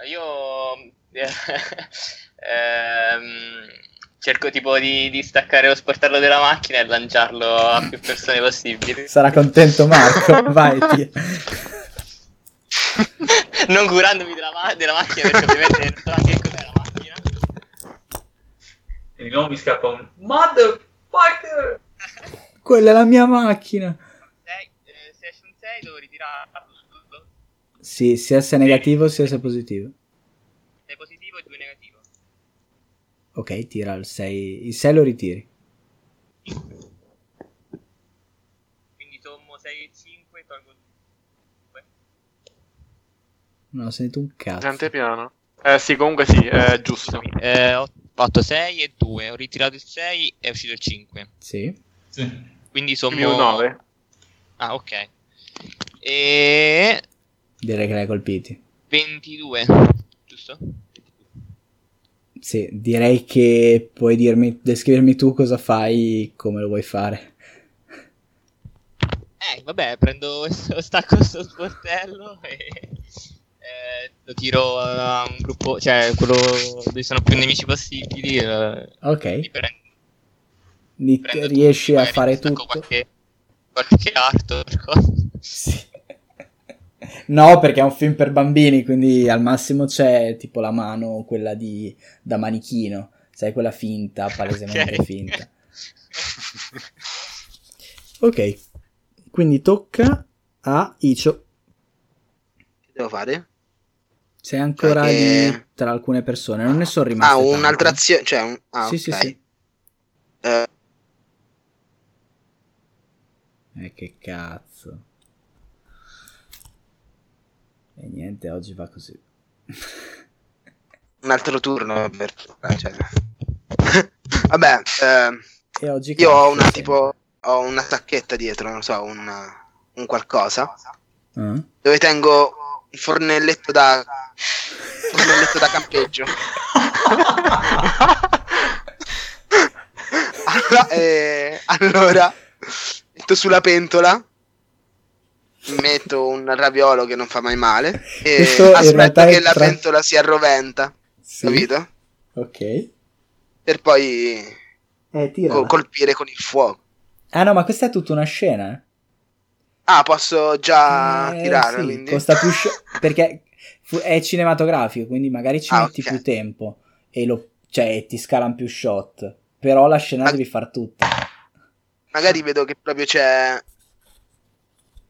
Io <laughs> ehm, cerco tipo di, di staccare lo sportello della macchina e lanciarlo a più persone possibili. Sarà contento Marco. <laughs> Vai, ti- <laughs> non curandomi della, ma- della macchina perché ovviamente non so neanche cos'è la macchina. E di nuovo mi scappa un motherfucker. Quella è la mia macchina. Sei- eh, se esce un 6 devo ritirarlo. Sì, sia se è negativo sia se è positivo. 6 positivo e 2 negativo. Ok, tira il 6. Il 6 lo ritiri. Quindi sommo 6 e 5 tolgo 2. Non ho sentito un cazzo. Sente piano. Eh sì, comunque sì, è giusto. Eh, ho fatto 6 e 2, ho ritirato il 6 e è uscito il 5. Sì. Sì. Quindi sommo un 9. Ah, ok. E Direi che l'hai colpiti. 22, giusto? Sì, direi che puoi dirmi, descrivermi tu cosa fai, come lo vuoi fare. Eh, vabbè, prendo <laughs> stacco questo sportello e eh, lo tiro a un gruppo, cioè quello dove sono più nemici possibili. eh, Ok, li prendo, prendo riesci tutti, a fare tutto? Qualche, qualche qualcosa. Sì. No, perché è un film per bambini, quindi al massimo c'è tipo la mano, quella di da manichino, sai, quella finta, palesemente Ok. finta. Ok, quindi tocca a Icio. Che devo fare? Sei ancora Perché- lì tra alcune persone, non ne sono rimaste Ah, un'altra azione. Cioè, un... ah, sì, ok. sì, sì. Eh, Eh, che cazzo. E niente, oggi va così. un altro turno per. Cioè... <laughs> Vabbè, eh, E oggi io ho una tipo. Ho una sacchetta dietro, non so, un, un qualcosa. Ah? Dove tengo un fornelletto da. un fornelletto da campeggio. <laughs> <laughs> allora, eh, allora, metto sulla pentola. Metto un raviolo che non fa mai male. E <laughs> Questo aspetto che la tra- pentola si arroventa. Sì. Capito? Ok. Per poi Eh, colpire con il fuoco. Ah no, ma questa è tutta una scena. Ah, posso già Eh, tirare, sì, quindi. costa più sho- <laughs> perché è cinematografico, quindi magari ci Ah, metti ok. più tempo e lo, cioè, ti scalano più shot. Però la scena Ma- devi far tutta. Magari vedo che proprio c'è.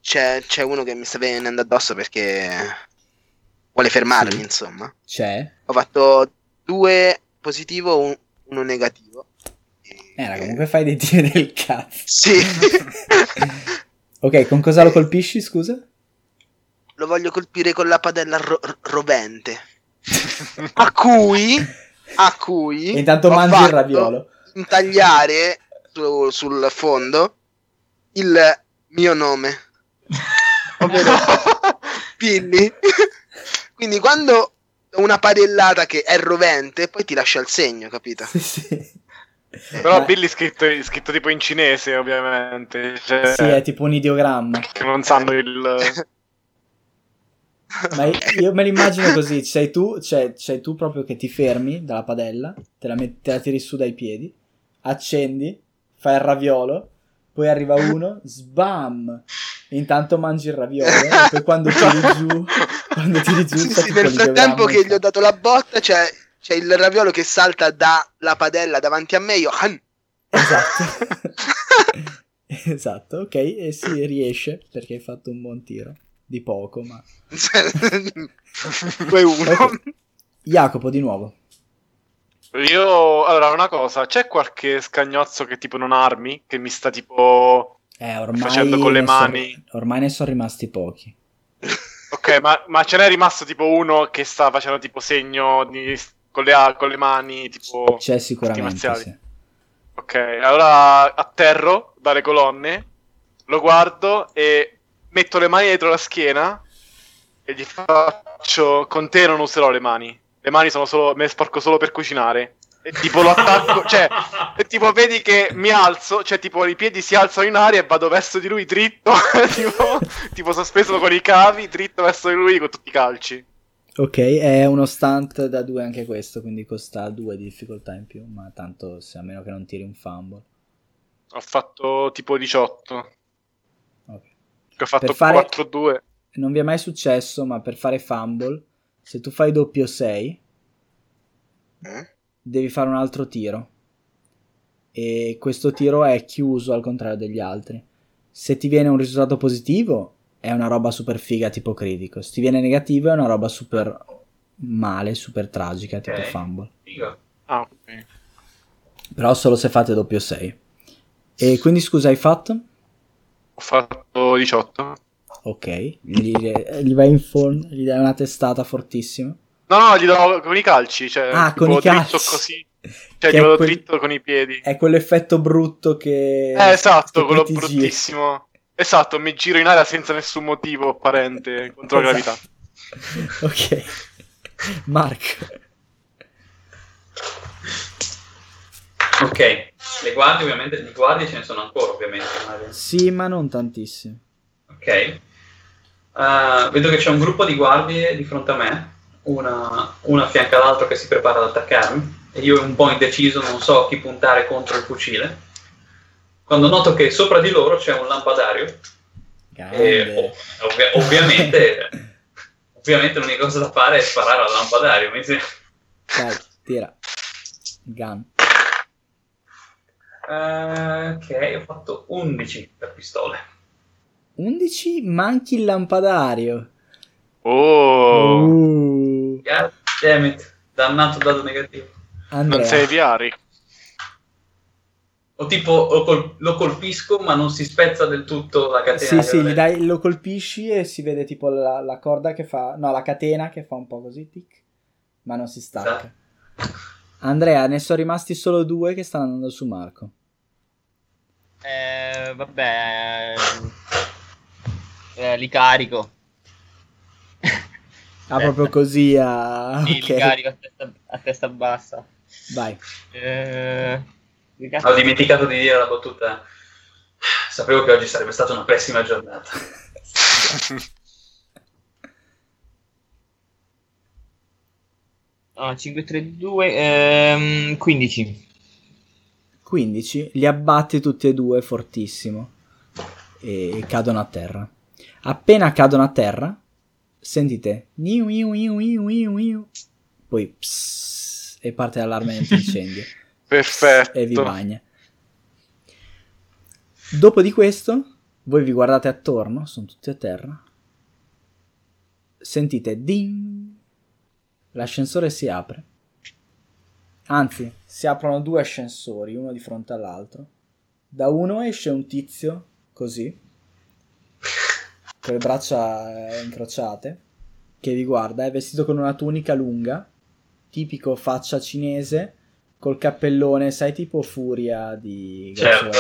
C'è, c'è uno che mi sta venendo addosso perché vuole fermarmi, Sì. insomma. C'è? Ho fatto due positivo, un- uno negativo. Eh, comunque fai dei tiri del cazzo. Sì. <laughs> Ok, con cosa lo colpisci, scusa? Lo voglio colpire con la padella ro- ro- rovente. A cui. A cui. E intanto mangi il raviolo. Intagliare su- sul fondo il mio nome. Ovvero <laughs> Pilli. Quindi quando una padellata che è rovente poi ti lascia il segno, capito? Sì, sì. Però Ma- Billy è scritto, è scritto tipo in cinese, ovviamente. Cioè, Sì, è tipo un ideogramma. che non sanno il... <laughs> Ma io me l'immagino così, sei tu, cioè, sei tu proprio che ti fermi dalla padella, te la, metti, te la tiri su dai piedi, accendi, fai il raviolo, poi arriva uno, sbam! Intanto mangi il raviolo e poi quando tiri <laughs> giù, quando tiri giù Sì, sì, nel frattempo che gli ho dato la botta c'è, c'è il raviolo che salta dalla padella davanti a me, io... Esatto. <laughs> esatto, ok, e si riesce perché hai fatto un buon tiro. Di poco, ma... <laughs> 2-1. Ok. Jacopo, di nuovo. Io, allora, una cosa, c'è qualche scagnozzo che tipo non armi? Che mi sta tipo... Eh, ormai Facendo con le mani. ormai ne sono rimasti pochi. <laughs> Ok, ma, ma ce n'è rimasto tipo uno che sta facendo tipo segno di- con, le, con le mani, tipo... C'è sicuramente, sì. Ok, allora atterro dalle colonne, lo guardo e metto le mani dietro la schiena e gli faccio con te non userò le mani. Le mani sono solo me le sporco solo per cucinare. E tipo lo attacco, cioè, <laughs> e tipo vedi che mi alzo, cioè tipo i piedi si alzano in aria e vado verso di lui dritto, <laughs> tipo, tipo sospeso con i cavi, dritto verso di lui con tutti i calci. Ok, è uno stunt da due anche questo, quindi costa due di difficoltà in più, ma tanto se a meno che non tiri un fumble. Ho fatto tipo 18, Ok. che ho fatto fare- 4-2. Non vi è mai successo, ma per fare fumble, se tu fai doppio 6, Eh? Devi fare un altro tiro. E questo tiro è chiuso al contrario degli altri. Se ti viene un risultato positivo, è una roba super figa, tipo critico. Se ti viene negativo, è una roba super male, super tragica, tipo Ok. fumble. Figo. Ah, ok. Però solo se fate doppio 6. E quindi scusa, hai fatto? Ho fatto 18. Ok, gli, gli vai in phone, gli dai una testata fortissima. No, no, gli do con i calci, cioè Ah, con i dritto calci. così. <laughs> Cioè, gli vado quel- dritto con i piedi. È quell'effetto brutto che... Eh, esatto, che quello bruttissimo. Esatto, mi giro in aria senza nessun motivo apparente <laughs> contro la gravità. Esatto. <laughs> ok. Mark. Ok, le guardie ovviamente, di guardie ce ne sono ancora ovviamente. Sì, ma non tantissimi. Ok. Eh, vedo che c'è un gruppo di guardie di fronte a me, una, una a fianco all'altro che si prepara ad attaccarmi, e io un po' indeciso, non so a chi puntare contro il fucile. Quando noto che sopra di loro c'è un lampadario, e ov- ovvia- ovviamente, <laughs> ovviamente l'unica cosa da fare è sparare al lampadario. Mi sembra. Dai, tira. Gun. Eh, ok, ho fatto 11 per pistole. 11, manchi il lampadario. Oh, Uh. God damn it, dannato dato negativo. Andrea. non sei Viari. O tipo lo, col- lo colpisco ma non si spezza del tutto la catena. Sì, sì, dai, lo colpisci e si vede tipo la, la corda che fa... No, la catena che fa un po' così, tic, ma non si stacca. Esatto. Andrea, ne sono rimasti solo due che stanno andando su Marco. Eh, vabbè, eh, li carico. Ah, proprio così a... Sì, li ok, carico a testa, a testa bassa. vai. Eh? Ho dimenticato di dire la battuta. Sapevo che oggi sarebbe stata una pessima giornata. Ah, 5, 3, 2, ehm, 15. 15, li abbatti tutti e due fortissimo e cadono a terra. Appena cadono a terra, sentite niu, niu, niu, niu, niu, niu. poi pss, e parte l'allarme antincendio <laughs> Perfetto. e vi bagna. Dopo di questo, voi vi guardate attorno, sono tutti a terra. Sentite ding. L'ascensore si apre. Anzi, si aprono due ascensori, uno di fronte all'altro. Da uno esce un tizio, così, <laughs> con le braccia eh, incrociate, che vi guarda, è vestito con una tunica lunga, tipico faccia cinese, col cappellone, sai, tipo furia di... Certo.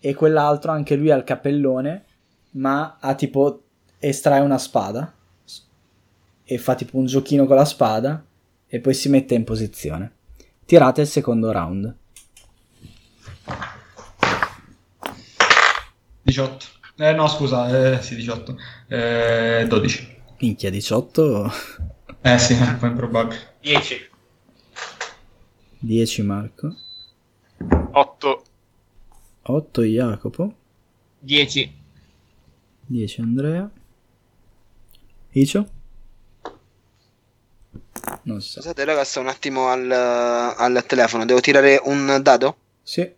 E quell'altro, anche lui ha il cappellone, ma ha tipo... estrae una spada e fa tipo un giochino con la spada e poi si mette in posizione. Tirate il secondo round. 18. Eh, no, scusa, eh, sì, 18. Eh, 12. Minchia 18, Eh sì, è un po' improbabile. 10. 10 Marco, 8. 8 Jacopo, 10. 10 Andrea. Icio? Non sa. Scusate, raga, sto un attimo al, al telefono. Devo tirare un dado? Sì,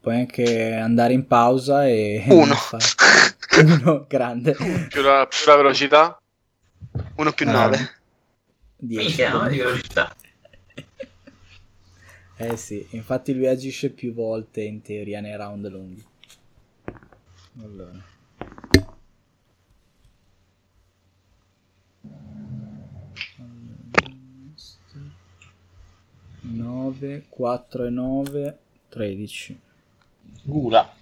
puoi anche andare in pausa e... Uno. <laughs> fare- <laughs> Uno, grande. Più la, più la velocità. Uno più Ah. 9. 10. Minchia, no? Di velocità. Eh sì, infatti lui agisce più volte in teoria nei round lunghi. Allora. Nove, 4 e 9, 13. Gula.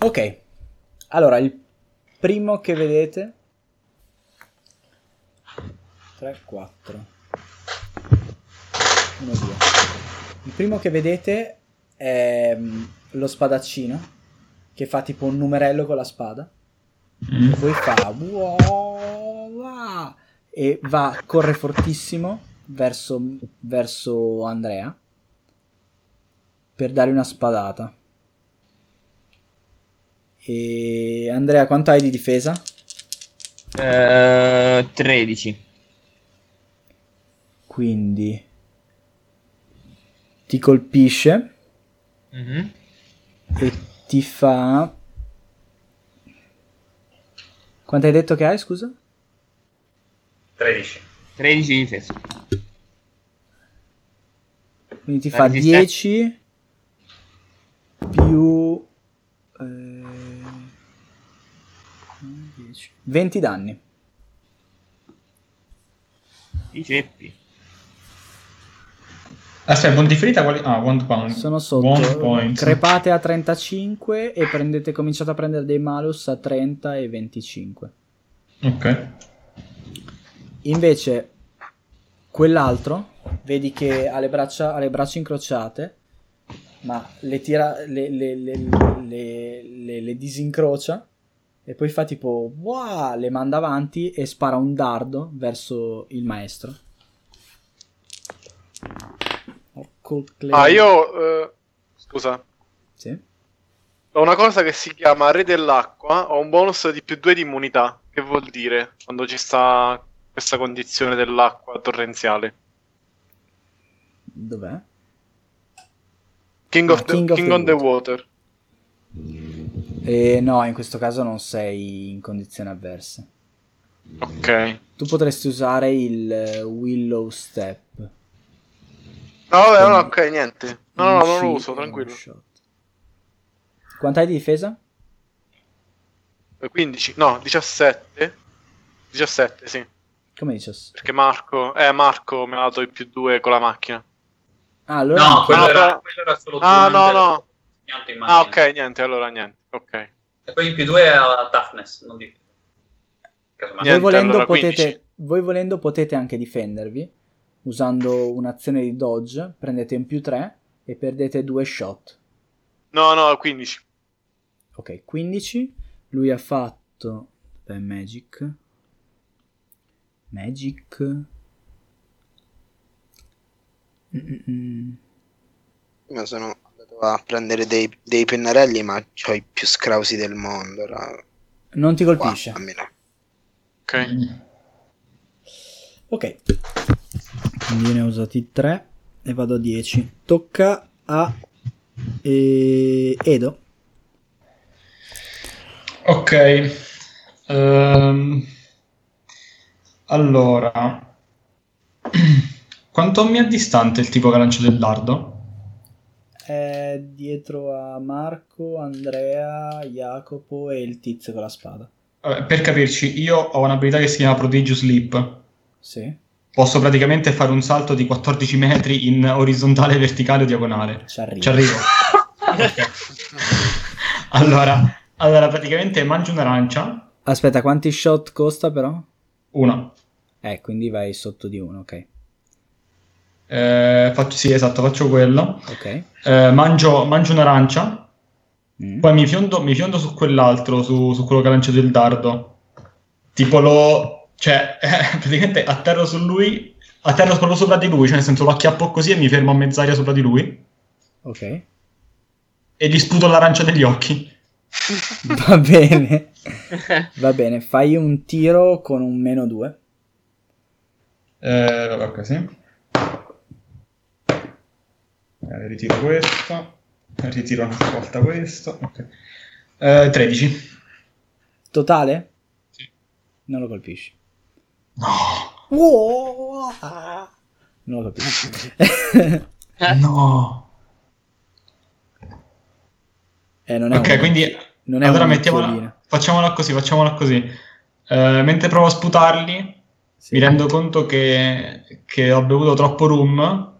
Ok, allora il primo che vedete 3, 4 1, 2 il primo che vedete è mm, lo spadaccino che fa tipo un numerello con la spada. Mm. e poi fa "Wow, wow", e va corre fortissimo verso, verso Andrea per dare una spadata e Andrea quanto hai di difesa? Eh, 13. quindi ti colpisce Mhm. e ti fa quanto hai detto che hai scusa? 13. 13 di difesa. quindi ti La fa resistenza? 10 più eh, 10, 20 danni I ceppi. Aspetta, punti ferita quali... Ah, one point. sono One sotto point. crepate a 35 e prendete cominciate a prendere dei malus a 30 e 25 Ok. Invece, quell'altro, vedi che ha le braccia, ha le braccia incrociate, ma le, tira, le, le- le- le- le- le disincrocia e poi fa tipo, wow, le manda avanti e spara un dardo verso il maestro. Ah, io... eh, scusa. Sì? Ho una cosa che si chiama Re dell'Acqua. Ho un bonus di più 2 di immunità. Che vuol dire? Quando ci sta questa condizione dell'acqua torrenziale. Dov'è? King Ah, of the, King of King the on the Water. Water. E no, in questo caso non sei in condizioni avverse. Ok. Tu potresti usare il eh, Willow Step. No, vabbè, no, ok, niente. No, no, no, non lo uso, tranquillo. Quanto hai di difesa? 15, no, 17. 17, sì. Come dices? Perché Marco, eh, Marco mi ha dato il più 2 con la macchina. Ah, allora No, quello, No, era, però- quello era solo Ah, no, no. Ah, ok, niente, allora niente. Ok. E poi in più 2 era toughness, non di... Voi, volendo allora, potete, 15. voi volendo potete anche difendervi usando un'azione di dodge. Prendete un più 3 e perdete due shot. No, no, 15. Ok, 15. Lui ha fatto. Beh, Magic. Magic. Mm-mm. Io sono a prendere dei, dei pennarelli, ma ho i più scrausi del mondo. ra- Non ti Qua, colpisce. a me no. Ok. Mm. Ok. Quindi ne ho usati 3 e vado a 10. Tocca a eh, Edo. Ok. Ehm, allora, <clears throat> quanto mi è distante il tipo che ha lanciato il dardo? È dietro a Marco, Andrea, Jacopo e il tizio con la spada. Vabbè, per capirci, io ho un'abilità che si chiama Prodigious Leap. Sì, Posso praticamente fare un salto di 14 metri in orizzontale, verticale o diagonale. ci arrivo. Ci arrivo. <laughs> Allora, allora, praticamente mangio un'arancia. Aspetta, quanti shot costa però? Una. Eh, Eh, quindi vai sotto di uno, ok. Eh, faccio, sì, esatto, faccio quello. Ok. Eh, mangio, mangio un'arancia, Mm. poi mi fiondo, mi fiondo su quell'altro, su, su quello che ha lanciato il dardo. Tipo lo... Cioè, eh, <laughs> praticamente atterro su lui, atterro proprio sopra di lui, cioè nel senso lo acchiappo così e mi fermo a mezz'aria sopra di lui Ok. e gli sputo l'arancia negli occhi. <laughs> Va bene. <laughs> Va bene, fai un tiro con un meno 2. Eh, vabbè, così. Eh, ritiro questo. <laughs> Ritiro una volta questo. Ok. Eh, 13. Totale? Sì. Non lo colpisci. No. Non lo colpisci. No. eh, non è Ok, un- quindi non è allora mettiamola, facciamola così, facciamola così. Eh, mentre provo a sputarli, Sì. mi rendo conto che, che ho bevuto troppo rum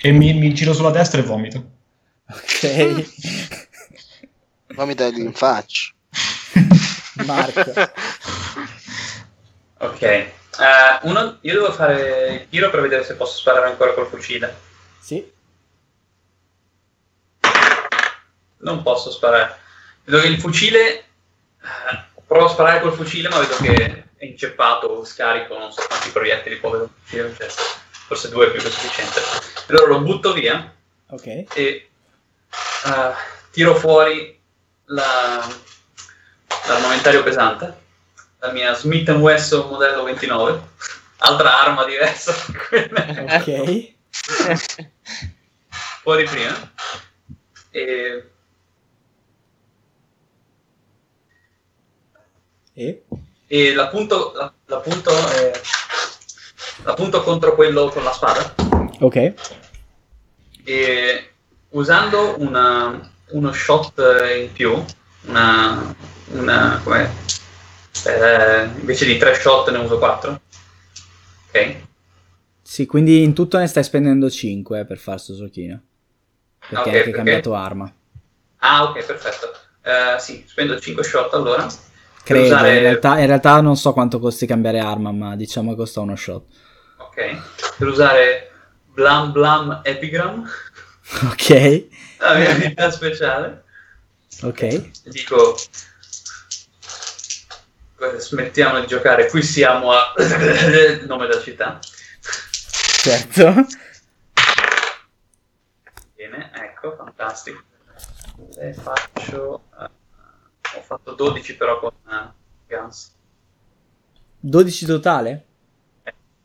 e mi, mi giro sulla destra e vomito. Ok. <laughs> Vomita in faccia. <laughs> Marco. Ok. Eh, uno- io devo fare il tiro per vedere se posso sparare ancora col fucile. Sì. Non posso sparare. Vedo che il fucile. eh, provo a sparare col fucile, ma vedo che è inceppato, scarico, non so quanti proiettili può avere un fucile, cioè, forse due è più che sufficiente. Allora lo butto via Ok. e eh, tiro fuori la- l'armamentario pesante, la mia Smith Wesson modello 29, altra arma diversa da Ok. fuori prima. E E? e l'appunto, la- l'appunto, è- l'appunto contro quello con la spada Ok. e usando una- uno shot in più una, una com'è? Eh, invece di tre shot ne uso quattro ok Sì, quindi in tutto ne stai spendendo 5 per fare sto giochino. Perché Ok, hai anche perché- cambiato arma. ah ok perfetto Eh, sì spendo 5 shot allora Credo, usare- in, realtà, in realtà non so quanto costi cambiare arma, ma diciamo che costa uno shot. Ok per usare Blam Blam Epigram Ok. la mia abilità speciale Ok. dico eh, smettiamo di giocare qui siamo a <coughs> nome della città Certo. bene ecco fantastico e faccio eh, ho fatto 12 però con eh, Guns 12 totale?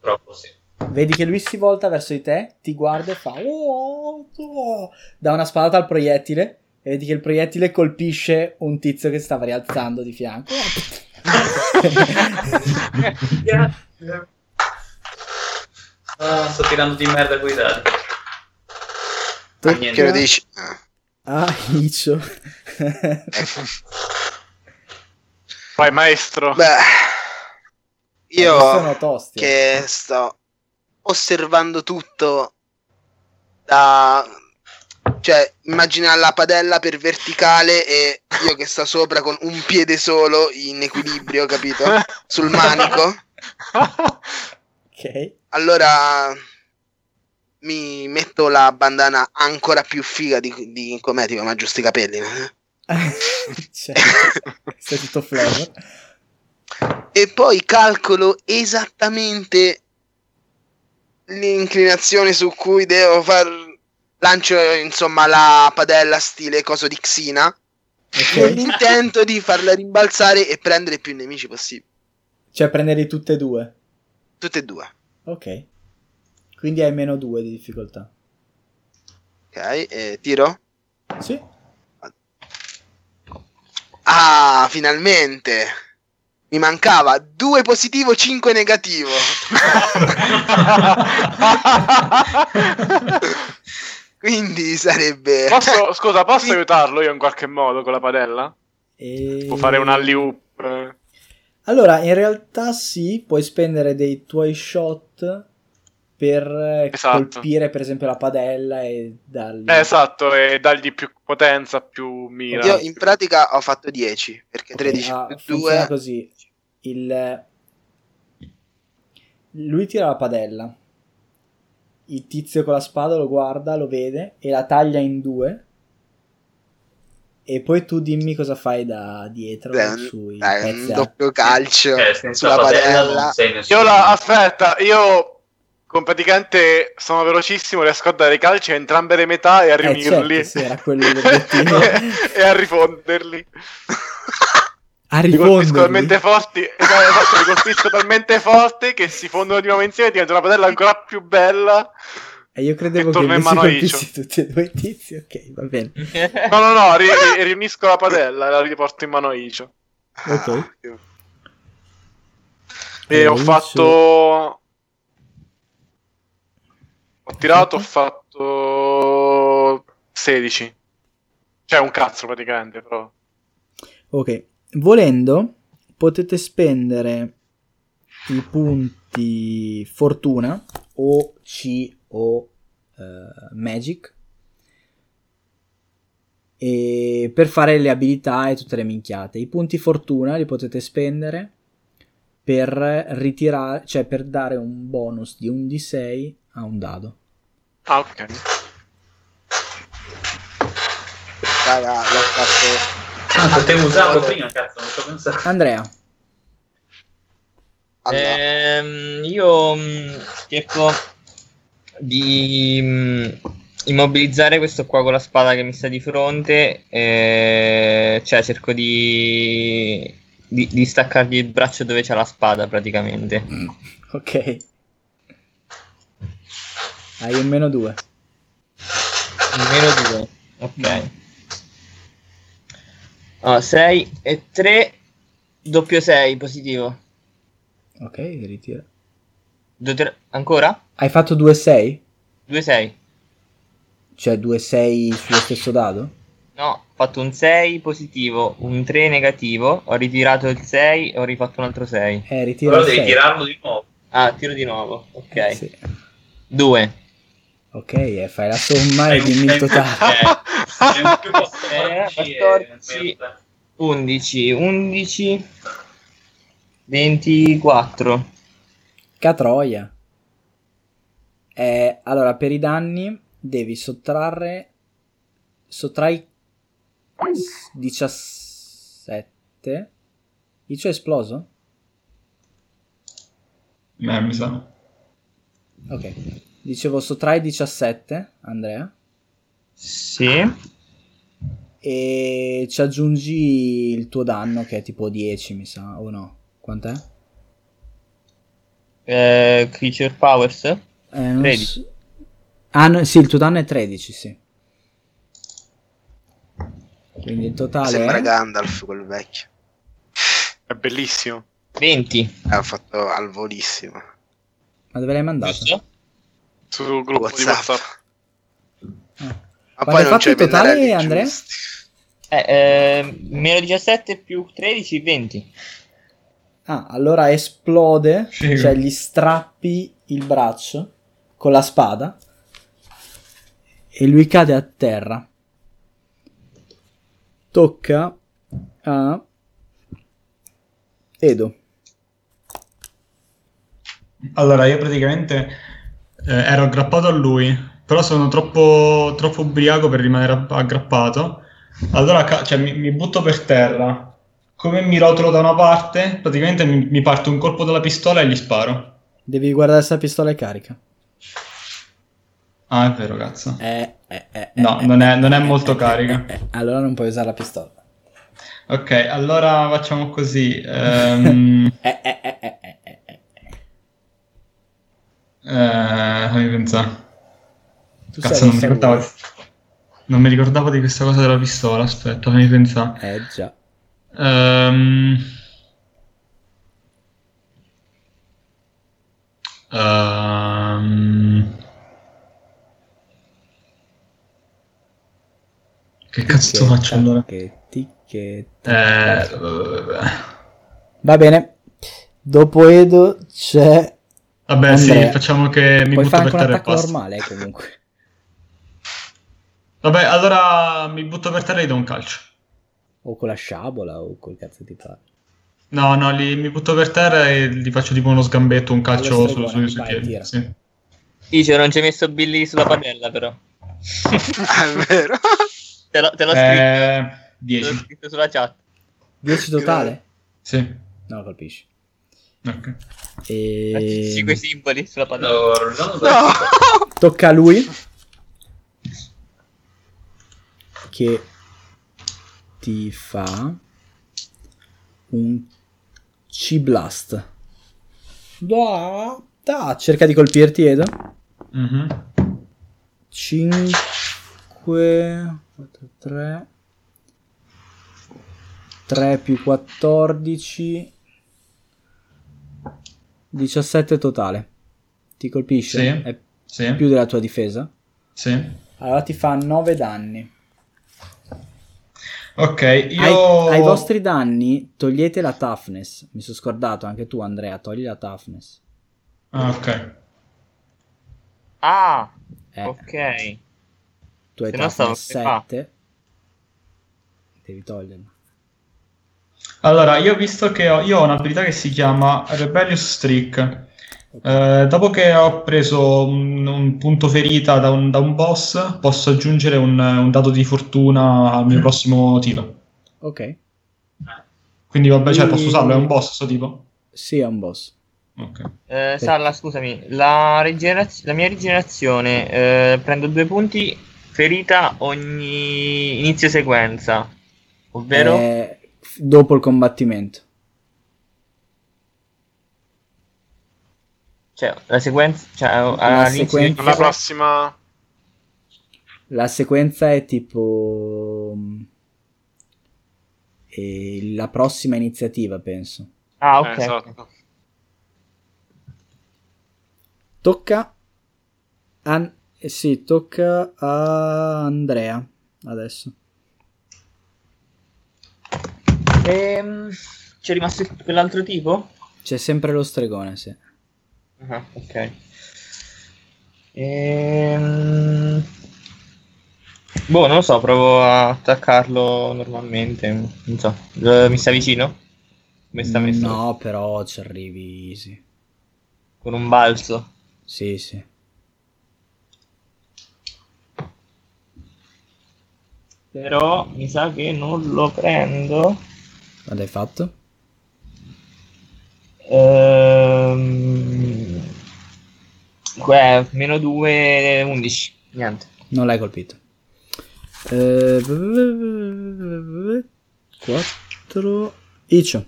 troppo sì Vedi che lui si volta verso di te, ti guarda e fa "Oh, oh", dà una spadata al proiettile e vedi che il proiettile colpisce un tizio che stava rialzando di fianco. <laughs> ah, sto tirando di merda con i dadi Ah. Che lo dici? Ah, Iccio. Vai, maestro. Beh, io sono tosti. che sto osservando tutto da... Cioè, immagina la padella per verticale e io che sto sopra con un piede solo in equilibrio, capito? Sul manico. <laughs> Ok. Allora mi metto la bandana ancora più figa di, di com'è, tipo, ma giusto i capelli. <laughs> Cioè, <laughs> sei tutto flavor. e poi calcolo esattamente l'inclinazione su cui devo far lancio insomma la padella stile coso di Xina con Ok. l'intento di farla rimbalzare e prendere più nemici possibili Cioè, prenderli tutte e due. tutte e due Ok. Quindi hai meno 2 di difficoltà. ok e tiro Sì. ah finalmente mi mancava 2 positivo 5 negativo <laughs> quindi sarebbe Posso, scusa, posso Sì. aiutarlo io in qualche modo con la padella? E... Può fare un alley-oop? Allora, in realtà sì, puoi spendere dei tuoi shot per eh, Esatto. colpire per esempio la padella e dargli... Eh, esatto, e dargli più potenza, più mira. io in pratica ho fatto 10 perché Ok, 13 ah, più funziona 2 così. Il... lui tira la padella. Il tizio con la spada lo guarda, lo vede e la taglia in due. E poi tu dimmi cosa fai da dietro Beh, sui dai, un doppio calcio Eh, sulla padella padella. Io la, aspetta, io con praticamente sono velocissimo, riesco a dare i calci a entrambe le metà e a Eh, riunirli. certo, sì, <laughs> e a rifonderli. <laughs> A rifonderli. talmente forti, <laughs> esatto, esatto, li colpisco talmente forti che si fondono di nuovo insieme e diventa una padella ancora più bella. E io credevo E che mano a colpissi tutti e due i tizi. Ok, va bene. <laughs> No, no, no, ri- ri- riunisco la padella e la riporto in mano a Icio. Ok. E ho fatto... Ho tirato, ho fatto 16. Cioè un cazzo praticamente, però. Ok, volendo potete spendere i punti fortuna o C o eh, Magic e per fare le abilità e tutte le minchiate. I punti fortuna li potete spendere per ritirare, cioè per dare un bonus di un D6 a un dado. Ah, ok. Raga, l'ho fatto. Ah, potevo usarlo prima, cazzo, non sto pensando. Andrea, Allora, Ehm, io mh, cerco di mh, immobilizzare questo qua con la spada che mi sta di fronte. eh, cioè, cerco di, di, di staccargli il braccio dove c'è la spada, praticamente. ok. Hai un meno 2. Meno 2. Ok. 6 e 3. Doppio 6, positivo. Ok, ritira. Due, tre- Ancora? Hai fatto 2-6? 2 6. Cioè 2-6 sullo stesso dado? No, ho fatto un 6 positivo, un 3 negativo, ho ritirato il 6 e ho rifatto un altro 6. Eh, ritira Però devi 6. tirarlo di nuovo. Ah, tiro di nuovo, ok. Eh, sì. 2. Ok, e fai la somma e dimmi il totale. <laughs> È un più 14 Eh, e 14. merda. 11, 11, 24. Catroia. Eh, allora, per i danni devi sottrarre... Sottrai 17. Il è esploso? Eh, mi sa. Ok. Dicevo sottrai 17, Andrea. Sì. E ci aggiungi il tuo danno che è tipo 10, mi sa, o no? Quant'è? Eh, creature Powers. Eh, non 13. so- Ah, no, sì, il tuo danno è 13, sì. Quindi il totale sembra è... Gandalf quel vecchio. È bellissimo. 20. Eh, ho fatto al volissimo. Ma dove l'hai mandato? Giusto? Sul gruppo di WhatsApp. WhatsApp. Ah. Ma Quanto poi non c'è in totale, Andrea? Eh, eh, meno 17 più 13, 20. Ah, allora esplode, Figo. cioè gli strappi il braccio con la spada e lui cade a terra. Tocca a Edo. Allora, io praticamente eh, ero aggrappato a lui, però sono troppo, troppo ubriaco per rimanere app- aggrappato. Allora, ca- cioè, mi, mi butto per terra. Come mi rotolo da una parte, praticamente mi, mi parte un colpo dalla pistola e gli sparo. Devi guardare se la pistola è carica. Ah, è vero, cazzo. Eh, eh, eh, No, eh, non è- eh, non è eh, molto eh, carica. eh, eh, allora non puoi usare la pistola. Ok, allora facciamo così. <laughs> ehm, Eh, fammi pensare. Tu Cazzo, non mi ricordavo. Non mi ricordavo di questa cosa della pistola. Aspetta, fammi pensare. Eh già. Ehm. Ehm. Che cazzo faccio allora? Ticchetta. Eh, vabbè. Va bene. Dopo Edo c'è. Vabbè, sì, Andrea. facciamo che mi Puoi butto per terra e attacco basta. normale comunque. <laughs> Vabbè, allora mi butto per terra e gli do un calcio. O con la sciabola o col cazzo ti pare. No, no, li, mi butto per terra e gli faccio tipo uno sgambetto, un calcio su, stregone, su, sui vai, piedi. Sì. Icio, non ci hai messo Billy sulla padella, però. <laughs> È vero. <laughs> Te l'ho, te l'ho scritto. Eh, Te l'ho 10. scritto sulla chat. 10 totale? Sì. No, colpisci. Ok. E... Sì, quei simboli sulla padella. No, Rolando No! Tocca a lui. Che ti fa un C-Blast. Da, da, cerca di colpirti, Edo. Mhm. 5 4 3 3 più 14 17 totale. Ti colpisce? Sì. È Sì. più della tua difesa. Sì. Allora ti fa 9 danni. Ok, Ai, io... ai vostri danni togliete la toughness. Mi sono scordato, anche tu Andrea, togli la toughness. Ah, ok. Ah, Eh, ok. tu hai toughness ah. 7. Devi toglierla. Allora, io ho visto che ho, io ho un'abilità che si chiama Rebellious Streak. Eh, dopo che ho preso un, un punto ferita da un, da un boss, posso aggiungere un, un dato di fortuna al mio prossimo tiro. Ok. Quindi vabbè, cioè, posso usarlo? È un boss sto tipo? Sì, è un boss. Ok. Eh, Salla, scusami, la, rigeneraz- la mia rigenerazione, eh, prendo due punti ferita ogni inizio sequenza, ovvero... Eh, dopo il combattimento. Cioè, la sequenza... Cioè, La sequenza- La prossima... La sequenza è tipo... mm, eh, la prossima iniziativa, penso. Ah, ok. Eh, esatto. Tocca... An- eh, sì, tocca a Andrea adesso. Ehm, c'è rimasto quell'altro tipo? C'è sempre lo stregone, sì. Ah, ok. Ehm... Boh, non lo so, provo a attaccarlo normalmente. Non so, mi sta vicino? Come sta messo? No, però ci arrivi easy. Con un balzo. Sì, sì. Però mi sa che non lo prendo. Quando hai fatto? Ehm... Beh, meno 2, 11. Niente. Non l'hai colpito. Eh, 4 Icio,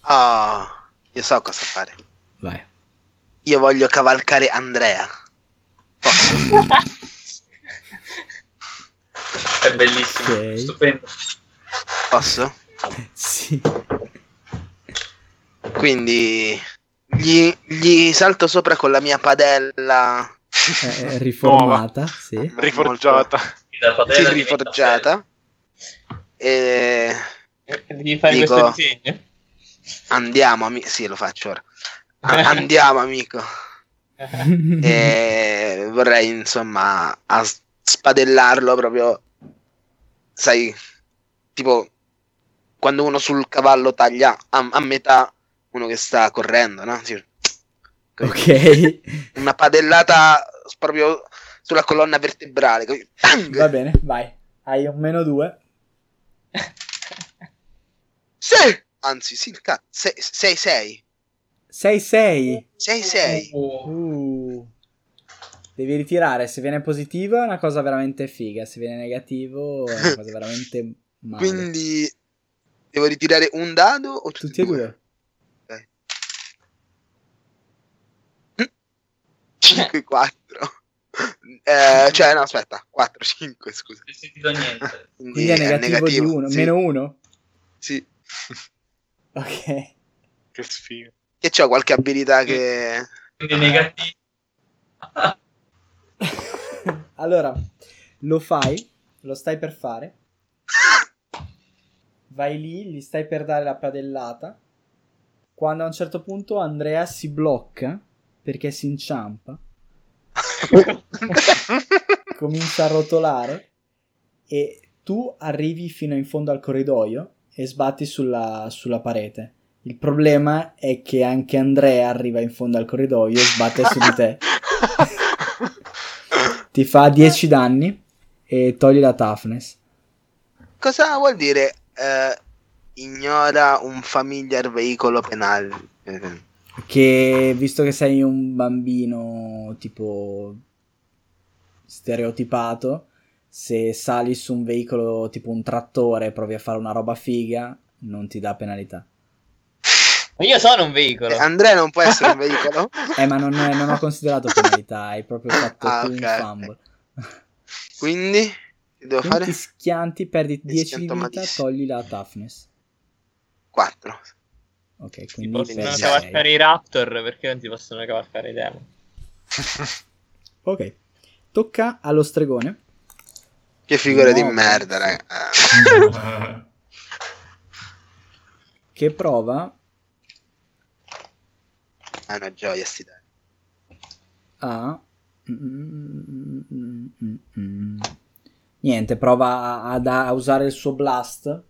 Ah, io so cosa fare. vai. Io voglio cavalcare Andrea. È bellissimo, Ok. stupendo. Posso? <laughs> Sì. Quindi gli, gli salto sopra con la mia padella È <laughs> riformata, sì. Riforgiata. La padella sì, riforgiata. E Eh, Devi fare Dico- questo disegno? andiamo, amico. Sì, lo faccio ora. A- <laughs> andiamo, amico. E vorrei, insomma, spadellarlo proprio. Sai, tipo quando uno sul cavallo taglia a, a metà uno che sta correndo, no? Sì. ok, <laughs> Una padellata proprio sulla colonna vertebrale. così. Tang! va bene, vai. Hai un meno 2. <laughs> Sì! Anzi, sì, il cazzo. 6 6 6 6. 6 6 Oh, Uh. Devi ritirare, se viene positivo è una cosa veramente figa, se viene negativo è una cosa veramente male. Quindi devo ritirare un dado o tutti, Tutti e due. 5 4. Eh, cioè, no, aspetta, 4 5, scusa. non sentito niente. Quindi è negativo, di 1, sì, meno 1. Sì. Ok. Che sfiga. Che c'ho qualche abilità che Quindi negativo. <laughs> allora, lo fai, lo stai per fare. <laughs> Vai lì, gli stai per dare la padellata. Quando a un certo punto Andrea si blocca perché si inciampa, <laughs> comincia a rotolare e tu arrivi fino in fondo al corridoio e sbatti sulla, sulla parete. Il problema è che anche Andrea arriva in fondo al corridoio e sbatte su di te. <laughs> Ti fa 10 danni e togli la toughness. Cosa vuol dire eh, ignora un familiar veicolo penale? Che visto che sei un bambino tipo stereotipato, se sali su un veicolo tipo un trattore e provi a fare una roba figa, non ti dà penalità. Ma io sono un veicolo. eh, Andrea non può essere un <laughs> veicolo? Eh, ma non, è- non ho considerato penalità, hai proprio <laughs> fatto Ah, tu ok, un fumble. Quindi devo fare? ti schianti, perdi 10 di vita, togli la toughness. 4. Ok, Ti quindi possono perdi cavalcare i raptor perché non ti possono cavalcare i demon. <laughs> Ok, tocca allo stregone. Che figura di No. merda, raga. Eh, <laughs> che prova È una gioia sti dadi. a... Mm, mm, mm, mm. Niente, prova a, ad- a usare il suo blast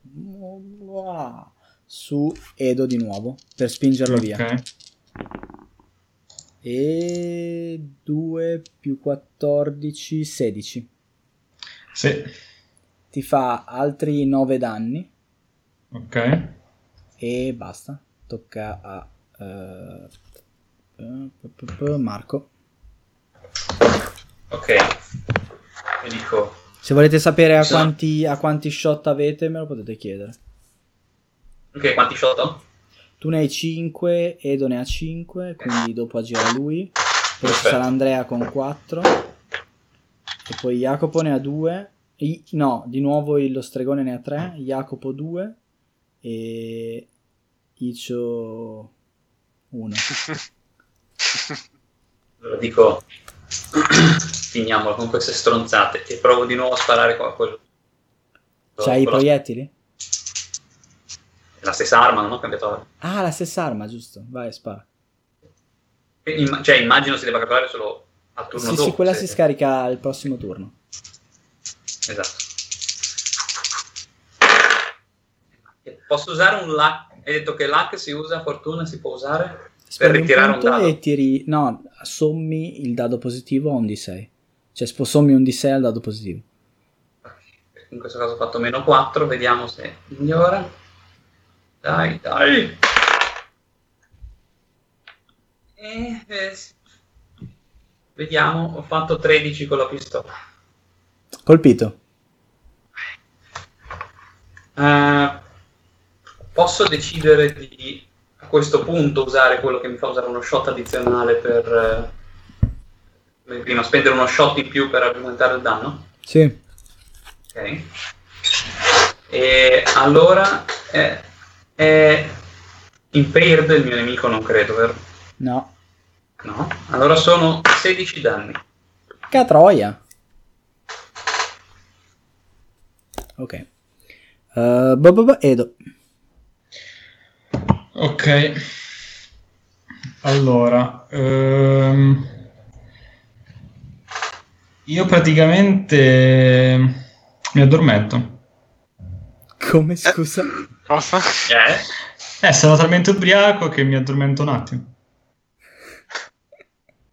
su Edo di nuovo per spingerlo via. ok. E 2 più 14, 16. Sì, Ti fa altri 9 danni ok. e basta. Tocca a p- Marco. Ok. E dico, Se volete sapere a quanti, a quanti shot avete, me lo potete chiedere. ok, quanti shot ho? Tu ne hai 5, Edo ne ha 5, quindi dopo agirà lui. Poi ci sarà Andrea con 4. E poi Jacopo ne ha 2. No, di nuovo lo stregone ne ha 3. Jacopo 2. E Icio 1. Allora dico, <clears throat> finiamola con queste stronzate e provo di nuovo a sparare qualcosa. C'hai i proiettili? La stessa arma, non ho cambiato arma. Ah, la stessa arma, giusto. Vai, spara. Imm- cioè, immagino si debba calcolare solo a turno Sì, dopo. sì, quella se- si scarica al prossimo turno. Esatto. Posso usare un luck? Hai detto che luck si usa, fortuna si può usare? Spendi un ritirare un punto dado. e tiri... No, sommi il dado positivo a un D6. Cioè, spo- sommi un D6 al dado positivo. In questo caso ho fatto meno 4, vediamo se migliora. Dai, dai. E, eh, vediamo, ho fatto 13 con la pistola. Colpito. Eh, posso decidere di a questo punto usare quello che mi fa usare uno shot addizionale per eh, come prima spendere uno shot in più per aumentare il danno? Sì. Ok. E allora è, è impaired il mio nemico, non credo, vero? No. No. Allora sono 16 danni. Catroia. Ok. Uh, bo- bo- bo- Edo. Ok. Allora, ehm, io praticamente mi addormento. Come scusa? Cosa? Eh? Eh, sono talmente ubriaco che mi addormento un attimo.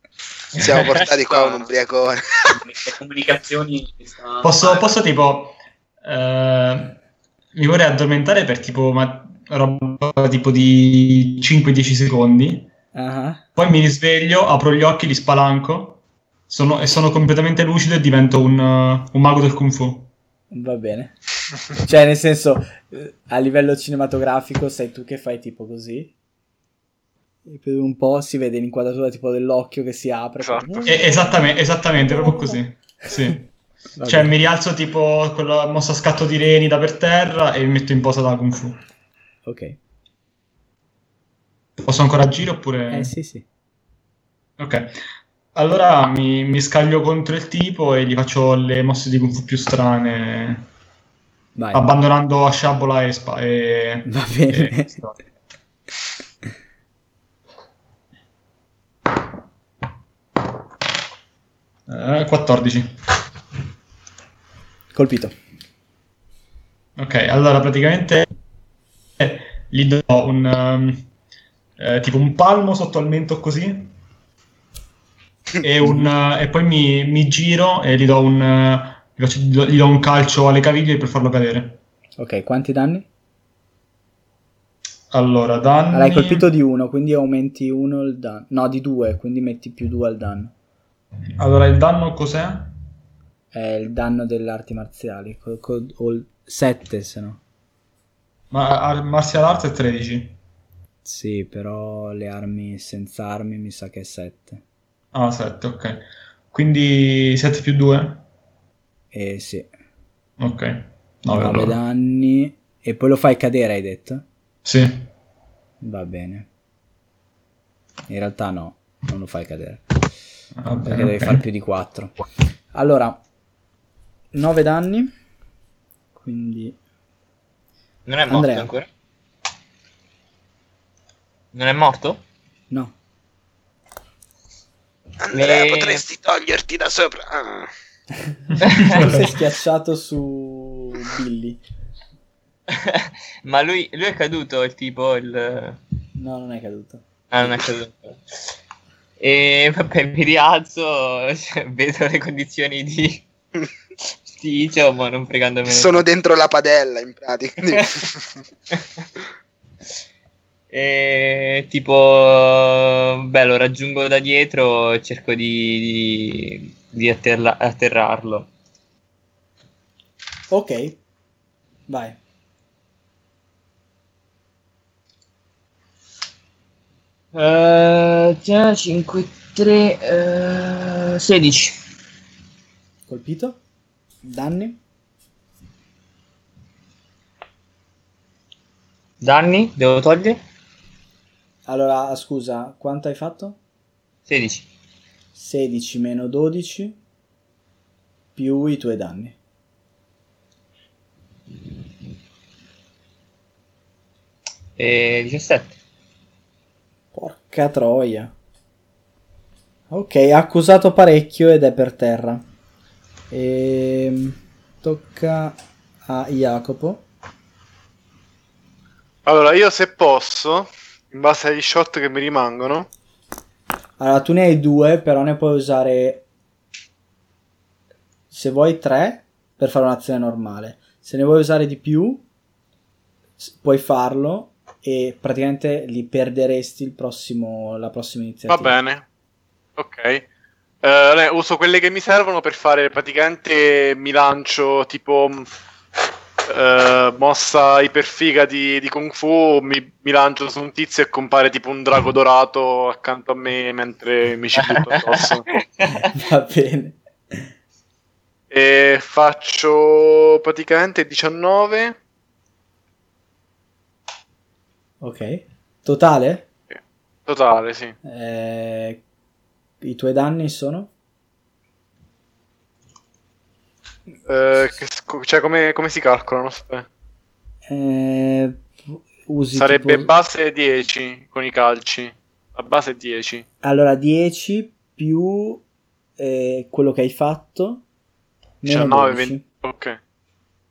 Siamo <laughs> portati qua un ubriacone. Le comunicazioni Posso, posso tipo... eh, mi vorrei addormentare per tipo ma, roba tipo di 5-10 secondi. Ah, Poi mi risveglio, apro gli occhi, li spalanco sono- e sono completamente lucido e divento un, uh, un mago del kung fu. Va bene. Cioè, nel senso, eh, a livello cinematografico sei tu che fai tipo così. E per un po' si vede l'inquadratura tipo dell'occhio che si apre. Esatto. E- esattamente, esattamente, proprio così. Sì. <laughs> Cioè mi rialzo tipo con la mossa a scatto di reni da per terra e mi metto in posa da kung fu. Ok. Posso ancora agire oppure... Eh sì, sì. Ok. Allora mi, mi scaglio contro il tipo e gli faccio le mosse di kung fu più strane, Vai. abbandonando a sciabola e... Spa- e... Va bene. e- Eh, 14. Colpito. Ok, allora praticamente eh, gli do un um, eh, tipo un palmo sotto al mento così e, un, eh, e poi mi, mi giro e gli do, un, eh, gli do- un calcio alle caviglie per farlo cadere. Ok, quanti danni? Allora, danni... Allora, hai colpito di uno, quindi aumenti uno il danno. No, di due, quindi metti più due al danno. Allora, il danno cos'è? È il danno delle arti marziali. co- co- o il 7 se no. Ma ar- martial arts è 13. Sì, però le armi senza armi mi sa che è 7. Ah, 7, ok. Quindi 7 più 2? Eh sì, Ok. 9 9 allora. danni. E poi lo fai cadere, hai detto? Sì. Va bene. In realtà no, non lo fai cadere. Va bene, Perché devi ok. fare più di 4. Allora, 9 danni. Quindi Non è morto Andrea. ancora? Non è morto? no. Andrea, Le- potresti toglierti da sopra. Ah. <laughs> Sei <laughs> schiacciato su Billy. <laughs> Ma lui, lui è caduto, il tipo, il... No, non è caduto. Ah, non è caduto. E vabbè, mi rialzo, cioè, vedo le condizioni di Sticio, ma non fregandomene. Sono dentro la padella, in pratica. E tipo, beh, lo raggiungo da dietro e cerco di, di, di atterra- atterrarlo. Ok. Vai. Uh, 5, 3, 16. Colpito. Danni. Danni? Devo togliere? Allora, scusa, quanto hai fatto? 16. 16 meno 12 più i tuoi danni. E 17. Porca troia. Ok, ha accusato parecchio ed è per terra. Ehm, tocca a Jacopo. Allora, io se posso, in base agli shot che mi rimangono, Allora, tu ne hai due, però ne puoi usare se vuoi tre per fare un'azione normale. Se ne vuoi usare di più, puoi farlo e praticamente li perderesti il prossimo, la prossima va iniziativa. bene. Ok. Ne- uso quelle che mi servono per fare praticamente mi lancio tipo eh, mossa iperfiga di, di Kung Fu, mi, mi lancio su un tizio e compare tipo un drago dorato accanto a me mentre mi ci butto addosso. <laughs> Va bene. e faccio praticamente 19 Ok. Totale? totale, sì. Eh, I tuoi danni sono? Eh, che cioè, come, come si calcolano? Eh, Sarebbe tipo- base 10 con i calci. La base è 10. Allora 10 più eh, quello che hai fatto meno 19, 12. 20. Ok.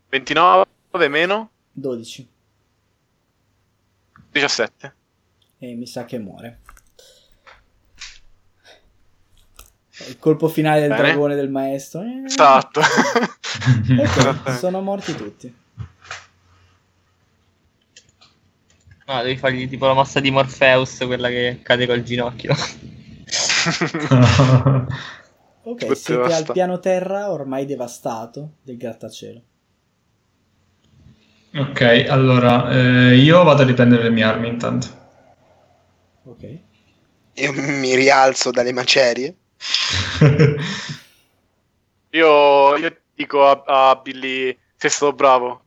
29 meno 12. 17. E mi sa che muore. Il colpo finale del Bene. dragone del maestro. Eh, Esatto. <laughs> ok, sono morti tutti. No, devi fargli tipo la mossa di Morpheus, quella che cade col ginocchio. <laughs> Ok, siete al piano terra ormai devastato del grattacielo. ok, allora eh, io vado a riprendere le mie armi intanto. Ok. Io mi rialzo dalle macerie. <laughs> io, io dico a, a Billy: Sei stato bravo.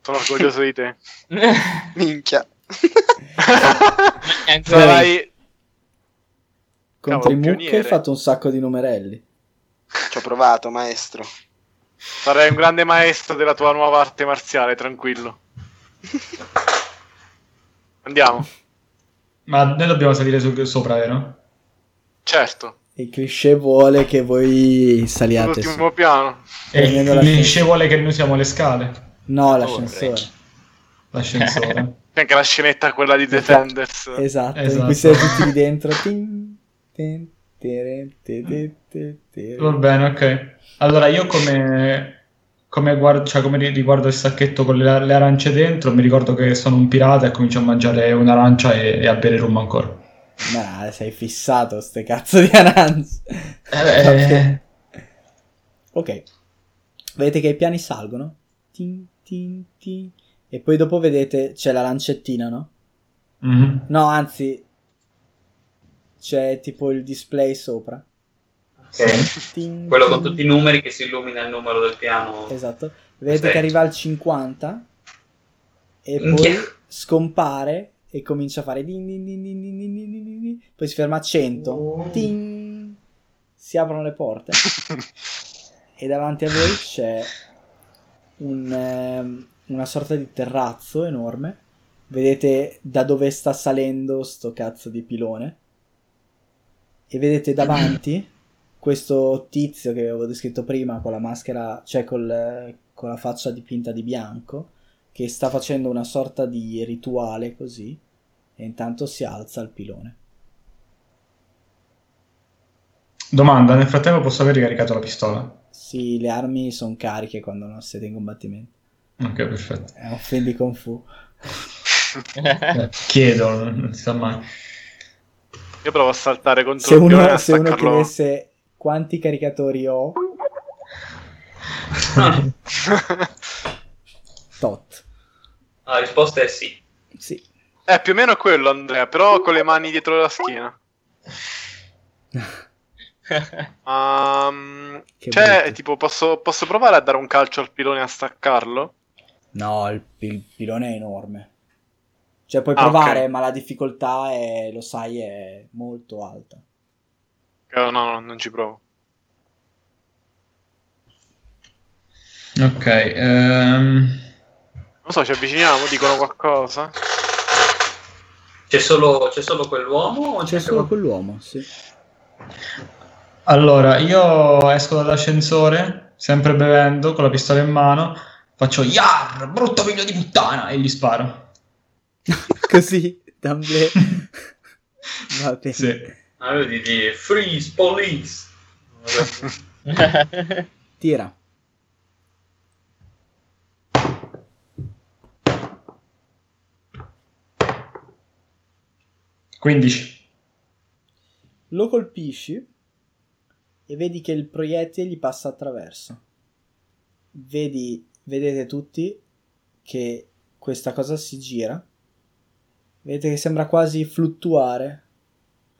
Sono orgoglioso di te. <laughs> Minchia. <laughs> Sarai. Contro i mucche hai fatto un sacco di numerelli. Ci ho provato, maestro. Sarai un grande maestro della tua nuova arte marziale, tranquillo. Andiamo. Ma noi dobbiamo salire su- sopra, vero? Certo. Il cliché vuole che voi saliate su. L'ultimo piano. E Prendendo il cliché vuole che noi usiamo le scale. No, l'ascensore. L'ascensore. C'è <laughs> anche la scenetta quella di Defenders. Esatto, in Esatto. cui siete tutti lì dentro. Va bene, ok. Allora io come, come, guardo, cioè, come ri- riguardo il sacchetto con le, le arance dentro, mi ricordo che sono un pirata e comincio a mangiare un'arancia e, e a bere rum ancora. Ma sei fissato ste cazzo di arance. Eh, Ok. Vedete che i piani salgono. Tin, tin, tin. E poi dopo vedete c'è la lancettina, no? mhm. No, anzi, c'è tipo il display sopra. Ok. Tin, Quello con tin. tutti i numeri che si illumina il numero del piano. Esatto. Vedete Sì. che arriva al 50 e poi scompare e comincia a fare din din din din din din din din poi si ferma a 100 Oh. Si aprono le porte e davanti a voi c'è un, ehm, una sorta di terrazzo enorme vedete da dove sta salendo sto cazzo di pilone e vedete davanti questo tizio che avevo descritto prima con la maschera, cioè col- con la faccia dipinta di bianco, che sta facendo una sorta di rituale così, e intanto si alza il pilone. Domanda, nel frattempo posso aver ricaricato la pistola? Sì, le armi sono cariche quando non siete in combattimento. Ok, perfetto. È un film di Kung Fu. <laughs> Chiedo, non si sa mai. Io provo a saltare contro Se il uno, a se uno chiedesse quanti caricatori ho, <laughs> <laughs> tot. La risposta è sì. Sì. Eh, più o meno è quello, Andrea, però con le mani dietro la schiena. <laughs> Che cioè, brutto. tipo, posso, posso provare a dare un calcio al pilone e a staccarlo? No, il, il pilone è enorme. Cioè, puoi Ah, provare, ok. ma la difficoltà è, lo sai, è molto alta. Eh, No, no, non ci provo. Ok, ehm, Non so, ci avviciniamo, dicono qualcosa. C'è solo, c'è solo quell'uomo o C'è anche solo quell'uomo, sì. allora io esco dall'ascensore, sempre bevendo, con la pistola in mano, faccio Yar, brutto figlio di puttana, e gli sparo. <laughs> Così, d'amblè. <laughs> Va bene. Sì. Ah, lui dici freeze police. Tira. Quindici. Lo colpisci e vedi che il proiettile gli passa attraverso. Vedi, vedete tutti che questa cosa si gira. Vedete che sembra quasi fluttuare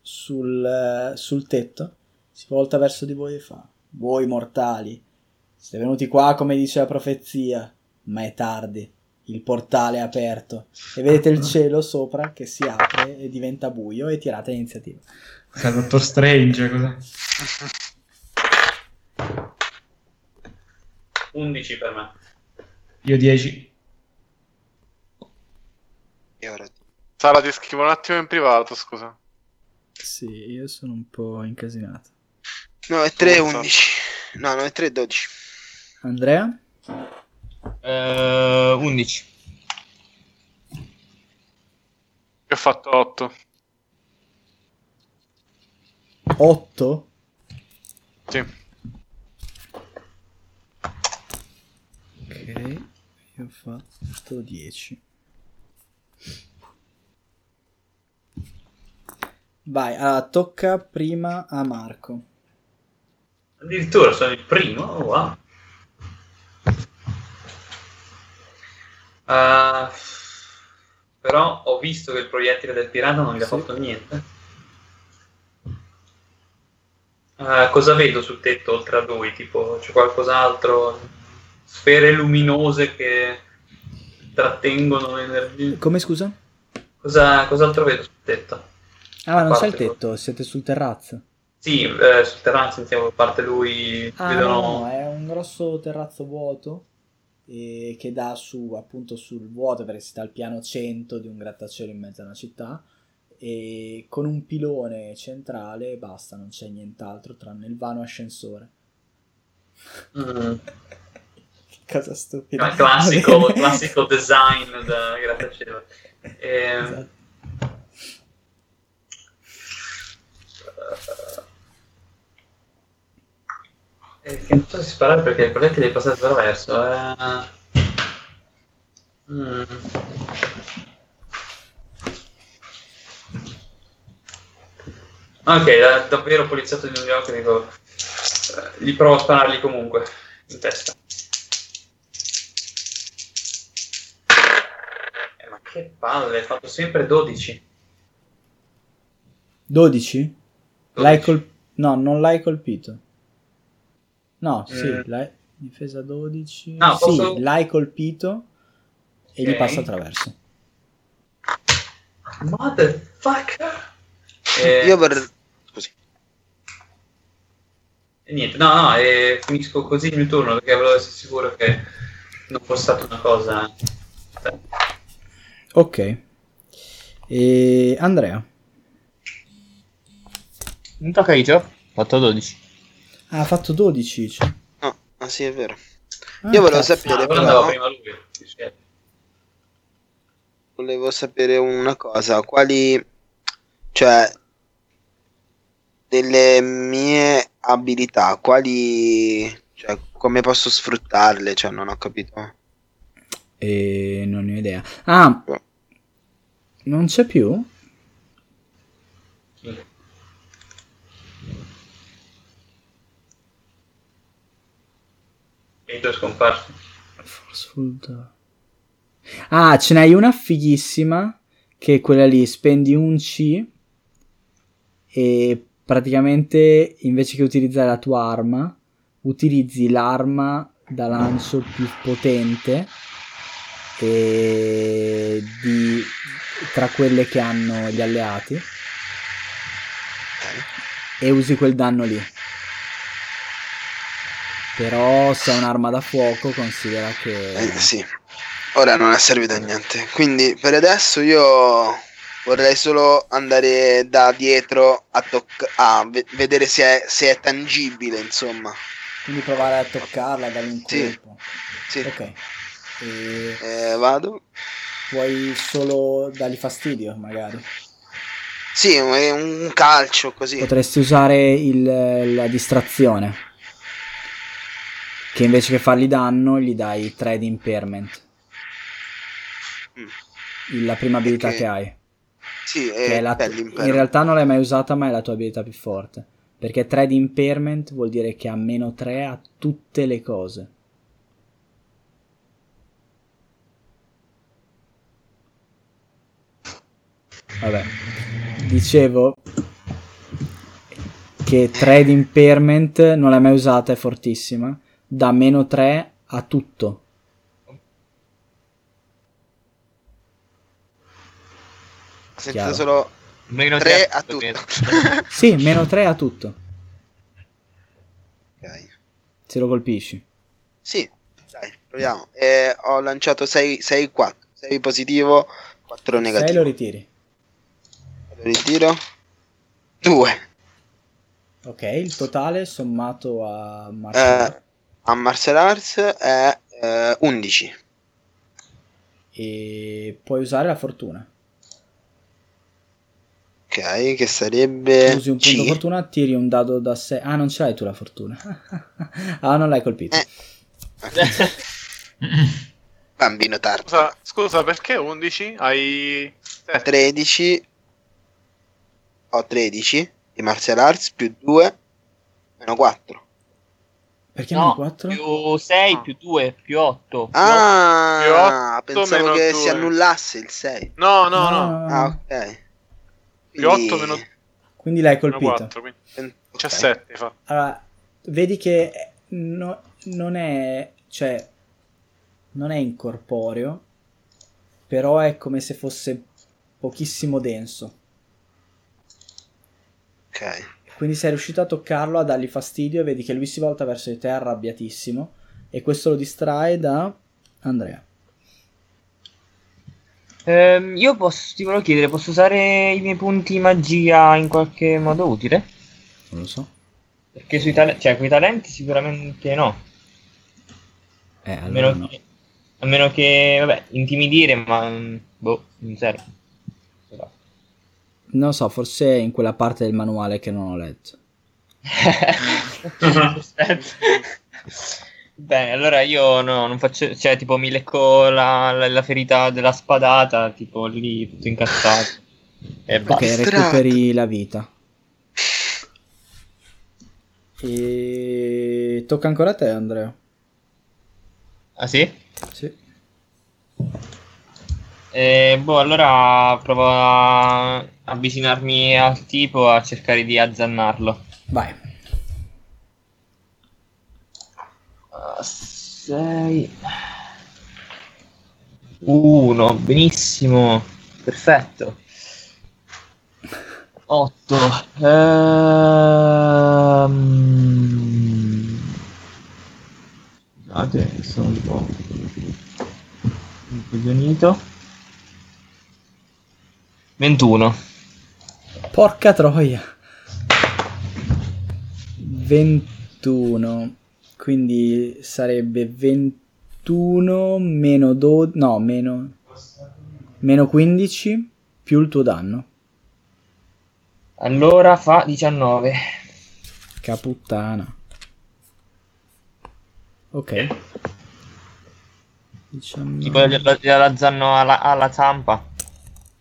sul, sul tetto. Si volta verso di voi e fa: Voi mortali, siete venuti qua come dice la profezia, ma è tardi. Il portale è aperto e vedete il cielo sopra che si apre e diventa buio e tirate l'iniziativa. Cioè, Dottor Strange, cos'è? 11 per me. Io 10. E ora Sara, ti scrivo un attimo in privato, scusa. Sì, io sono un po' incasinato. 9, 3, Forza. 11. No, 9, 3, 12. Andrea? Eh, 11. Io ho fatto 8. 8? Sì. Ok, io ho fatto 10. Vai, allora tocca prima a Marco. Addirittura sono il primo. Oh, wow. Ah, però ho visto che il proiettile del pirata non gli ha Sì. fatto niente. Ah, cosa vedo sul tetto oltre a lui? Tipo, c'è qualcos'altro? Sfere luminose che trattengono l'energia. Come scusa? Cosa, cos'altro vedo sul tetto? Ah, non c'è il tetto, siete sul terrazzo. Sì, eh, sul terrazzo sentiamo a parte lui. Ah, vedono... no, no, è un grosso terrazzo vuoto eh, che dà su appunto sul vuoto perché si sta al piano 100 di un grattacielo in mezzo a una città e con un pilone centrale e basta, non c'è nient'altro tranne il vano ascensore. Mm. <laughs> Cosa stupida. Ma classico, <laughs> classico design da grattacielo. Ehm, Esatto. Eh, che non so se sparare perché il che devi passare attraverso. Eh. Mm. Ok, da, davvero poliziotto di New York dico, eh, gli provo a sparargli comunque in testa. Eh, ma che palle, hai fatto sempre 12. 12? L'hai col... No, non l'hai colpito. No, sì, Mm. l'hai... Difesa 12. No, sì, posso- l'hai colpito e gli Ok. passa attraverso. Motherfucker! Eh, Io vorrei... Scusi. e niente, no, no, e finisco così il mio turno perché volevo essere sicuro che non fosse stata una cosa... Ok. E Andrea. Non tocca io, ho fatto 12. Ah, ha fatto 12. cioè. No, ah sì, è vero. Ah, Io volevo cazzo. sapere Ah, però... prima lui. Volevo sapere una cosa, quali, cioè, delle mie abilità, quali, cioè, come posso sfruttarle, cioè, non ho capito. E non ne ho idea. Ah, non c'è più? È scomparso. Forceful Door. Ah, ce n'hai una fighissima che è quella lì, spendi un C e praticamente invece che utilizzare la tua arma, utilizzi l'arma da lancio più potente e di, tra quelle che hanno gli alleati e usi quel danno lì. Però se è un'arma da fuoco considera che... Eh, sì, ora non è servito a niente. Quindi, per adesso io vorrei solo andare da dietro a, tocca- a ve- vedere se è, se è tangibile, insomma. Quindi provare a toccarla, dargli un Sì. colpo. Sì, Ok. E Eh, vado. puoi solo dargli fastidio, magari. Sì, un calcio così. Potresti usare il- la distrazione. Che invece che fargli danno, gli dai 3 di impairment. Mm. La prima abilità Ok. che hai. Sì, Che è la- in realtà non l'hai mai usata, ma è la tua abilità più forte. Perché 3 di impairment vuol dire che ha meno 3 a tutte le cose. Vabbè, dicevo che 3 di impairment non l'hai mai usata, è fortissima. Da meno 3 a tutto. Ho sentito chiaro. solo Meno 3 tre a tutto. credo. <laughs> Sì, meno 3 a tutto. Ok. Se lo colpisci. Sì, dai, proviamo. Eh, ho lanciato 6, 6, 4. 6 positivo, 4 6 lo negativo. ritiri. Lo ritiro. 2. Ok, il totale sommato a Eh, a Martial Arts è eh, 11. e puoi usare la fortuna. Ok, che sarebbe Usi un punto C. fortuna, tiri un dado da 6. Ah, non ce l'hai tu la fortuna. <laughs> ah, non l'hai colpito. Eh. <laughs> Bambino tardo. Scusa, scusa, perché 11? Hai... sette. 13. Ho 13 di Martial Arts più 2 meno 4. Perché non No, 4? più 6, più 2, più 8. Ah, più otto pensavo meno che due. si annullasse il 6. No, no, no. Ah, ok. Più 8 meno, Quindi l'hai colpito. 4, quindi Ok. 17 fa. Allora, vedi che no- non è, cioè, non è incorporeo, però è come se fosse pochissimo denso. Ok. Quindi sei riuscito a toccarlo, a dargli fastidio e vedi che lui si volta verso di te arrabbiatissimo e questo lo distrae da Andrea. Ehm, io posso, ti volevo chiedere, posso usare i miei punti magia in qualche modo utile? Non lo so. Perché sui talenti, cioè, con i talenti sicuramente no. Eh, A allora meno, no. che, a meno che, vabbè, intimidire, ma mm, boh, non serve. Non so, forse è in quella parte del manuale che non ho letto. <laughs> Bene, allora io no, non faccio, cioè tipo mi lecco la, la- la ferita della spadata, tipo lì tutto incazzato. E Ok, basta. Bastard. recuperi la vita. E tocca ancora a te, Andrea. Ah sì? Sì. Eh, boh, allora provo a avvicinarmi al tipo a cercare di azzannarlo. Vai. 6 1 benissimo. Perfetto. 8 ehm... scusate sono un po' impiglionito 21 Porca troia. 21. Quindi sarebbe 21 meno 12. No, meno. Meno 15 più il tuo danno. allora fa 19 Caputtana. Ok. 19. tipo gliela gliela zanno alla, alla zampa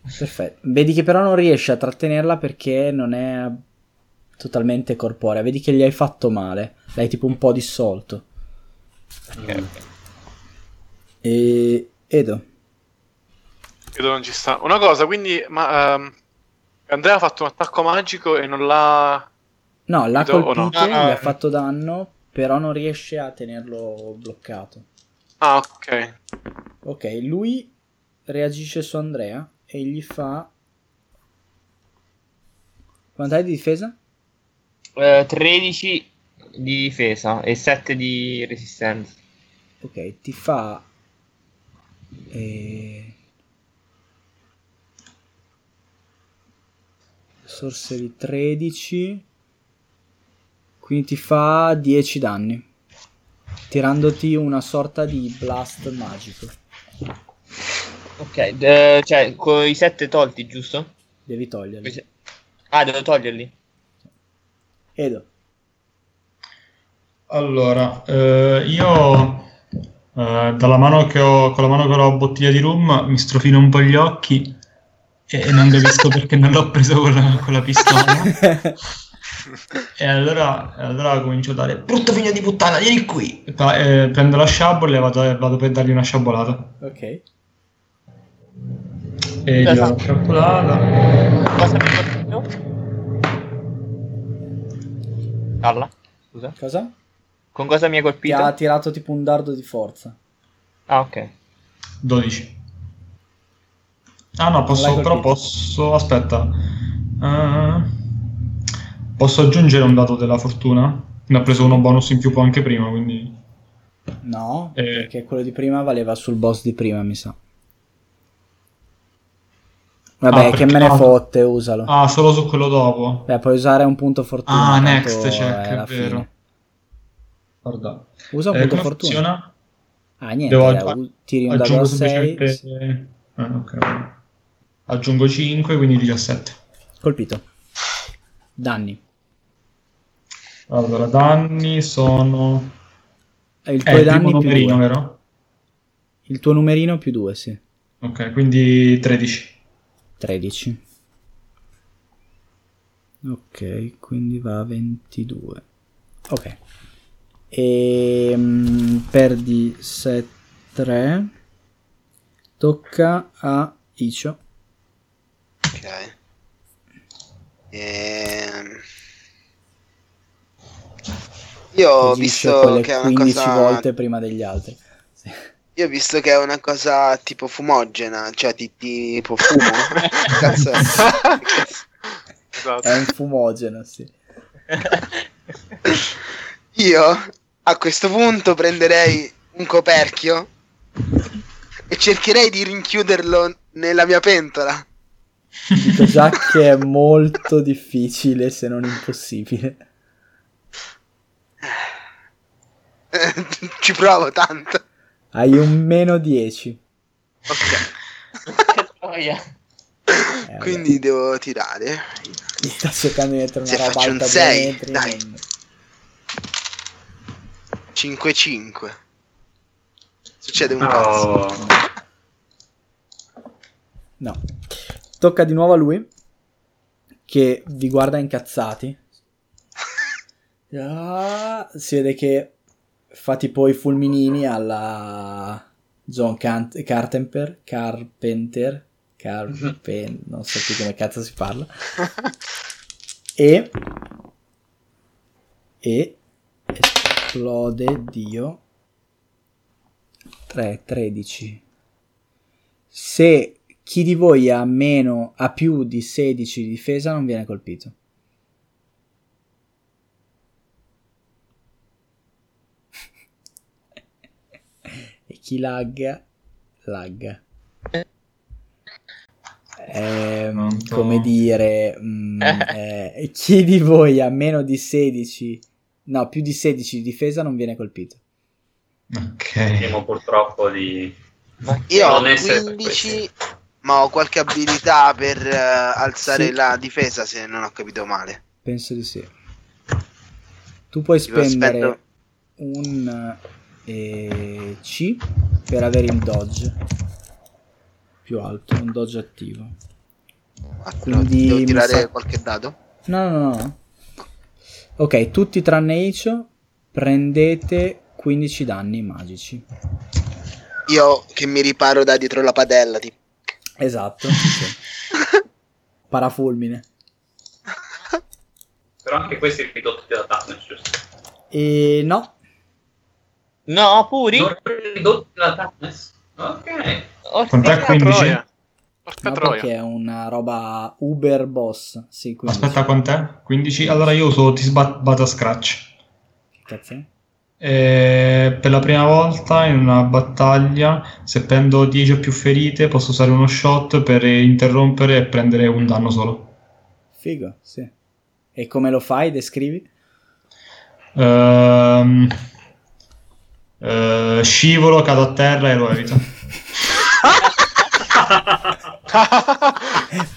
Perfetto. Vedi che però non riesci a trattenerla perché non è totalmente corporea. Vedi che gli hai fatto male. L'hai tipo un po' dissolto. Ok, ok. E Edo. Credo non ci sta. Una cosa, quindi, ma ehm, Andrea ha fatto un attacco magico e non l'ha. No, l'ha Edo colpito, no? gli Ah, ha ah. fatto danno, però non riesce a tenerlo bloccato. Ah, ok. Ok, lui reagisce su Andrea e gli fa... Quanto hai di difesa? Eh, 13 di difesa e 7 di resistenza. Ok, ti fa... Eh... Sorcery 13. Quindi ti fa 10 danni. Tirandoti una sorta di blast magico. Ok, d- cioè con i 7 tolti, giusto? Devi toglierli. Ah, devo toglierli. Edo. Allora, eh, io eh, dalla mano che ho, con la mano che ho la bottiglia di rum mi strofino un po' gli occhi e, non capisco <laughs> perché non l'ho preso con la, con la pistola. <laughs> E allora, allora comincio a dare brutto figlio di puttana, vieni qui! E eh, prendo la sciabola e vado, vado per dargli una sciabolata. ok. E gli do la sciabolata. Cosa mi colpito? Carla, scusa. Cosa? Con cosa mi hai Ti colpito? ha tirato tipo un dardo di forza. Ah, ok. 12. Ah no, posso, però posso... Aspetta. Eh, posso aggiungere un dato della fortuna? Ne ho preso uno bonus in più anche prima, quindi... No, Eh. perché quello di prima valeva sul boss di prima, mi sa. Vabbè, Ah, che me ne ah, fotte, usalo. Ah, solo su quello dopo. Beh, puoi usare un punto fortuna. Ah, next check, è è vero. fine. Guarda. Usa un Eh, punto fortuna. funziona? Ah, niente, Devo dai, aggi- tiri un dado Aggiungo a 6. semplicemente... Ah, ok, ok. Aggiungo 5, quindi 17. Colpito. Danni. Allora, danni sono... Eh, Il Eh, tuo il danni primo più numerino, 2. vero? Il tuo numerino più 2, sì. Ok, quindi 13. 13. Ok, quindi va a 22. Ok. E perdi 7 3. Tocca a Icio. Ok. Ehm... Io ho Agisce visto quelle che è una 15 cosa... volte prima degli altri. Io ho visto che è una cosa tipo fumogena, cioè ti- tipo fumo. <laughs> Cazzo è? Esatto. È un fumogeno, sì. Io a questo punto prenderei un coperchio e cercherei di rinchiuderlo nella mia pentola. Dico già che è molto difficile, se non impossibile. <laughs> Ci provo tanto. Hai un meno 10. Ok. Che troia. Eh. Quindi devo tirare. sta cercando di mettere una Se roba faccio un alta due metri, dai. non- 5-5. Succede un cazzo. Oh. No. Tocca di nuovo a lui. Che vi guarda incazzati. <laughs> Ah, si vede che fa tipo i fulminini alla John Can- Carpenter. Carpenter. Carpen- <laughs> non so più come cazzo si parla. <laughs> E. E. Esplode Dio. 3, 13. Se chi di voi ha meno, ha più di 16 di difesa non viene colpito. Chi lagga, lagga. Pronto? come dire, mm, <laughs> eh, chi di voi ha meno di 16, no, più di 16 di difesa non viene colpito. Ok. Temo purtroppo di... Io ho Non essere 15, ma ho qualche abilità per eh, alzare Sì. la difesa se non ho capito male. Penso di sì. Tu puoi Tipo, spendere un eh, C per avere il dodge più alto, un dodge attivo. Ah, Quindi devo tirare sa- qualche dado? No, no, no, no. Ok, tutti tranne Icio prendete 15 danni magici. Io che mi riparo da dietro la padella, tipo. Esatto. sì. <laughs> Parafulmine. Però anche questi ridotti da toughness, giusto? E no, No, puri? Ok. Orca Quant'è troia. 15? Troia. Porca no troia. perché è una roba uber boss. Sì, 15. Aspetta, quant'è? 15? Allora io uso ti sbatto a scratch. Che cazzo è? E per la prima volta in una battaglia, se prendo 10 o più ferite, posso usare uno shot per interrompere e prendere un danno solo. Figo, sì. E come lo fai? Descrivi? Ehm, eh, scivolo, cado a terra e lo evito. <laughs>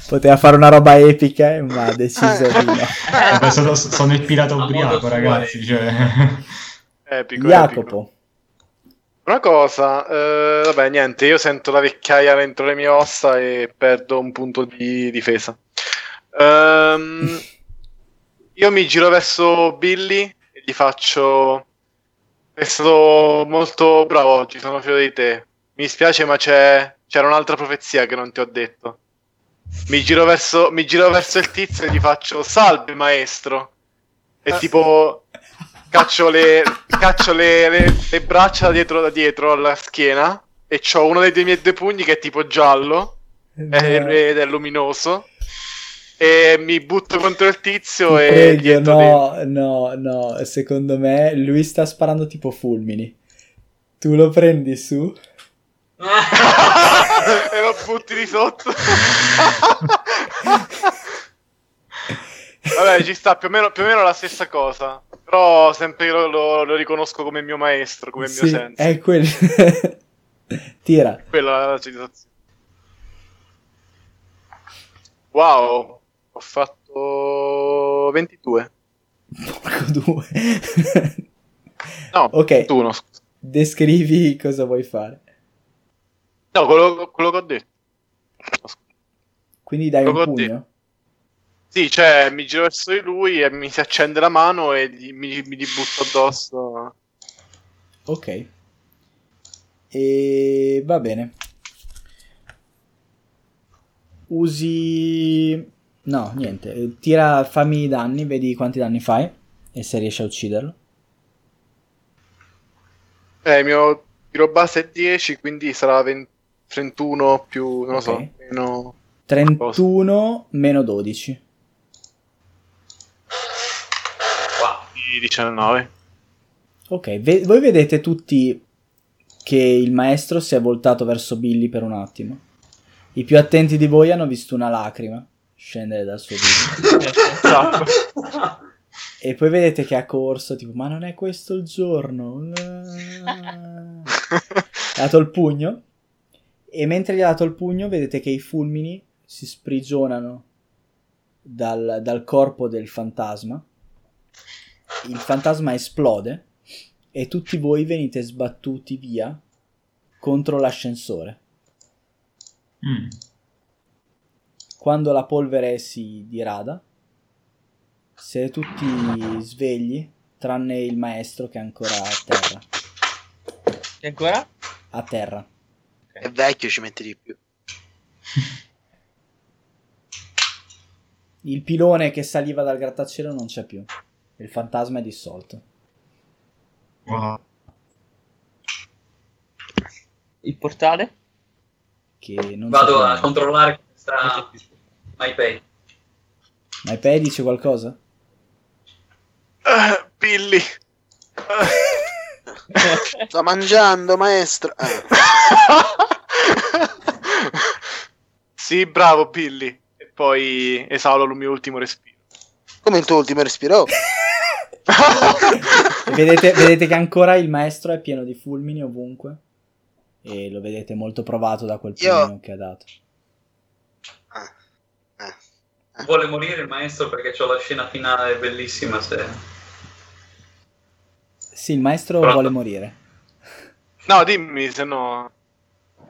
Poteva fare una roba epica, eh, ma ha deciso di no. Vabbè, sono, sono il pirata ubriaco, ragazzi. eh. Cioè... Epico, epico. Jacopo. Una cosa, eh, vabbè, niente, io sento la vecchiaia dentro le mie ossa e perdo un punto di difesa. Ehm, <laughs> io mi giro verso Billy e gli faccio... È stato molto bravo oggi, sono fiero di te. Mi spiace, ma c'è... c'era un'altra profezia che non ti ho detto. Mi giro verso, mi giro verso il tizio e gli faccio salve maestro. E tipo caccio le, caccio le, le- le braccia dietro, da dietro alla schiena e c'ho uno dei miei due pugni che è tipo giallo ed è luminoso e mi butto contro il tizio Ti e prego, no, no, no, secondo me lui sta sparando tipo fulmini. Tu lo prendi su? <laughs> e lo butti di sotto. <laughs> Vabbè, ci sta più o, meno, più o meno la stessa cosa. Però sempre lo, lo- lo riconosco come mio maestro, come sì, mio senso. è quello. <laughs> Tira. Quella è la citazione. Wow, ho fatto 22. Porco due. No, Ok. 21. scusa. Descrivi cosa vuoi fare. No, quello, quello che ho detto. Quindi dai un Quello ho pugno. Sì, cioè mi giro verso di lui e mi si accende la mano e gli- mi, mi gli butto addosso. Ok. E va bene. Usi... No, niente. Tira, fammi i danni, vedi quanti danni fai e se riesci a ucciderlo. Eh, il mio tiro base è 10, quindi sarà 20 31 più, non lo so, meno... 31 meno 12. di 19. Ok, ve- voi vedete tutti che il maestro si è voltato verso Billy per un attimo. I più attenti di voi hanno visto una lacrima scendere dal suo viso. <laughs> Esatto. E poi vedete che ha corso, tipo, ma non è questo il giorno? Ha dato il pugno e mentre gli ha dato il pugno vedete che i fulmini si sprigionano dal, dal corpo del fantasma. Il fantasma esplode e tutti voi venite sbattuti via contro l'ascensore. Mm. Quando la polvere si dirada, siete tutti svegli, tranne il maestro che è ancora a terra. E ancora? A terra. È vecchio, ci mette di più. <laughs> Il pilone che saliva dal grattacielo non c'è più. Il fantasma è dissolto. Wow. Il portale? Che non Vado a controllare questa MyPay. Pei dice qualcosa? Eh, Billy. <laughs> Sto mangiando, maestro. <laughs> Sì, bravo Billy. E poi esaulo il mio ultimo respiro. Come il tuo ultimo respiro? <laughs> vedete, vedete che ancora il maestro è pieno di fulmini ovunque. E lo vedete molto provato da quel Io- pugno che ha dato. Ah. Vuole morire il maestro perché c'ho la scena finale bellissima. Se... Sì, il maestro Pronto? vuole morire. No, dimmi, se no...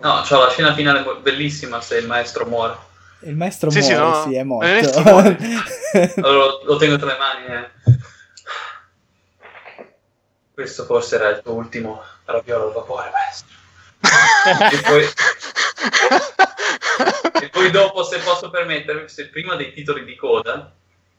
No, c'ho la scena finale bellissima se il maestro muore. Il maestro Sì, sì, muore, no, sì, è morto. <laughs> muore. Allora lo, lo tengo tra le mani. eh. Questo forse era il tuo ultimo raviolo al vapore, maestro. <laughs> e, poi, e poi dopo, se posso permettermi, se prima dei titoli di coda,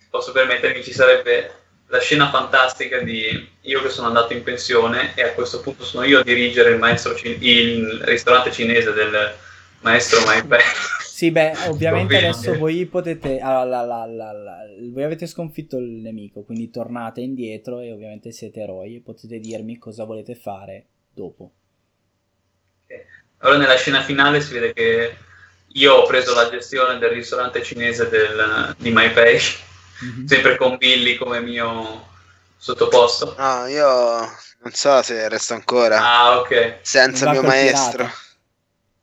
posso permettermi, ci sarebbe la scena fantastica di io che sono andato in pensione e a questo punto sono io a dirigere il, maestro il ristorante cinese del maestro Maipei. Sì, beh, <laughs> ovviamente adesso voi potete. allora, la- la- la- la- voi avete sconfitto il nemico, quindi tornate indietro e ovviamente siete eroi e potete dirmi cosa volete fare dopo. Allora nella scena finale si vede che io ho preso la gestione del ristorante cinese del- di MyPay, Mhm. sempre con Billy come mio sottoposto. No, io non so se resto ancora Ah, ok. senza mio col maestro. pirata.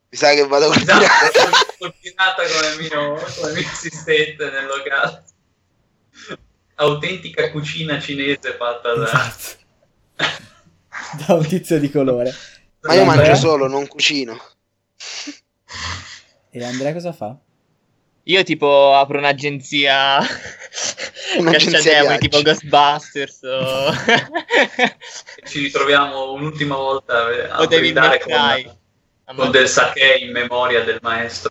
Mi sa che vado col Esatto, pirata. <laughs> sono pirata come mio, come mio assistente nel locale. Autentica cucina cinese fatta da... Esatto. da un tizio di colore. Ma io mangio solo, non cucino. E Andrea cosa fa? Io tipo apro un'agenzia <laughs> Un'agenzia cacciademoni viaggi. tipo Ghostbusters o... <laughs> Ci ritroviamo un'ultima volta a David brindare McCray. con, con del sake in memoria del maestro.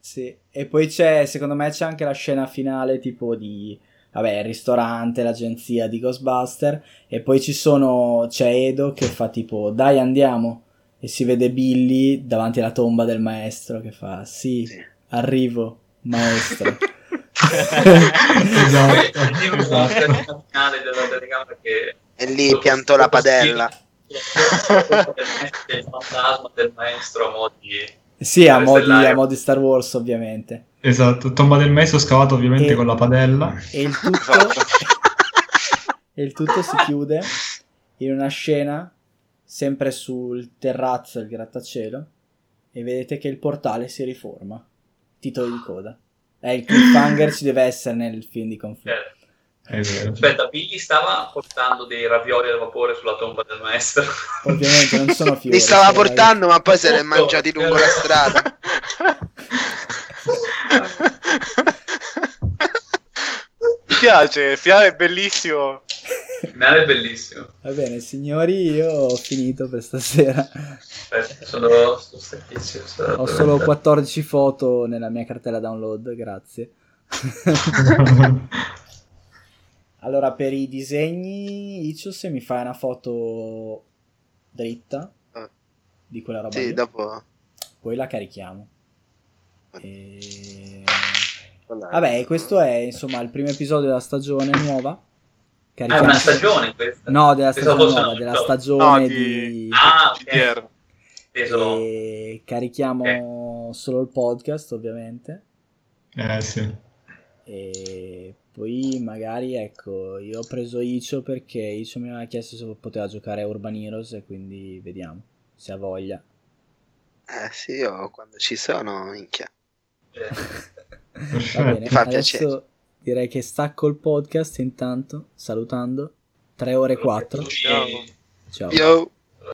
Sì, e poi c'è, secondo me c'è anche la scena finale tipo di, vabbè, il ristorante, l'agenzia di Ghostbuster e poi ci sono, c'è Edo che fa tipo, dai andiamo, e si vede Billy davanti alla tomba del maestro che fa, sì, Sì. arrivo, maestro. <laughs> Esatto, esatto. E lì pianto la padella. del fantasma del maestro a mo' di sì, a modi, a modi Star Wars ovviamente. Esatto, tomba del maestro scavato ovviamente E- con la padella. E il tutto, Esatto. <laughs> e il tutto si chiude in una scena sempre sul terrazzo del grattacielo e vedete che il portale si riforma. Titolo di coda. Eh, il cliffhanger ci deve essere nel film di conflitto. È vero. Aspetta, Billy stava portando dei ravioli al vapore sulla tomba del maestro. Ovviamente non sono fiori. Li stava sono portando, ma poi se li è mangiati lungo la strada. <laughs> <laughs> Piace, il finale è bellissimo. Il finale è bellissimo. Va bene, signori, io ho finito per stasera. Aspetta, sono, sono stanchissimo. sto Ho solo addormentando. 14 foto nella mia cartella download, grazie. <laughs> Allora, per i disegni, Icio, se mi fai una foto dritta Ah. di quella roba Sì, lì, dopo... poi la carichiamo. E... Vabbè. Vabbè, questo è insomma il primo episodio della stagione nuova. Ah, è Carichiamo- una stagione questa? No, della Pensavo stagione nuova, della stagione No, di... di- Ah, ok. Teso. E carichiamo solo il podcast, ovviamente. Eh sì. E poi magari ecco, io ho preso Icio perché Icio mi aveva chiesto se poteva giocare a Urban Heroes e quindi vediamo se ha voglia. Eh sì, io quando ci sono, minchia. Eh. Bene, Mi fa adesso piacere. direi che stacco il podcast intanto, salutando. 3 ore e 4. Ciao. Ciao. Yo.